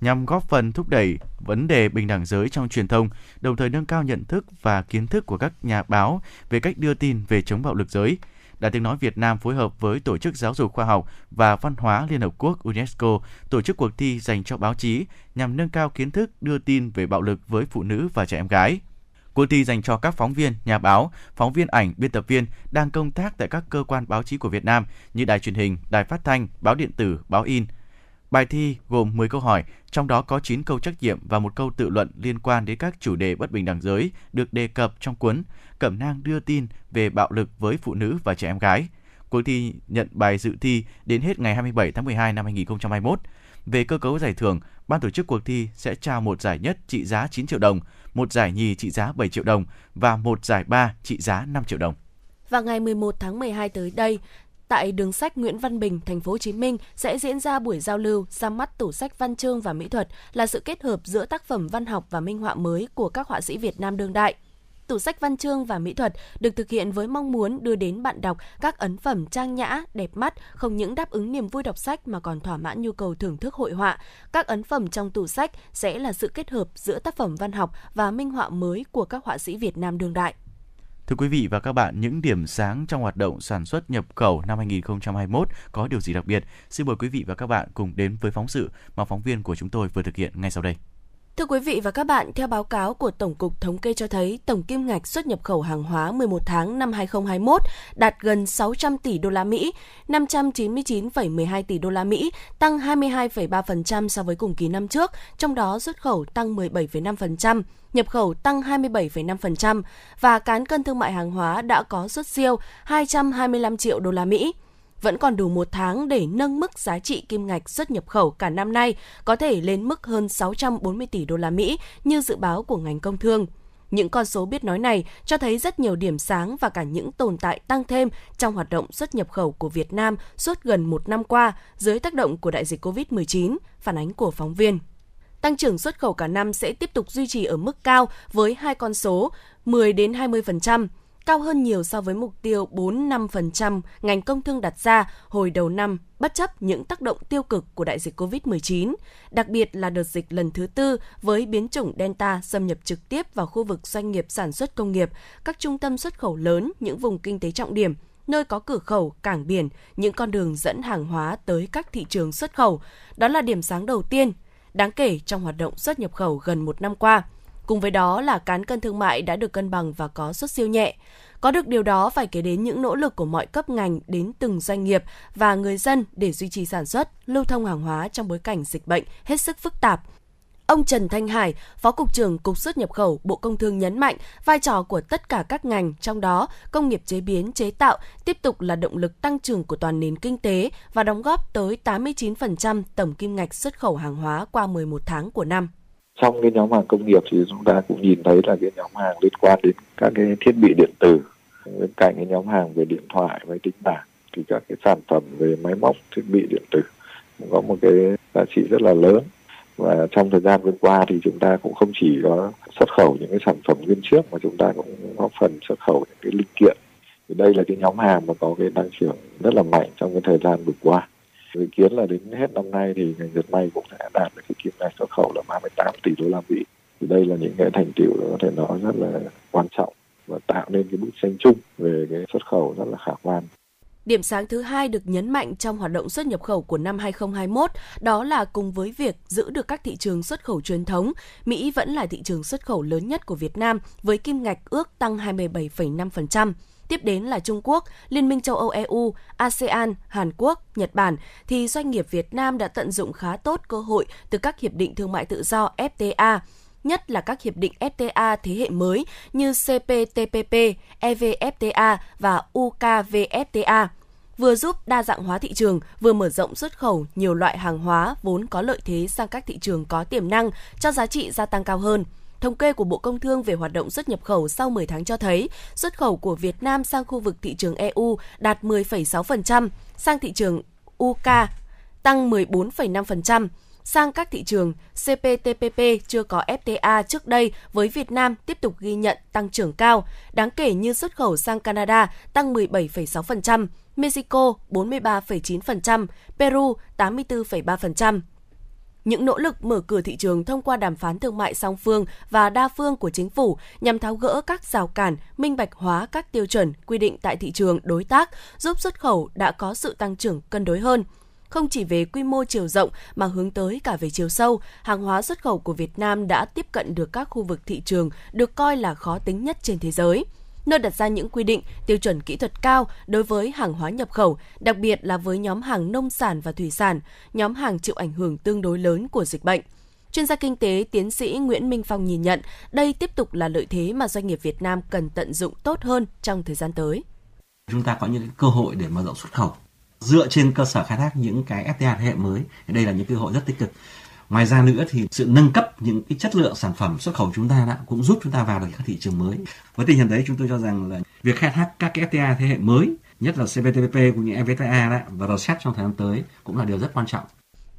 nhằm góp phần thúc đẩy vấn đề bình đẳng giới trong truyền thông, đồng thời nâng cao nhận thức và kiến thức của các nhà báo về cách đưa tin về chống bạo lực giới. Đài tiếng nói Việt Nam phối hợp với Tổ chức Giáo dục Khoa học và Văn hóa Liên Hợp Quốc UNESCO tổ chức cuộc thi dành cho báo chí nhằm nâng cao kiến thức đưa tin về bạo lực với phụ nữ và trẻ em gái. Cuộc thi dành cho các phóng viên, nhà báo, phóng viên ảnh, biên tập viên đang công tác tại các cơ quan báo chí của Việt Nam như đài truyền hình, đài phát thanh, báo điện tử, báo in, Bài thi gồm 10 câu hỏi, trong đó có 9 câu trắc nghiệm và một câu tự luận liên quan đến các chủ đề bất bình đẳng giới được đề cập trong cuốn Cẩm nang đưa tin về bạo lực với phụ nữ và trẻ em gái. Cuộc thi nhận bài dự thi đến hết ngày 27 tháng 12 năm 2021. Về cơ cấu giải thưởng, ban tổ chức cuộc thi sẽ trao một giải nhất trị giá 9 triệu đồng, một giải nhì trị giá 7 triệu đồng và một giải ba trị giá 5 triệu đồng. Và ngày 11 tháng 12 tới đây, tại đường sách Nguyễn Văn Bình, thành phố Hồ Chí Minh sẽ diễn ra buổi giao lưu ra mắt tủ sách văn chương và mỹ thuật là sự kết hợp giữa tác phẩm văn học và minh họa mới của các họa sĩ Việt Nam đương đại. Tủ sách văn chương và mỹ thuật được thực hiện với mong muốn đưa đến bạn đọc các ấn phẩm trang nhã, đẹp mắt, không những đáp ứng niềm vui đọc sách mà còn thỏa mãn nhu cầu thưởng thức hội họa. Các ấn phẩm trong tủ sách sẽ là sự kết hợp giữa tác phẩm văn học và minh họa mới của các họa sĩ Việt Nam đương đại. Thưa quý vị và các bạn, những điểm sáng trong hoạt động sản xuất nhập khẩu năm 2021 có điều gì đặc biệt? Xin mời quý vị và các bạn cùng đến với phóng sự mà phóng viên của chúng tôi vừa thực hiện ngay sau đây. Thưa quý vị và các bạn, theo báo cáo của Tổng cục Thống kê cho thấy, tổng kim ngạch xuất nhập khẩu hàng hóa 11 tháng năm 2021 đạt gần 600 tỷ đô la Mỹ, 599,12 tỷ đô la Mỹ, tăng 22,3% so với cùng kỳ năm trước, trong đó xuất khẩu tăng 17,5%, nhập khẩu tăng 27,5% và cán cân thương mại hàng hóa đã có xuất siêu 225 triệu đô la Mỹ vẫn còn đủ một tháng để nâng mức giá trị kim ngạch xuất nhập khẩu cả năm nay có thể lên mức hơn 640 tỷ đô la Mỹ như dự báo của ngành công thương. Những con số biết nói này cho thấy rất nhiều điểm sáng và cả những tồn tại tăng thêm trong hoạt động xuất nhập khẩu của Việt Nam suốt gần một năm qua dưới tác động của đại dịch COVID-19, phản ánh của phóng viên. Tăng trưởng xuất khẩu cả năm sẽ tiếp tục duy trì ở mức cao với hai con số 10 đến 20% cao hơn nhiều so với mục tiêu 4-5% ngành công thương đặt ra hồi đầu năm, bất chấp những tác động tiêu cực của đại dịch COVID-19, đặc biệt là đợt dịch lần thứ tư với biến chủng Delta xâm nhập trực tiếp vào khu vực doanh nghiệp sản xuất công nghiệp, các trung tâm xuất khẩu lớn, những vùng kinh tế trọng điểm, nơi có cửa khẩu, cảng biển, những con đường dẫn hàng hóa tới các thị trường xuất khẩu. Đó là điểm sáng đầu tiên, đáng kể trong hoạt động xuất nhập khẩu gần một năm qua – Cùng với đó là cán cân thương mại đã được cân bằng và có xuất siêu nhẹ. Có được điều đó phải kể đến những nỗ lực của mọi cấp ngành đến từng doanh nghiệp và người dân để duy trì sản xuất, lưu thông hàng hóa trong bối cảnh dịch bệnh hết sức phức tạp. Ông Trần Thanh Hải, Phó Cục trưởng Cục xuất nhập khẩu Bộ Công Thương nhấn mạnh vai trò của tất cả các ngành, trong đó công nghiệp chế biến, chế tạo tiếp tục là động lực tăng trưởng của toàn nền kinh tế và đóng góp tới 89% tổng kim ngạch xuất khẩu hàng hóa qua 11 tháng của năm trong cái nhóm hàng công nghiệp thì chúng ta cũng nhìn thấy là cái nhóm hàng liên quan đến các cái thiết bị điện tử. Bên cạnh cái nhóm hàng về điện thoại, máy tính bảng, thì các cái sản phẩm về máy móc, thiết bị điện tử cũng có một cái giá trị rất là lớn. Và trong thời gian vừa qua thì chúng ta cũng không chỉ có xuất khẩu những cái sản phẩm nguyên trước mà chúng ta cũng góp phần xuất khẩu những cái linh kiện. Thì đây là cái nhóm hàng mà có cái tăng trưởng rất là mạnh trong cái thời gian vừa qua dự kiến là đến hết năm nay thì ngành dệt may cũng sẽ đạt được cái kim ngạch xuất khẩu là 38 tỷ đô la Mỹ thì đây là những cái thành tiệu có thể nói rất là quan trọng và tạo nên cái bức tranh chung về cái xuất khẩu rất là khả quan. Điểm sáng thứ hai được nhấn mạnh trong hoạt động xuất nhập khẩu của năm 2021 đó là cùng với việc giữ được các thị trường xuất khẩu truyền thống, Mỹ vẫn là thị trường xuất khẩu lớn nhất của Việt Nam với kim ngạch ước tăng 27,5% tiếp đến là Trung Quốc, Liên minh châu Âu EU, ASEAN, Hàn Quốc, Nhật Bản, thì doanh nghiệp Việt Nam đã tận dụng khá tốt cơ hội từ các hiệp định thương mại tự do FTA, nhất là các hiệp định FTA thế hệ mới như CPTPP, EVFTA và UKVFTA vừa giúp đa dạng hóa thị trường, vừa mở rộng xuất khẩu nhiều loại hàng hóa vốn có lợi thế sang các thị trường có tiềm năng cho giá trị gia tăng cao hơn. Thống kê của Bộ Công Thương về hoạt động xuất nhập khẩu sau 10 tháng cho thấy, xuất khẩu của Việt Nam sang khu vực thị trường EU đạt 10,6%, sang thị trường UK tăng 14,5%, sang các thị trường CPTPP chưa có FTA trước đây với Việt Nam tiếp tục ghi nhận tăng trưởng cao, đáng kể như xuất khẩu sang Canada tăng 17,6%, Mexico 43,9%, Peru 84,3%. Những nỗ lực mở cửa thị trường thông qua đàm phán thương mại song phương và đa phương của chính phủ nhằm tháo gỡ các rào cản, minh bạch hóa các tiêu chuẩn quy định tại thị trường đối tác, giúp xuất khẩu đã có sự tăng trưởng cân đối hơn. Không chỉ về quy mô chiều rộng mà hướng tới cả về chiều sâu, hàng hóa xuất khẩu của Việt Nam đã tiếp cận được các khu vực thị trường được coi là khó tính nhất trên thế giới nơi đặt ra những quy định, tiêu chuẩn kỹ thuật cao đối với hàng hóa nhập khẩu, đặc biệt là với nhóm hàng nông sản và thủy sản, nhóm hàng chịu ảnh hưởng tương đối lớn của dịch bệnh. Chuyên gia kinh tế tiến sĩ Nguyễn Minh Phong nhìn nhận đây tiếp tục là lợi thế mà doanh nghiệp Việt Nam cần tận dụng tốt hơn trong thời gian tới. Chúng ta có những cơ hội để mở rộng xuất khẩu dựa trên cơ sở khai thác những cái FTA thế hệ mới. Đây là những cơ hội rất tích cực. Ngoài ra nữa thì sự nâng cấp những cái chất lượng sản phẩm xuất khẩu chúng ta đã cũng giúp chúng ta vào được các thị trường mới. Với tình hình đấy chúng tôi cho rằng là việc khai thác các cái FTA thế hệ mới, nhất là CPTPP cũng như EVFTA đó, và RCEP trong thời gian tới cũng là điều rất quan trọng.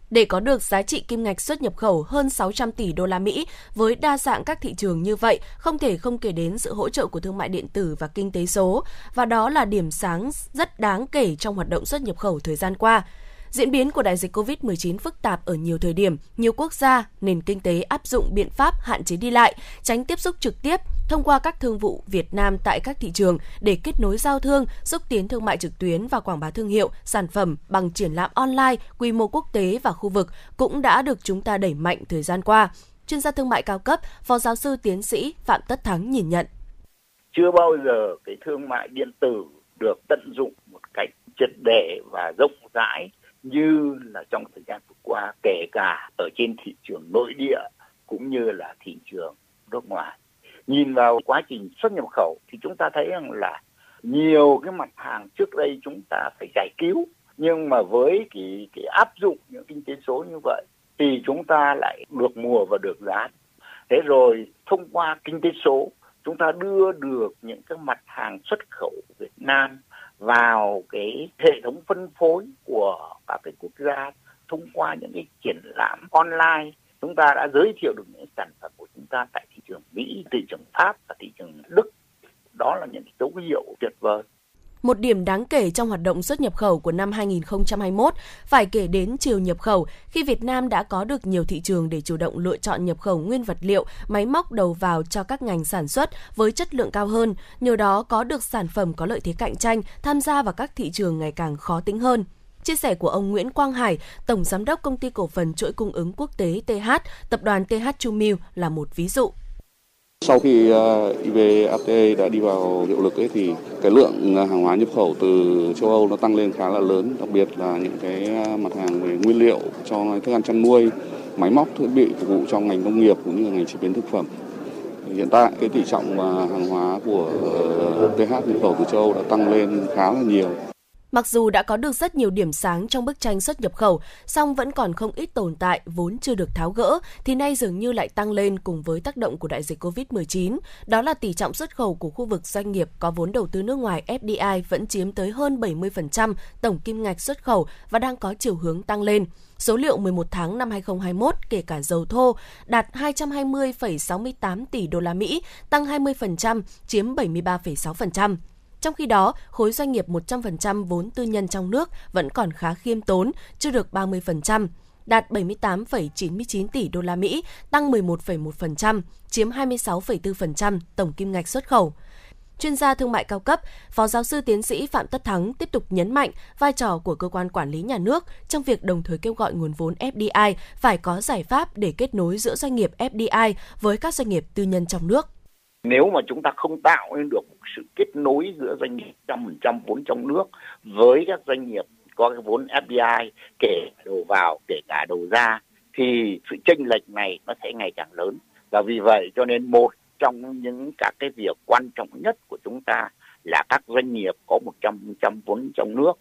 Để có được giá trị kim ngạch xuất nhập khẩu hơn 600 tỷ đô la Mỹ với đa dạng các thị trường như vậy, không thể không kể đến sự hỗ trợ của thương mại điện tử và kinh tế số, và đó là điểm sáng rất đáng kể trong hoạt động xuất nhập khẩu thời gian qua. Diễn biến của đại dịch COVID-19 phức tạp ở nhiều thời điểm, nhiều quốc gia, nền kinh tế áp dụng biện pháp hạn chế đi lại, tránh tiếp xúc trực tiếp thông qua các thương vụ Việt Nam tại các thị trường để kết nối giao thương, xúc tiến thương mại trực tuyến và quảng bá thương hiệu, sản phẩm bằng triển lãm online quy mô quốc tế và khu vực cũng đã được chúng ta đẩy mạnh thời gian qua. chuyên gia thương mại cao cấp, Phó giáo sư tiến sĩ Phạm Tất Thắng nhìn nhận. Chưa bao giờ cái thương mại điện tử được tận dụng một cách triệt để và rộng rãi như là trong thời gian vừa qua kể cả ở trên thị trường nội địa cũng như là thị trường nước ngoài. Nhìn vào quá trình xuất nhập khẩu thì chúng ta thấy rằng là nhiều cái mặt hàng trước đây chúng ta phải giải cứu nhưng mà với cái, cái áp dụng những kinh tế số như vậy thì chúng ta lại được mùa và được giá thế rồi thông qua kinh tế số chúng ta đưa được những cái mặt hàng xuất khẩu Việt Nam vào cái hệ thống phân phối của các cái quốc gia thông qua những cái triển lãm online chúng ta đã giới thiệu được những sản phẩm của chúng ta tại thị trường Mỹ, thị trường Pháp và thị trường Đức. Đó là những dấu hiệu tuyệt vời. Một điểm đáng kể trong hoạt động xuất nhập khẩu của năm 2021 phải kể đến chiều nhập khẩu khi Việt Nam đã có được nhiều thị trường để chủ động lựa chọn nhập khẩu nguyên vật liệu, máy móc đầu vào cho các ngành sản xuất với chất lượng cao hơn, nhờ đó có được sản phẩm có lợi thế cạnh tranh tham gia vào các thị trường ngày càng khó tính hơn. Chia sẻ của ông Nguyễn Quang Hải, Tổng Giám đốc Công ty Cổ phần Chuỗi Cung ứng Quốc tế TH, Tập đoàn TH Chumil là một ví dụ. Sau khi ờ, EVFTA đã đi vào hiệu lực ấy thì cái lượng ờ, hàng hóa nhập khẩu từ châu Âu nó tăng lên khá là lớn, đặc biệt là những cái ờ, mặt hàng về nguyên liệu cho thức ăn chăn nuôi, máy móc thiết bị phục vụ cho ngành nông nghiệp cũng như ngành chế biến thực phẩm. Hiện tại cái tỷ trọng hàng hóa của TH nhập khẩu từ châu Âu đã tăng lên khá là nhiều. Mặc dù đã có được rất nhiều điểm sáng trong bức tranh xuất nhập khẩu, song vẫn còn không ít tồn tại vốn chưa được tháo gỡ, thì nay dường như lại tăng lên cùng với tác động của đại dịch COVID-19. Đó là tỷ trọng xuất khẩu của khu vực doanh nghiệp có vốn đầu tư nước ngoài FDI vẫn chiếm tới hơn 70% tổng kim ngạch xuất khẩu và đang có chiều hướng tăng lên. Số liệu 11 tháng năm 2021 kể cả dầu thô đạt 220,68 tỷ đô la Mỹ, tăng 20%, chiếm 73,6%. Trong khi đó, khối doanh nghiệp 100% vốn tư nhân trong nước vẫn còn khá khiêm tốn, chưa được 30%, đạt 78,99 tỷ đô la Mỹ, tăng 11,1%, chiếm 26,4% tổng kim ngạch xuất khẩu. Chuyên gia thương mại cao cấp, Phó giáo sư tiến sĩ Phạm Tất Thắng tiếp tục nhấn mạnh vai trò của cơ quan quản lý nhà nước trong việc đồng thời kêu gọi nguồn vốn FDI phải có giải pháp để kết nối giữa doanh nghiệp FDI với các doanh nghiệp tư nhân trong nước. Nếu mà chúng ta không tạo nên được sự kết nối giữa doanh nghiệp trăm phần trăm vốn trong nước với các doanh nghiệp có cái vốn FDI kể đầu vào, kể cả đầu ra, thì sự chênh lệch này nó sẽ ngày càng lớn. Và vì vậy cho nên một trong những các cái việc quan trọng nhất của chúng ta là các doanh nghiệp có 100% vốn trong nước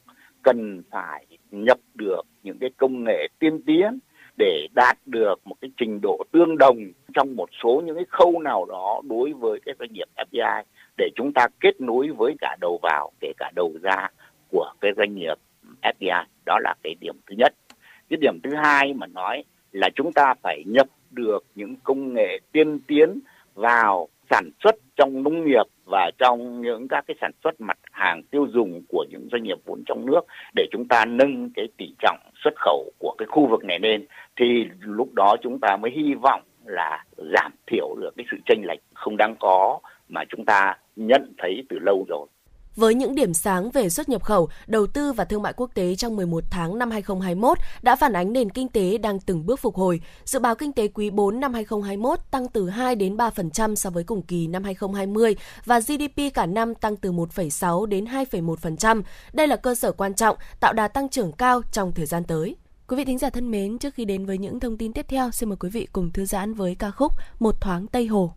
cần phải nhập được những cái công nghệ tiên tiến để đạt được một cái trình độ tương đồng trong một số những cái khâu nào đó đối với cái doanh nghiệp FDI để chúng ta kết nối với cả đầu vào, kể cả đầu ra của cái doanh nghiệp FDI đó là cái điểm thứ nhất. Cái điểm thứ hai mà nói là chúng ta phải nhập được những công nghệ tiên tiến vào sản xuất trong nông nghiệp và trong những các cái sản xuất mặt hàng tiêu dùng của những doanh nghiệp vốn trong nước để chúng ta nâng cái tỷ trọng xuất khẩu của cái khu vực này lên, thì lúc đó chúng ta mới hy vọng là giảm thiểu được cái sự chênh lệch không đáng có mà chúng ta nhận thấy từ lâu rồi. Với những điểm sáng về xuất nhập khẩu, đầu tư và thương mại quốc tế trong 11 tháng năm 2021 đã phản ánh nền kinh tế đang từng bước phục hồi. Dự báo kinh tế quý 4 năm 2021 tăng từ 2 đến 3% so với cùng kỳ năm 2020 và GDP cả năm tăng từ 1,6 đến 2,1%. Đây là cơ sở quan trọng tạo đà tăng trưởng cao trong thời gian tới. Quý vị thính giả thân mến, trước khi đến với những thông tin tiếp theo, xin mời quý vị cùng thư giãn với ca khúc Một thoáng Tây Hồ.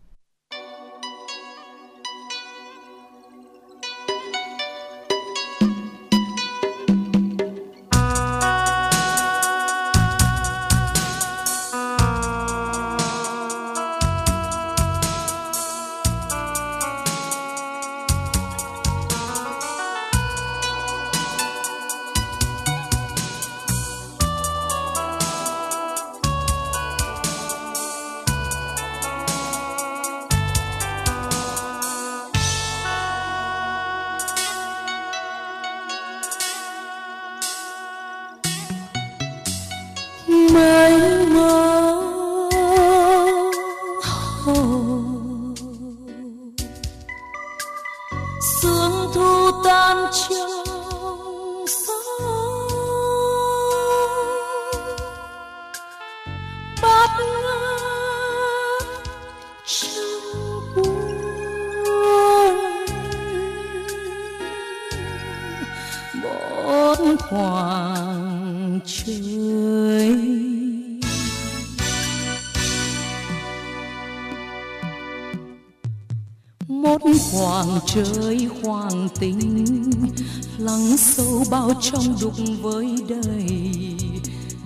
Lắng sâu bao trong đục với đời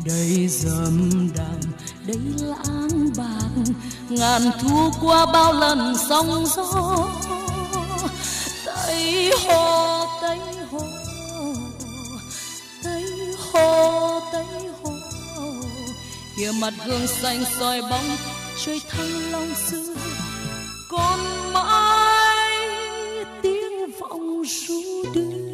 đầy dầm đàm đầy lãng bạc. Ngàn thu qua bao lần sóng gió tây hồ tây hồ tây hồ tây hồ kia mặt gương xanh soi bóng, trời thăng long xưa. Còn mãi tiếng vọng ru đưa.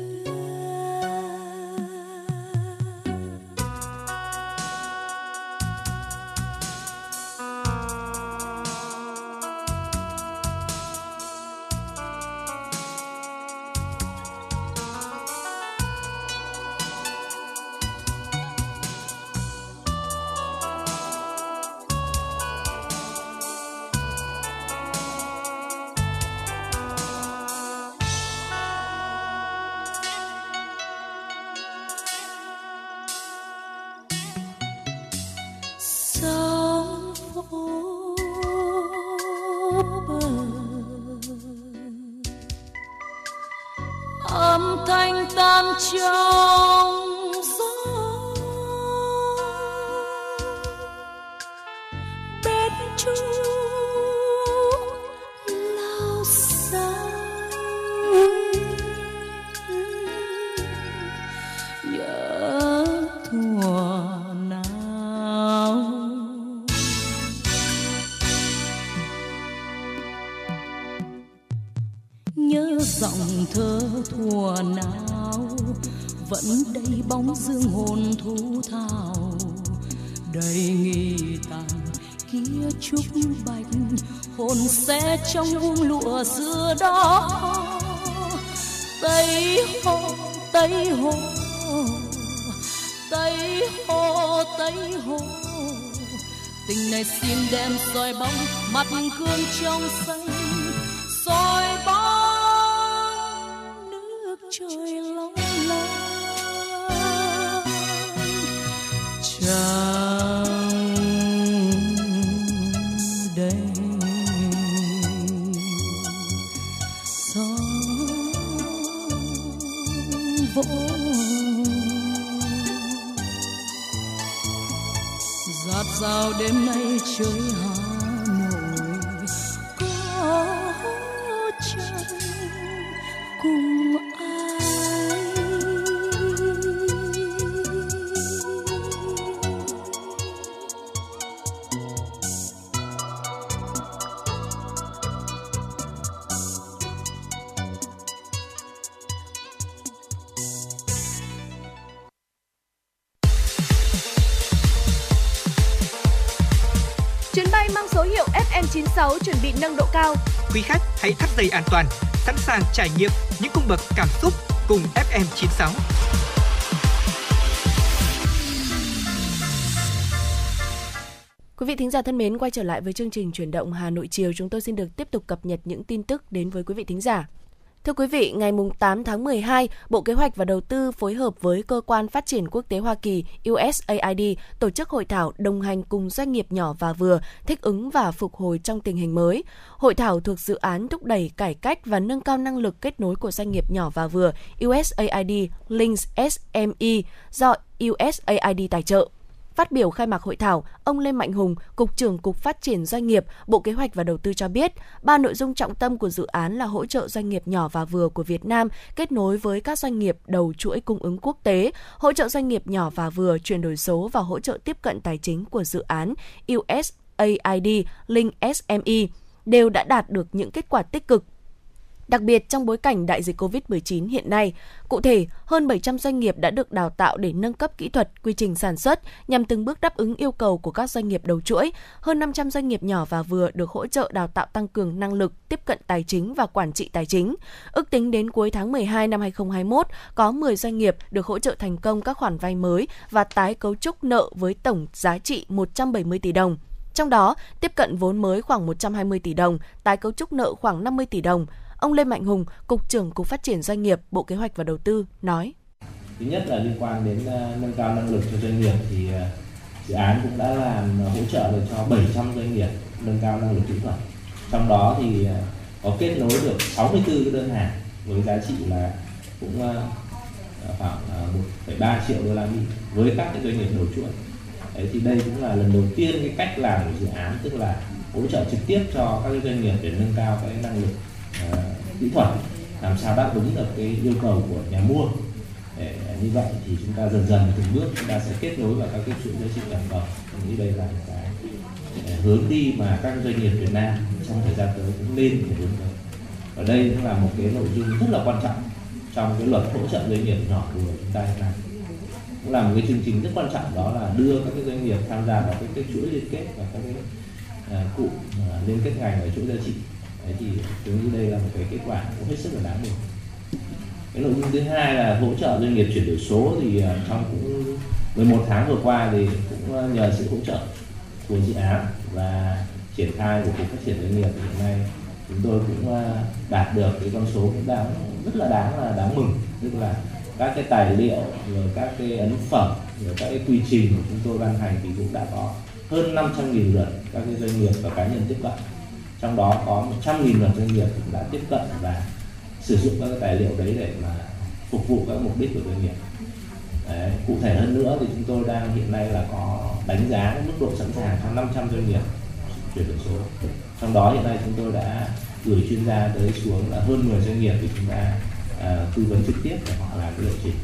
Thu thảo đầy nghi tàng kia trúc bạch, hồn sẽ trong vuông lụa xưa đó. Tây hồ tây hồ tây hồ tây hồ. Tình này xin đem soi bóng, mặt gương trong xanh dây an toàn, sẵn sàng trải nghiệm những cung bậc cảm xúc cùng FM96. Quý vị thính giả thân mến, quay trở lại với chương trình chuyển động Hà Nội chiều, chúng tôi xin được tiếp tục cập nhật những tin tức đến với quý vị thính giả. Thưa quý vị, ngày 8 tháng 12, Bộ Kế hoạch và Đầu tư phối hợp với Cơ quan Phát triển Quốc tế Hoa Kỳ USAID tổ chức hội thảo đồng hành cùng doanh nghiệp nhỏ và vừa thích ứng và phục hồi trong tình hình mới. Hội thảo thuộc dự án thúc đẩy cải cách và nâng cao năng lực kết nối của doanh nghiệp nhỏ và vừa USAID Links SME do USAID tài trợ. Phát biểu khai mạc hội thảo, ông Lê Mạnh Hùng, Cục trưởng Cục Phát triển Doanh nghiệp, Bộ Kế hoạch và Đầu tư cho biết, ba nội dung trọng tâm của dự án là hỗ trợ doanh nghiệp nhỏ và vừa của Việt Nam kết nối với các doanh nghiệp đầu chuỗi cung ứng quốc tế, hỗ trợ doanh nghiệp nhỏ và vừa chuyển đổi số và hỗ trợ tiếp cận tài chính của dự án USAID Link SME đều đã đạt được những kết quả tích cực đặc biệt trong bối cảnh đại dịch COVID-19 hiện nay. Cụ thể, hơn 700 doanh nghiệp đã được đào tạo để nâng cấp kỹ thuật, quy trình sản xuất nhằm từng bước đáp ứng yêu cầu của các doanh nghiệp đầu chuỗi. Hơn 500 doanh nghiệp nhỏ và vừa được hỗ trợ đào tạo tăng cường năng lực, tiếp cận tài chính và quản trị tài chính. Ước tính đến cuối tháng 12 năm 2021, có 10 doanh nghiệp được hỗ trợ thành công các khoản vay mới và tái cấu trúc nợ với tổng giá trị 170 tỷ đồng. Trong đó, tiếp cận vốn mới khoảng 120 tỷ đồng, tái cấu trúc nợ khoảng 50 tỷ đồng. Ông Lê Mạnh Hùng, Cục trưởng Cục Phát triển Doanh nghiệp, Bộ Kế hoạch và Đầu tư nói. Thứ nhất là liên quan đến ờ, nâng cao năng lực cho doanh nghiệp thì ờ, dự án cũng đã làm ờ, hỗ trợ được cho 700 doanh nghiệp nâng cao năng lực kỹ thuật. Trong đó thì có kết nối được 64 cái đơn hàng với giá trị là cũng khoảng 1,3 triệu đô la Mỹ với các cái doanh nghiệp đầu chuỗi. Đấy, thì đây cũng là lần đầu tiên cái cách làm của dự án tức là hỗ trợ trực tiếp cho các doanh nghiệp để nâng cao cái năng lực Ờ, kỹ thuật làm sao đáp ứng được cái yêu cầu của nhà mua. Để ờ, như vậy thì chúng ta dần dần từng bước chúng ta sẽ kết nối vào các cái chuỗi giá trị toàn cầu. Mình nghĩ đây là một cái ờ, hướng đi mà các doanh nghiệp Việt Nam trong thời gian tới cũng nên phải hướng tới. Và đây cũng là một cái nội dung rất là quan trọng trong cái luật hỗ trợ doanh nghiệp nhỏ vừa chúng ta hiện nay. Cũng là một cái chương trình rất quan trọng đó là đưa các cái doanh nghiệp tham gia vào cái, cái chuỗi liên kết và các cái uh, cụ uh, liên kết ngành ở chuỗi giá trị. Đấy thì tôi nghĩ đây là một cái kết quả cũng hết sức là đáng mừng cái nội dung thứ hai là hỗ trợ doanh nghiệp chuyển đổi số thì à, trong cũng 11 tháng vừa qua thì cũng à, nhờ sự hỗ trợ của dự án và triển khai của cục phát triển doanh nghiệp thì hiện nay chúng tôi cũng à, đạt được cái con số cũng đáng, rất là đáng là đáng mừng. Tức là các cái tài liệu rồi các cái ấn phẩm rồi các cái quy trình của chúng tôi ban hành thì cũng đã có hơn 500.000 lượt các cái doanh nghiệp và cá nhân tiếp cận trong đó có 100.000 lượt doanh nghiệp cũng đã tiếp cận và sử dụng các tài liệu đấy để mà phục vụ các mục đích của doanh nghiệp. Đấy, cụ thể hơn nữa thì chúng tôi đang hiện nay là có đánh giá mức độ sẵn sàng cho 500 doanh nghiệp chuyển đổi số. Trong đó hiện nay chúng tôi đã gửi chuyên gia tới xuống là hơn 10 doanh nghiệp thì chúng ta uh, tư vấn trực tiếp để họ làm cái lộ trình.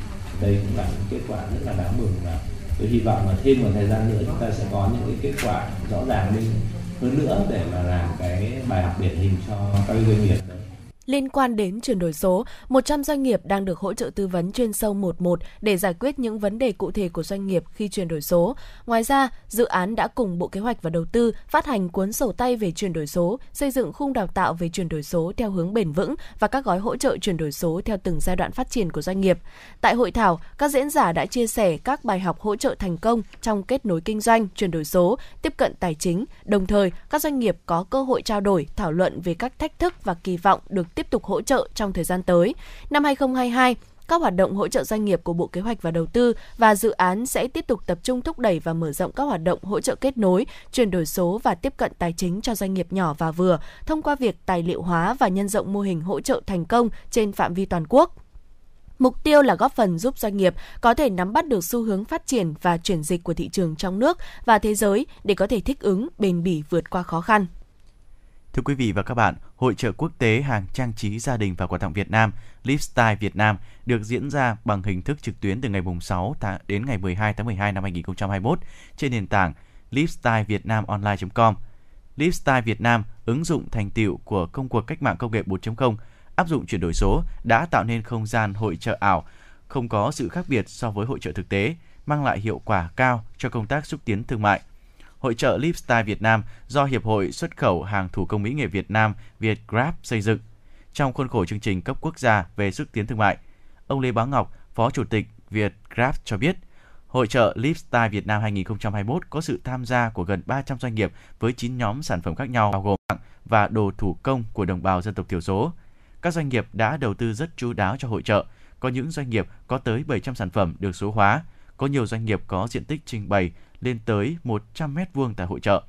Đây cũng là những kết quả rất là đáng mừng và tôi hy vọng là thêm một thời gian nữa chúng ta sẽ có những cái kết quả rõ ràng hơn hơn nữa để mà làm cái bài học điển hình cho các doanh nghiệp. Liên quan đến chuyển đổi số, 100 doanh nghiệp đang được hỗ trợ tư vấn chuyên sâu 11 để giải quyết những vấn đề cụ thể của doanh nghiệp khi chuyển đổi số. Ngoài ra, dự án đã cùng Bộ Kế hoạch và Đầu tư phát hành cuốn sổ tay về chuyển đổi số, xây dựng khung đào tạo về chuyển đổi số theo hướng bền vững và các gói hỗ trợ chuyển đổi số theo từng giai đoạn phát triển của doanh nghiệp. Tại hội thảo, các diễn giả đã chia sẻ các bài học hỗ trợ thành công trong kết nối kinh doanh, chuyển đổi số, tiếp cận tài chính. Đồng thời, các doanh nghiệp có cơ hội trao đổi, thảo luận về các thách thức và kỳ vọng được tiếp tục hỗ trợ trong thời gian tới. Năm 2022, các hoạt động hỗ trợ doanh nghiệp của Bộ Kế hoạch và Đầu tư và dự án sẽ tiếp tục tập trung thúc đẩy và mở rộng các hoạt động hỗ trợ kết nối, chuyển đổi số và tiếp cận tài chính cho doanh nghiệp nhỏ và vừa thông qua việc tài liệu hóa và nhân rộng mô hình hỗ trợ thành công trên phạm vi toàn quốc. Mục tiêu là góp phần giúp doanh nghiệp có thể nắm bắt được xu hướng phát triển và chuyển dịch của thị trường trong nước và thế giới để có thể thích ứng, bền bỉ vượt qua khó khăn. Thưa quý vị và các bạn, Hội trợ quốc tế hàng trang trí gia đình và quà tặng Việt Nam Lifestyle Việt Nam được diễn ra bằng hình thức trực tuyến từ ngày 6 đến ngày 12 tháng 12 năm 2021 trên nền tảng lifestylevietnamonline.com. Lifestyle Việt Nam ứng dụng thành tiệu của công cuộc cách mạng công nghệ 4.0, áp dụng chuyển đổi số đã tạo nên không gian hội trợ ảo không có sự khác biệt so với hội trợ thực tế, mang lại hiệu quả cao cho công tác xúc tiến thương mại – Hội trợ Lifestyle Việt Nam do Hiệp hội Xuất khẩu hàng thủ công mỹ nghệ Việt Nam Vietgrab xây dựng. Trong khuôn khổ chương trình cấp quốc gia về xúc tiến thương mại, ông Lê Bá Ngọc, Phó Chủ tịch Vietgrab cho biết, Hội trợ Lifestyle Việt Nam 2021 có sự tham gia của gần 300 doanh nghiệp với 9 nhóm sản phẩm khác nhau bao gồm và đồ thủ công của đồng bào dân tộc thiểu số. Các doanh nghiệp đã đầu tư rất chú đáo cho hội trợ. Có những doanh nghiệp có tới 700 sản phẩm được số hóa, có nhiều doanh nghiệp có diện tích trình bày lên tới 100 mét vuông tại hội trợ.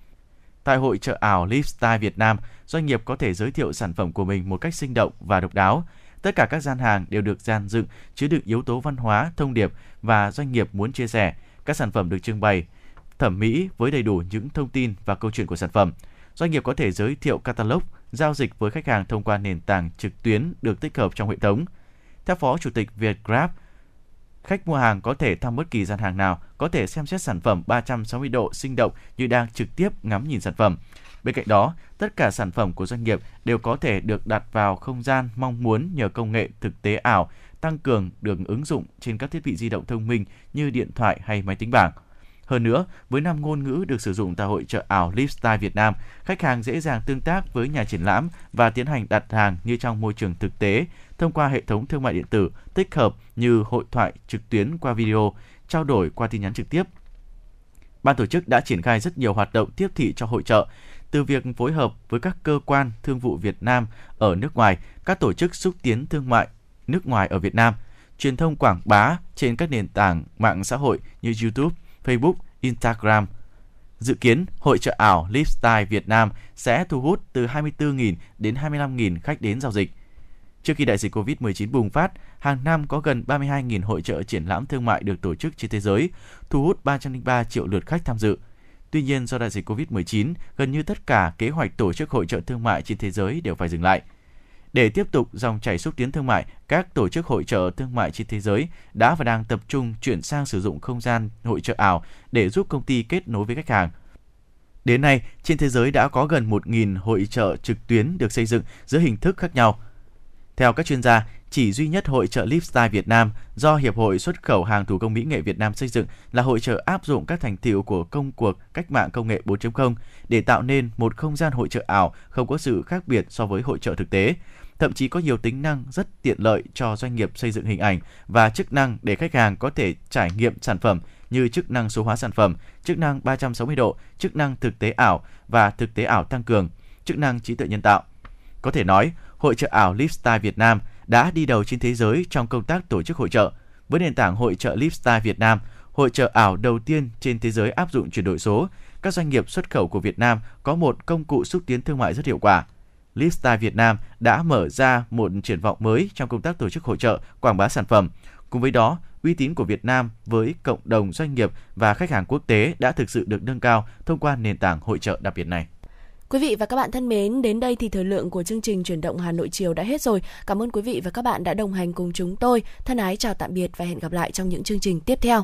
Tại hội trợ ảo Lifestyle Việt Nam, doanh nghiệp có thể giới thiệu sản phẩm của mình một cách sinh động và độc đáo. Tất cả các gian hàng đều được dàn dựng chứa đựng yếu tố văn hóa, thông điệp và doanh nghiệp muốn chia sẻ. Các sản phẩm được trưng bày thẩm mỹ với đầy đủ những thông tin và câu chuyện của sản phẩm. Doanh nghiệp có thể giới thiệu catalog, giao dịch với khách hàng thông qua nền tảng trực tuyến được tích hợp trong hệ thống. Theo Phó Chủ tịch Vietgrab, Khách mua hàng có thể thăm bất kỳ gian hàng nào, có thể xem xét sản phẩm 360 độ sinh động như đang trực tiếp ngắm nhìn sản phẩm. Bên cạnh đó, tất cả sản phẩm của doanh nghiệp đều có thể được đặt vào không gian mong muốn nhờ công nghệ thực tế ảo, tăng cường được ứng dụng trên các thiết bị di động thông minh như điện thoại hay máy tính bảng. Hơn nữa, với năm ngôn ngữ được sử dụng tại hội trợ ảo Lifestyle Việt Nam, khách hàng dễ dàng tương tác với nhà triển lãm và tiến hành đặt hàng như trong môi trường thực tế thông qua hệ thống thương mại điện tử tích hợp như hội thoại trực tuyến qua video, trao đổi qua tin nhắn trực tiếp. Ban tổ chức đã triển khai rất nhiều hoạt động tiếp thị cho hội trợ, từ việc phối hợp với các cơ quan thương vụ Việt Nam ở nước ngoài, các tổ chức xúc tiến thương mại nước ngoài ở Việt Nam, truyền thông quảng bá trên các nền tảng mạng xã hội như YouTube, Facebook, Instagram. Dự kiến, hội trợ ảo Lifestyle Việt Nam sẽ thu hút từ 24.000 đến 25.000 khách đến giao dịch. Trước khi đại dịch COVID-19 bùng phát, hàng năm có gần 32.000 hội trợ triển lãm thương mại được tổ chức trên thế giới, thu hút 303 triệu lượt khách tham dự. Tuy nhiên, do đại dịch COVID-19, gần như tất cả kế hoạch tổ chức hội trợ thương mại trên thế giới đều phải dừng lại. Để tiếp tục dòng chảy xúc tiến thương mại, các tổ chức hội trợ thương mại trên thế giới đã và đang tập trung chuyển sang sử dụng không gian hội trợ ảo để giúp công ty kết nối với khách hàng. Đến nay, trên thế giới đã có gần 1.000 hội trợ trực tuyến được xây dựng giữa hình thức khác nhau. Theo các chuyên gia, chỉ duy nhất hội trợ Lifestyle Việt Nam do Hiệp hội xuất khẩu hàng thủ công mỹ nghệ Việt Nam xây dựng là hội trợ áp dụng các thành tiệu của công cuộc cách mạng công nghệ 4.0 để tạo nên một không gian hội trợ ảo không có sự khác biệt so với hội trợ thực tế. Thậm chí có nhiều tính năng rất tiện lợi cho doanh nghiệp xây dựng hình ảnh và chức năng để khách hàng có thể trải nghiệm sản phẩm như chức năng số hóa sản phẩm, chức năng 360 độ, chức năng thực tế ảo và thực tế ảo tăng cường, chức năng trí tuệ nhân tạo. Có thể nói, hội trợ ảo Lifestyle Việt Nam đã đi đầu trên thế giới trong công tác tổ chức hội trợ. Với nền tảng hội trợ Lifestyle Việt Nam, hội trợ ảo đầu tiên trên thế giới áp dụng chuyển đổi số, các doanh nghiệp xuất khẩu của Việt Nam có một công cụ xúc tiến thương mại rất hiệu quả. Lifestyle Việt Nam đã mở ra một triển vọng mới trong công tác tổ chức hội trợ, quảng bá sản phẩm. Cùng với đó, uy tín của Việt Nam với cộng đồng doanh nghiệp và khách hàng quốc tế đã thực sự được nâng cao thông qua nền tảng hội trợ đặc biệt này. Quý vị và các bạn thân mến, đến đây thì thời lượng của chương trình chuyển động Hà Nội chiều đã hết rồi. Cảm ơn quý vị và các bạn đã đồng hành cùng chúng tôi. Thân ái chào tạm biệt và hẹn gặp lại trong những chương trình tiếp theo.